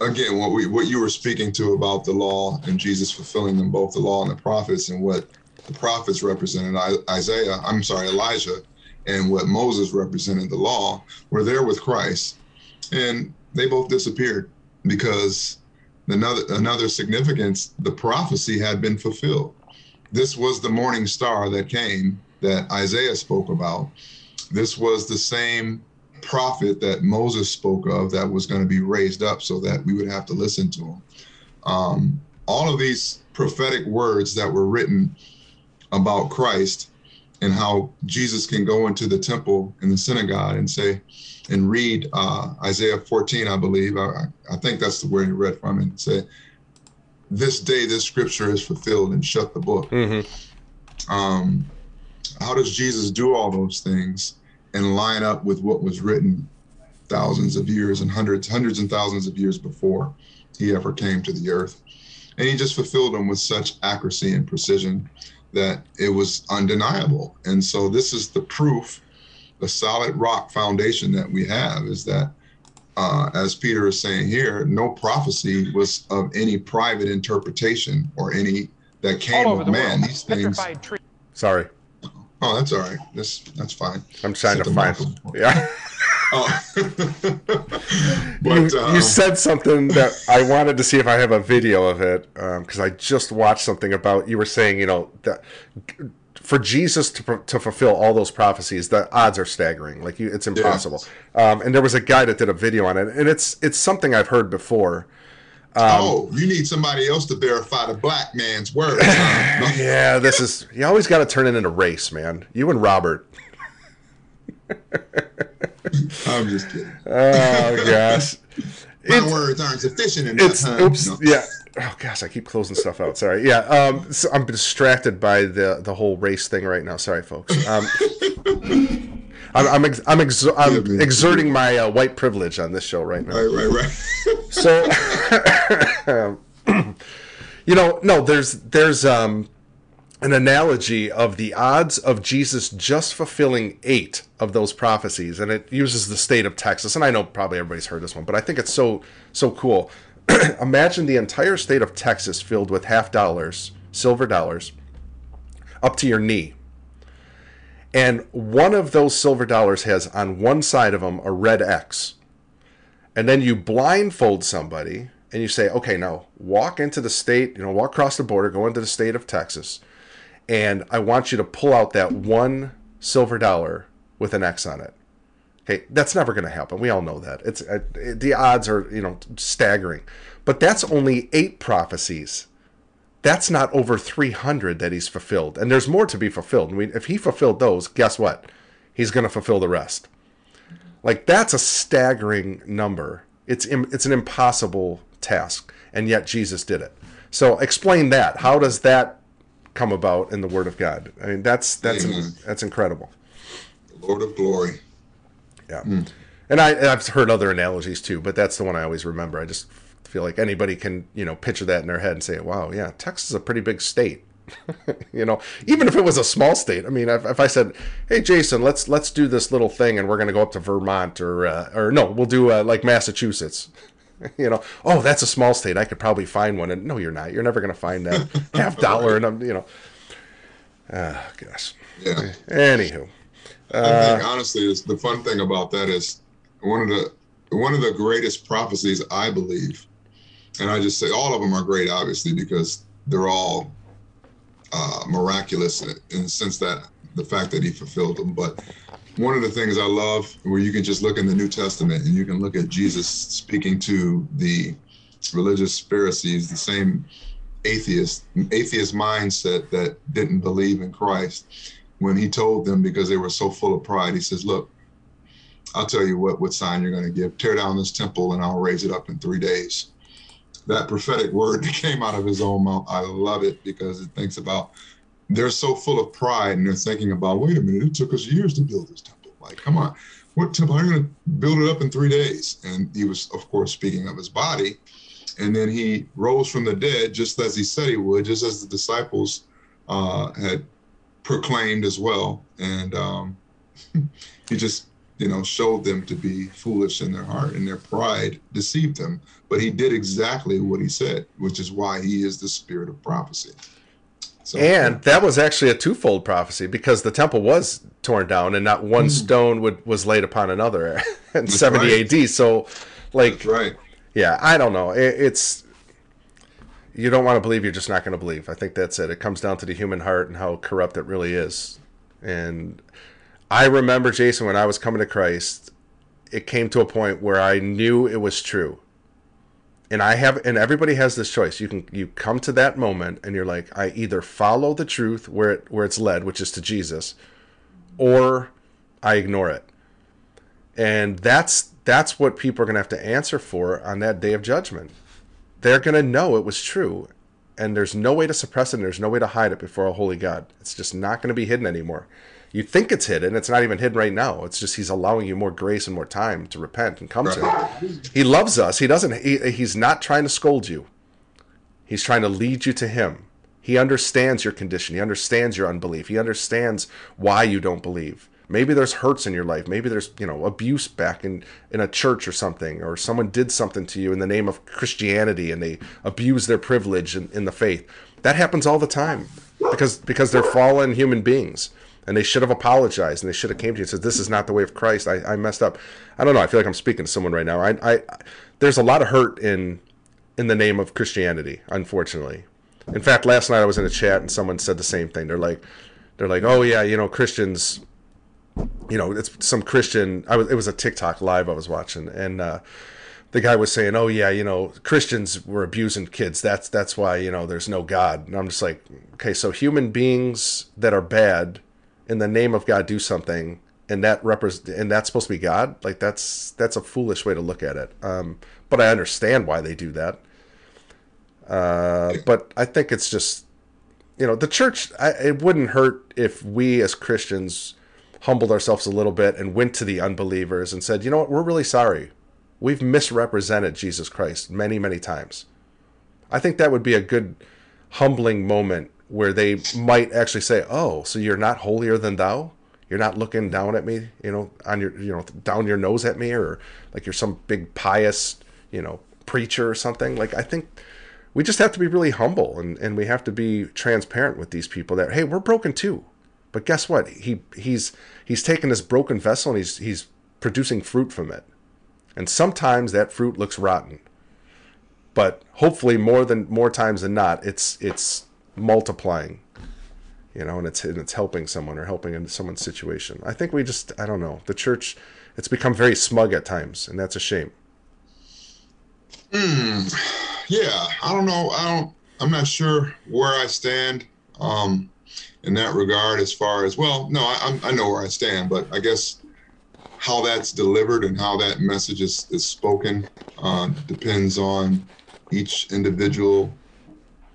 again, what we what you were speaking to about the law and Jesus fulfilling them both, the law and the prophets, and what the prophets represented Isaiah. I'm sorry, Elijah, and what Moses represented the law were there with Christ, and they both disappeared because another another significance, the prophecy had been fulfilled. This was the morning star that came that Isaiah spoke about. This was the same prophet that Moses spoke of that was going to be raised up so that we would have to listen to him. Um, all of these prophetic words that were written about Christ and how Jesus can go into the temple in the synagogue and say, and read uh, Isaiah 14, I believe. I, I think that's the word he read from and say, This day, this scripture is fulfilled and shut the book. Mm-hmm. Um, how does Jesus do all those things and line up with what was written thousands of years and hundreds, hundreds and thousands of years before he ever came to the earth? And he just fulfilled them with such accuracy and precision that it was undeniable. And so this is the proof, the solid rock foundation that we have is that uh, as Peter is saying here, no prophecy was of any private interpretation or any that came of man. world. These things. Tree. Sorry, Oh, that's all right. That's that's fine. I'm trying to find. Yeah, Oh. you, but um, you said something that I wanted to see if I have a video of it because I just watched something about. You were saying, you know, that for Jesus to to fulfill all those prophecies, the odds are staggering. Like you, it's impossible. Um, and there was a guy that did a video on it, and it's it's something I've heard before. Oh, you need somebody else to verify the black man's word. huh? Yeah, this is you always got to turn it into race, man. You and Robert. I'm just kidding. Oh gosh. My It's- words aren't sufficient enough. It's huh? oops, No. yeah. Oh gosh, I keep closing stuff out. Sorry. Yeah. Um, so I'm distracted by the the whole race thing right now. Sorry, folks. Um, I'm I'm, ex- I'm, exo- I'm Yeah, exerting my uh, white privilege on this show right now. Right, right, right. So, you know, no, there's there's um an analogy of the odds of Jesus just fulfilling eight of those prophecies, and it uses the state of Texas. And I know probably everybody's heard this one, but I think it's so so cool. Imagine the entire state of Texas filled with half dollars, silver dollars, up to your knee. And one of those silver dollars has on one side of them a red X. And then you blindfold somebody and you say, okay, now walk into the state, you know, walk across the border, go into the state of Texas. And I want you to pull out that one silver dollar with an X on it. Okay, that's never going to happen. We all know that. It's uh, the odds are you know staggering, but that's only eight prophecies. That's not over 300 that he's fulfilled, and there's more to be fulfilled. I mean, if he fulfilled those, guess what? He's going to fulfill the rest. Like that's a staggering number. It's it's an impossible task, and yet Jesus did it. So explain that. How does that come about in the Word of God? I mean, that's that's Amen. that's incredible. Lord of glory. Yeah. Hmm. And I, I've heard other analogies too, but that's the one I always remember. I just feel like anybody can, you know, picture that in their head and say, wow, yeah, Texas is a pretty big state. you know, even if it was a small state. I mean, if, if I said, "Hey, Jason, let's let's do this little thing, and we're going to go up to Vermont, or uh, or no, we'll do uh, like Massachusetts." you know, oh, that's a small state. I could probably find one. And no, you're not. You're never going to find that half dollar. And I'm, you know, ah, gosh. Yeah. Anywho, I think honestly, is the fun thing about that is one of the one of the greatest prophecies I believe, and I just say all of them are great, obviously, because they're all uh, miraculous in, the sense that the fact that he fulfilled them. But one of the things I love, where you can just look in the New Testament and you can look at Jesus speaking to the religious Pharisees, the same atheist atheist mindset that didn't believe in Christ when he told them because they were so full of pride. He says look i'll tell you what what sign you're going to give. Tear down this temple and i'll raise it up in three days that prophetic word that came out of his own mouth. I love it because it thinks about they're so full of pride and they're thinking about wait a minute it took us years to build this temple. Like come on. What temple? You going to build it up in three days. And he was of course speaking of his body. And then he rose from the dead just as he said he would just as the disciples uh, had proclaimed as well. And um, he just you know showed them to be foolish in their heart and their pride deceived them but he did exactly what he said which is why he is the spirit of prophecy so And that was actually a twofold prophecy because the temple was torn down and not one hmm. stone would, was laid upon another in 70 right. AD. So, like, that's right yeah, I don't know. It, it's you don't want to believe, you're just not going to believe. I think that's it. It comes down to the human heart and how corrupt it really is. And I remember Jason when I was coming to Christ, it came to a point where I knew it was true. And I have and everybody has this choice. You can you come to that moment and you're like I either follow the truth where it where it's led, which is to Jesus, or I ignore it. And that's that's what people are going to have to answer for on that day of judgment. They're going to know it was true, and there's no way to suppress it. and There's no way to hide it before a holy God. It's just not going to be hidden anymore. You think it's hidden. It's not even hidden right now. It's just He's allowing you more grace and more time to repent and come to Him. He loves us. He doesn't. He, he's not trying to scold you. He's trying to lead you to Him. He understands your condition. He understands your unbelief. He understands why you don't believe. Maybe there's hurts in your life. Maybe there's, you know, abuse back in, in a church or something, or someone did something to you in the name of Christianity and they abuse their privilege in, in the faith. That happens all the time because because they're fallen human beings and they should have apologized and they should have came to you and said, "This is not the way of Christ. I, I messed up." I don't know. I feel like I'm speaking to someone right now. I, I there's a lot of hurt in in the name of Christianity, unfortunately. In fact, last night I was in a chat and someone said the same thing. They're like, they're like, "Oh yeah, you know, Christians." You know, it's some Christian. I was. It was a TikTok live I was watching, and uh, the guy was saying, "Oh yeah, you know, Christians were abusing kids. That's that's why you know there's no God." And I'm just like, okay, so human beings that are bad in the name of God do something, and that repres and that's supposed to be God. Like that's that's a foolish way to look at it. Um, but I understand why they do that. Uh, but I think it's just, you know, the church. I, it wouldn't hurt if we as Christians humbled ourselves a little bit and went to the unbelievers and said, you know what, we're really sorry. We've misrepresented Jesus Christ many, many times. I think that would be a good humbling moment where they might actually say, "Oh, so you're not holier than thou? You're not looking down at me, you know, on your, you know, down your nose at me, or like you're some big pious, you know, preacher or something." Like I think we just have to be really humble and and we have to be transparent with these people that hey, we're broken too. But guess what? He he's he's taken this broken vessel and he's he's producing fruit from it. And sometimes that fruit looks rotten. But hopefully more than more times than not, it's it's multiplying you know, and it's and it's helping someone or helping in someone's situation. I think we just I don't know the church. It's become very smug at times, and that's a shame. Hmm. Yeah, I don't know. I don't. I'm not sure where I stand um, in that regard. As far as well, no, I, I know where I stand, but I guess how that's delivered and how that message is, is spoken uh, depends on each individual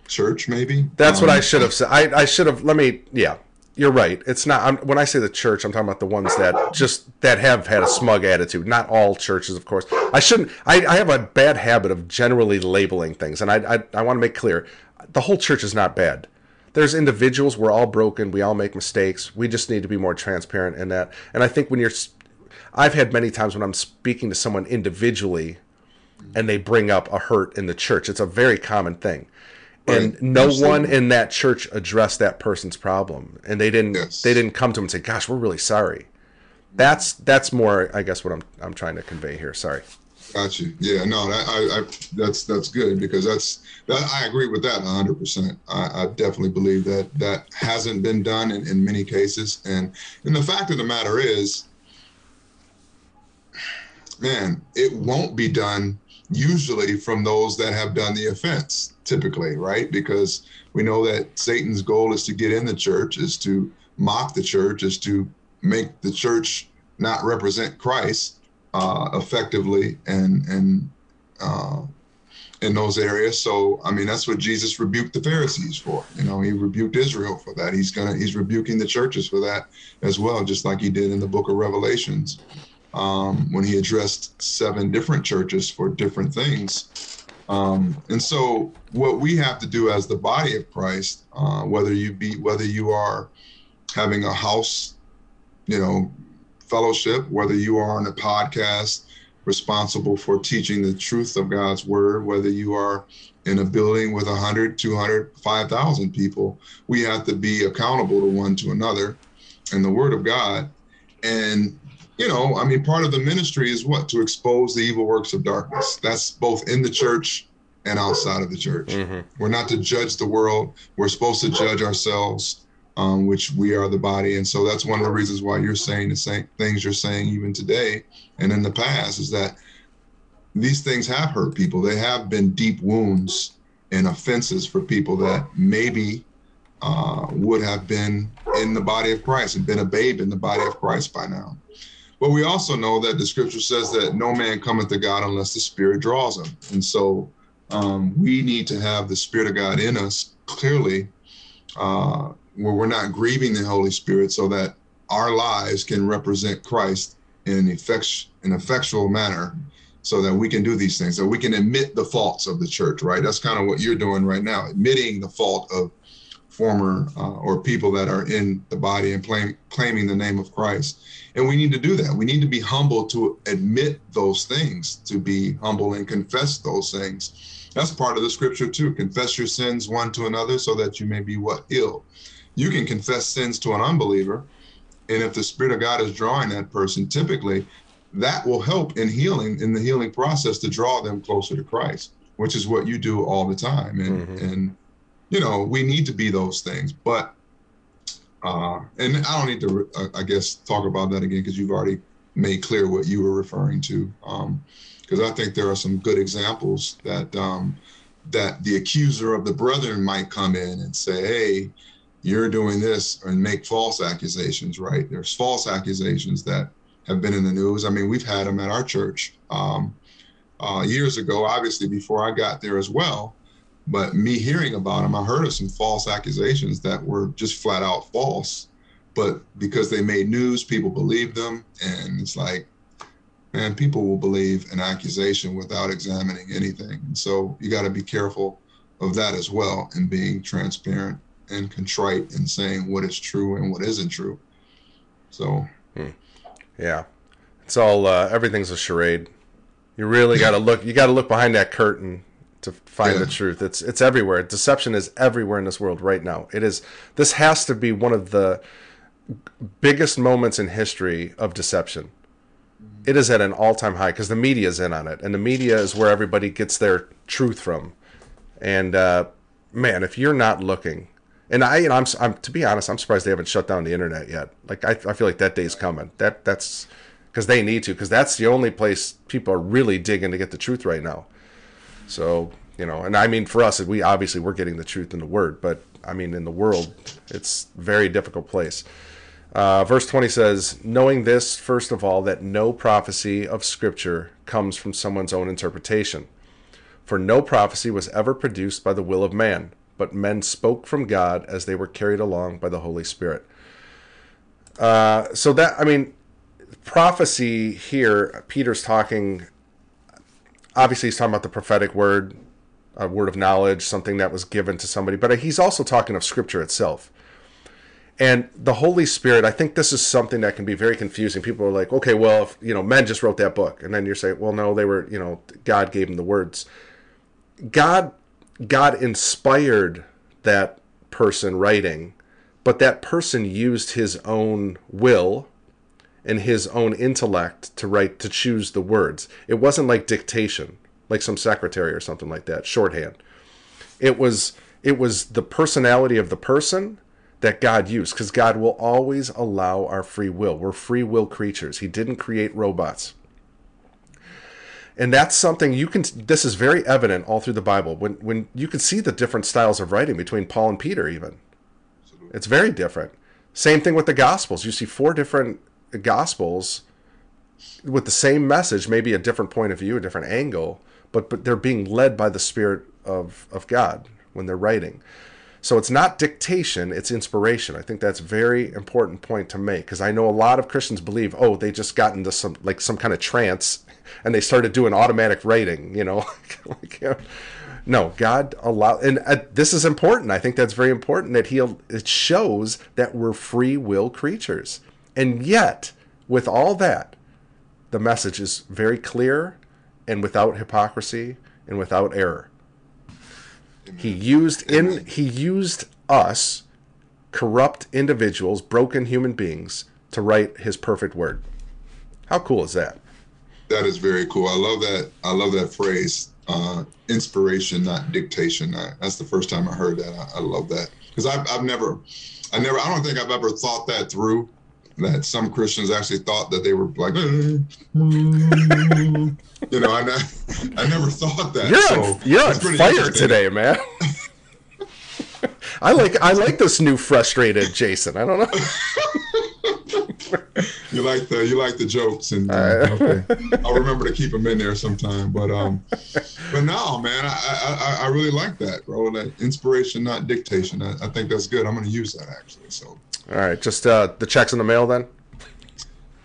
church maybe? That's um, what i should have said. I, I should have let me yeah you're right. It's not I'm, when i say the church i'm talking about the ones that just that have had a smug attitude. Not all churches of course. I shouldn't i, I have a bad habit of generally labeling things and i i, I want to make clear the whole church is not bad. There's individuals we're all broken we all make mistakes we just need to be more transparent in that. And i think when you're I've had many times when I'm speaking to someone individually and they bring up a hurt in the church. It's a very common thing. Right. And no one in that church addressed that person's problem. And they didn't yes. they didn't come to him and say, Gosh, we're really sorry. That's that's more I guess what I'm I'm trying to convey here. Sorry. Got you. Yeah, no, that, I, I, that's that's good because that's that I agree with that 100. percent I, I definitely believe that that hasn't been done in, in many cases, and and the fact of the matter is, man, it won't be done usually from those that have done the offense, typically, right? Because we know that Satan's goal is to get in the church, is to mock the church, is to make the church not represent Christ uh, effectively and and uh, in those areas. So I mean, that's what Jesus rebuked the Pharisees for. You know, he rebuked Israel for that. He's gonna he's rebuking the churches for that as well, just like he did in the Book of Revelations um, when he addressed seven different churches for different things. Um, and so, what we have to do as the body of Christ, uh, whether you be whether you are having a house, you know, fellowship, whether you are on a podcast responsible for teaching the truth of God's word, whether you are in a building with 100, 200, 5,000 people, we have to be accountable to one to another and the word of God. And you know, I mean, part of the ministry is what? To expose the evil works of darkness. That's both in the church and outside of the church. Mm-hmm. We're not to judge the world. We're supposed to judge ourselves, um, which we are the body. And so that's one of the reasons why you're saying the same things you're saying even today and in the past is that these things have hurt people. They have been deep wounds and offenses for people that maybe uh, would have been in the body of Christ and been a babe in the body of Christ by now. But we also know that the scripture says that no man cometh to God unless the Spirit draws him. And so um, we need to have the Spirit of God in us clearly, uh, where we're not grieving the Holy Spirit so that our lives can represent Christ in an, effect, an effectual manner so that we can do these things, so we can admit the faults of the church, right? That's kind of what you're doing right now, admitting the fault of former uh, or people that are in the body and claim, claiming the name of Christ. And we need to do that. We need to be humble to admit those things, to be humble and confess those things. That's part of the scripture too. Confess your sins one to another so that you may be what? Ill. You can confess sins to an unbeliever. And if the Spirit of God is drawing that person, typically that will help in healing, in the healing process to draw them closer to Christ, which is what you do all the time. And, mm-hmm. and you know, we need to be those things. But, uh, and I don't need to, uh, I guess, talk about that again because you've already made clear what you were referring to. Because um, I think there are some good examples that um, that the accuser of the brethren might come in and say, "Hey, you're doing this," and make false accusations. Right? There's false accusations that have been in the news. I mean, we've had them at our church um, uh, years ago, obviously before I got there as well. But me hearing about them, I heard of some false accusations that were just flat out false. But because they made news, people believed them. And it's like, man, people will believe an accusation without examining anything. And so you got to be careful of that as well and being transparent and contrite and saying what is true and what isn't true. So, hmm. yeah, it's all, uh, everything's a charade. You really got to look, you got to look behind that curtain to find yeah. the truth. It's it's everywhere. Deception is everywhere in this world right now. It is this has to be one of the biggest moments in history of deception. It is at an all-time high because the media is in on it, and the media is where everybody gets their truth from. And uh, man, if you're not looking, And I, and I'm, I'm to be honest, I'm surprised they haven't shut down the internet yet. Like I, I feel like that day's coming. That that's because they need to, because that's the only place people are really digging to get the truth right now. So you know, and I mean for us, we obviously we're getting the truth in the Word, but I mean in the world, it's very difficult place. Uh, verse 20 says, Knowing this, first of all, that no prophecy of Scripture comes from someone's own interpretation. For no prophecy was ever produced by the will of man, but men spoke from God as they were carried along by the Holy Spirit. Uh, so that, I mean, prophecy here, Peter's talking, obviously, he's talking about the prophetic word, a word of knowledge, something that was given to somebody, but he's also talking of Scripture itself. And the Holy Spirit, I think this is something that can be very confusing. People are like, okay, well, if, you know, men just wrote that book. And then you're saying, well, no, they were, you know, God gave them the words. God, God inspired that person writing, but that person used his own will and his own intellect to write, to choose the words. It wasn't like dictation, like some secretary or something like that, shorthand. It was, it was the personality of the person that God used because God will always allow our free will. We're free will creatures. He didn't create robots. And that's something you can this is very evident all through the Bible. When when you can see the different styles of writing between Paul and Peter even. It's very different. Same thing with the gospels. You see four different gospels with the same message, maybe a different point of view, a different angle, but but they're being led by the spirit of of God when they're writing. So it's not dictation, it's inspiration. I think that's very important point to make because I know a lot of Christians believe, oh, they just got into some like some kind of trance and they started doing automatic writing, you know. no, God allow and uh, this is important. I think that's very important that he it shows that we're free will creatures. And yet, with all that, the message is very clear and without hypocrisy and without error. He used in he used us, corrupt individuals, broken human beings, to write his perfect word. How cool is that? That is very cool. I love that. I love that phrase. Uh, inspiration, not dictation. I, that's the first time I heard that. I, I love that because I've, I've never, I never, I don't think I've ever thought that through. That some Christians actually thought that they were like, you know, I, I never thought that. You're so on, you're on fire today, man. I like I like this new frustrated Jason. I don't know. you like the you like the jokes, and uh, okay. I'll remember to keep them in there sometime. But um, but no, man, I, I I really like that, bro. That inspiration, not dictation. I, I think that's good. I'm going to use that actually. So. All right, just uh, the checks in the mail then.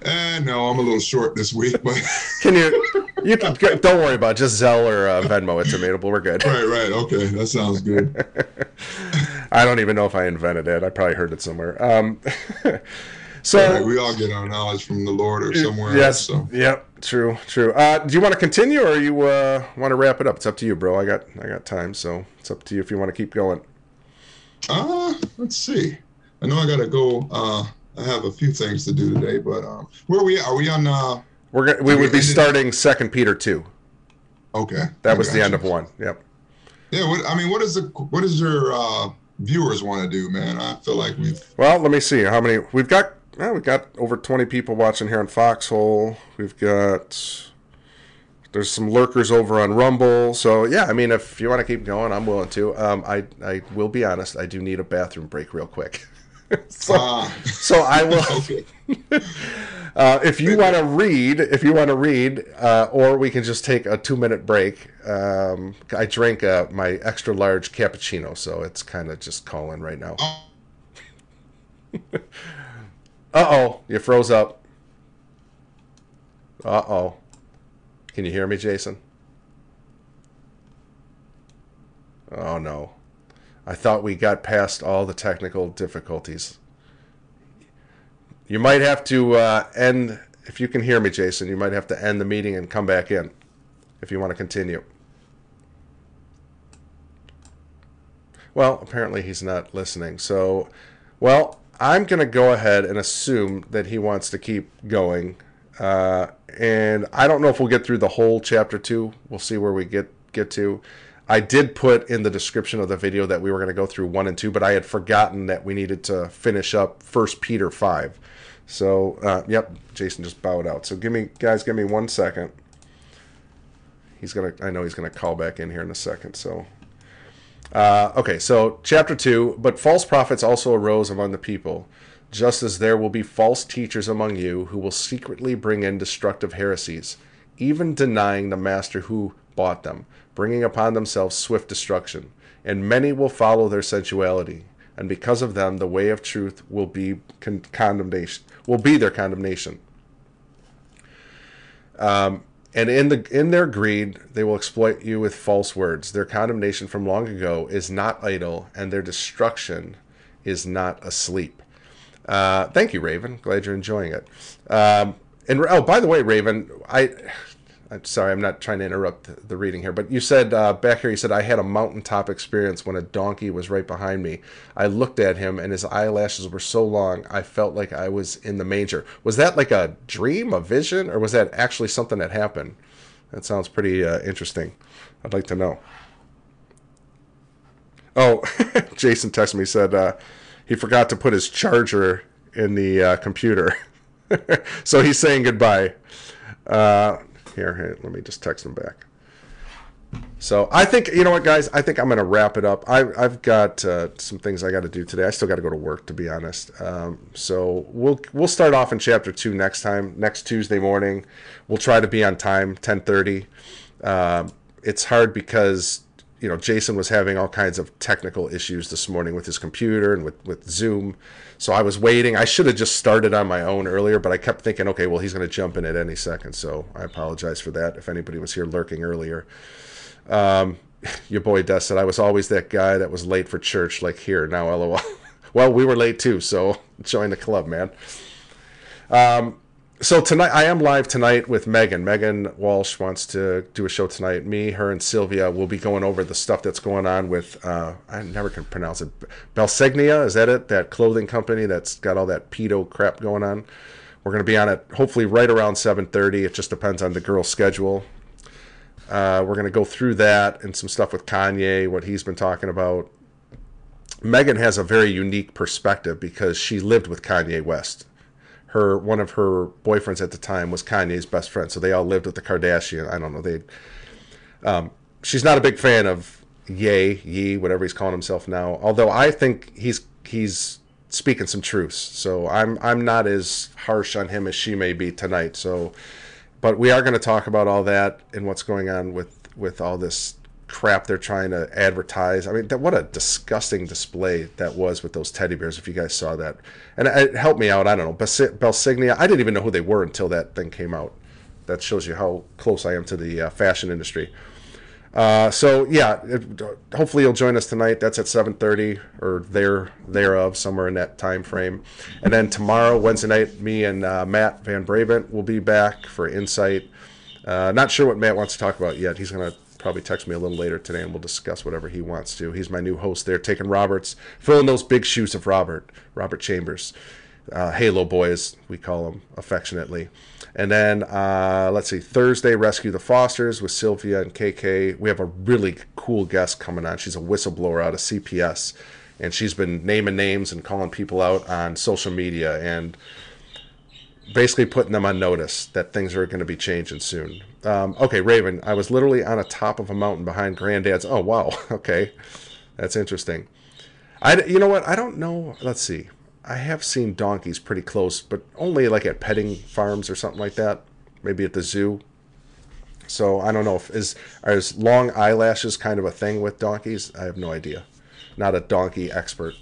Eh, no, I'm a little short this week, but can you? You can don't worry about it. just Zelle or uh, Venmo it to me. We're good. Right, right. Okay, that sounds good. I don't even know if I invented it. I probably heard it somewhere. Um, so right, we all get our knowledge from the Lord or somewhere yes, else. So. Yep. True. True. Uh, do you want to continue or you uh, want to wrap it up? It's up to you, bro. I got I got time, so it's up to you if you want to keep going. Uh, let's see. I know I gotta go. Uh, I have a few things to do today, but um, where are we? Are we on? Uh, We're gonna, we would be starting Second Peter two. Okay, that was the end of one. Yep. Yeah. What I mean, what is the what does your uh, viewers want to do, man? I feel like we've. Well, let me see how many we've got. Well, we've got over twenty people watching here on Foxhole. We've got. There's some lurkers over on Rumble, so yeah. I mean, if you want to keep going, I'm willing to. Um, I I will be honest. I do need a bathroom break real quick. so, uh, so I will. uh, if you want to read, if you want to read, uh, or we can just take a two-minute break. Um, I drank uh, my extra large cappuccino, so it's kind of just calling right now. uh oh, you froze up. Uh oh. Can you hear me, Jason? Oh no. I thought we got past all the technical difficulties. You might have to uh, end, if you can hear me, Jason, you might have to end the meeting and come back in if you want to continue. Well, apparently he's not listening. So, well, I'm going to go ahead and assume that he wants to keep going. Uh, and I don't know if we'll get through the whole chapter two. We'll see where we get get to. I did put in the description of the video that we were going to go through one and two, but I had forgotten that we needed to finish up First Peter five. So, uh, yep, Jason just bowed out. So, give me, guys, give me one second. He's gonna. I know he's gonna call back in here in a second. So, uh, okay. So, chapter two. But false prophets also arose among the people, just as there will be false teachers among you who will secretly bring in destructive heresies, even denying the master who bought them, bringing upon themselves swift destruction. And many will follow their sensuality, and because of them, the way of truth will be con- condemnation. Will be their condemnation. Um, and in the in their greed they will exploit you with false words their condemnation from long ago is not idle and their destruction is not asleep uh, thank you raven glad you're enjoying it um, and oh by the way raven i I'm sorry, I'm not trying to interrupt the reading here, but you said uh, back here, you said I had a mountaintop experience when a donkey was right behind me. I looked at him and his eyelashes were so long, I felt like I was in the manger. Was that like a dream, a vision, or was that actually something that happened? That sounds pretty uh, interesting. I'd like to know. Oh, Jason texted me, said uh, he forgot to put his charger in the uh, computer. so he's saying goodbye. Uh, here, here, let me just text him back. So I think you know what, guys. I think I'm going to wrap it up. I, I've got uh, some things I got to do today. I still got to go to work, to be honest. Um, so we'll we'll start off in chapter two next time, next Tuesday morning. We'll try to be on time, 10:30. Uh, it's hard because you know Jason was having all kinds of technical issues this morning with his computer and with with Zoom. So I was waiting. I should have just started on my own earlier, but I kept thinking, okay, well, he's going to jump in at any second. So I apologize for that if anybody was here lurking earlier. Um, your boy Des said, I was always that guy that was late for church, like here, now lol. well, we were late too, so join the club, man. Um, so tonight I am live tonight with Megan. Megan Walsh wants to do a show tonight. Me, her, and Sylvia will be going over the stuff that's going on with uh, I never can pronounce it. Belsignia, is that it? That clothing company that's got all that pedo crap going on. We're going to be on it hopefully right around 7:30. It just depends on the girl's schedule. Uh, we're going to go through that and some stuff with Kanye, what he's been talking about. Megan has a very unique perspective because she lived with Kanye West her one of her boyfriends at the time was Kanye's best friend, so they all lived with the Kardashian. I don't know. They, um, she's not a big fan of Ye, Ye, whatever he's calling himself now. Although I think he's he's speaking some truths, so I'm I'm not as harsh on him as she may be tonight. So, but we are going to talk about all that and what's going on with with all this crap they're trying to advertise. I mean, that, what a disgusting display that was with those teddy bears. If you guys saw that, and it helped me out. I don't know, Belsignia. I didn't even know who they were until that thing came out. That shows you how close I am to the uh, fashion industry. Uh, so yeah, it, hopefully you'll join us tonight. That's at 7:30 or there thereof, somewhere in that time frame. And then tomorrow, Wednesday night, me and uh, Matt Van Brabant will be back for Insite. Uh, not sure what Matt wants to talk about yet. He's gonna probably text me a little later today and we'll discuss whatever he wants to. He's my new host there, taking Robert's, filling those big shoes of Robert, Robert Chambers. Uh, Halo boys, we call them affectionately. And then uh, let's see, Thursday, Rescue the Fosters with Sylvia and KK. We have a really cool guest coming on. She's a whistleblower out of CPS, and she's been naming names and calling people out on social media and basically putting them on notice that things are going to be changing soon. Um, okay, Raven, I was literally on a top of a mountain behind Granddad's. Oh wow, okay, that's interesting. I, you know what? I don't know. Let's see. I have seen donkeys pretty close, but only like at petting farms or something like that. Maybe at the zoo. So I don't know if is long eyelashes kind of a thing with donkeys. I have no idea. Not a donkey expert.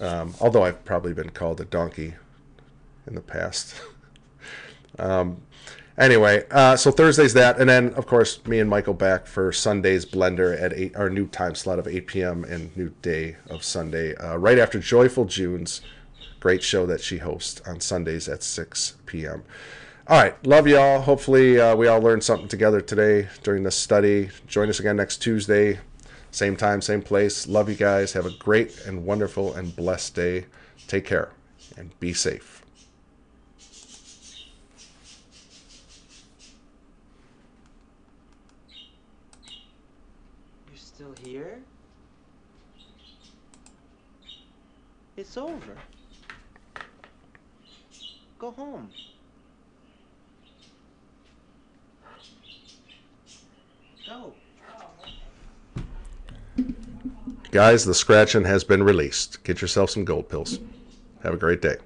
Um, although I've probably been called a donkey in the past. um, anyway, uh, so Thursday's that, and then of course me and Michael back for Sunday's Blender at eight, our new time slot of 8 p.m. and new day of Sunday, uh, right after Joyful June's great show that she hosts on Sundays at 6 p.m. All right, love y'all. Hopefully, uh, we all learned something together today during this study. Join us again next Tuesday, same time, same place. Love you guys. Have a great and wonderful and blessed day. Take care and be safe. still here? It's over. Go home. Go. Guys, the scratching has been released. Get yourself some gold pills. Have a great day.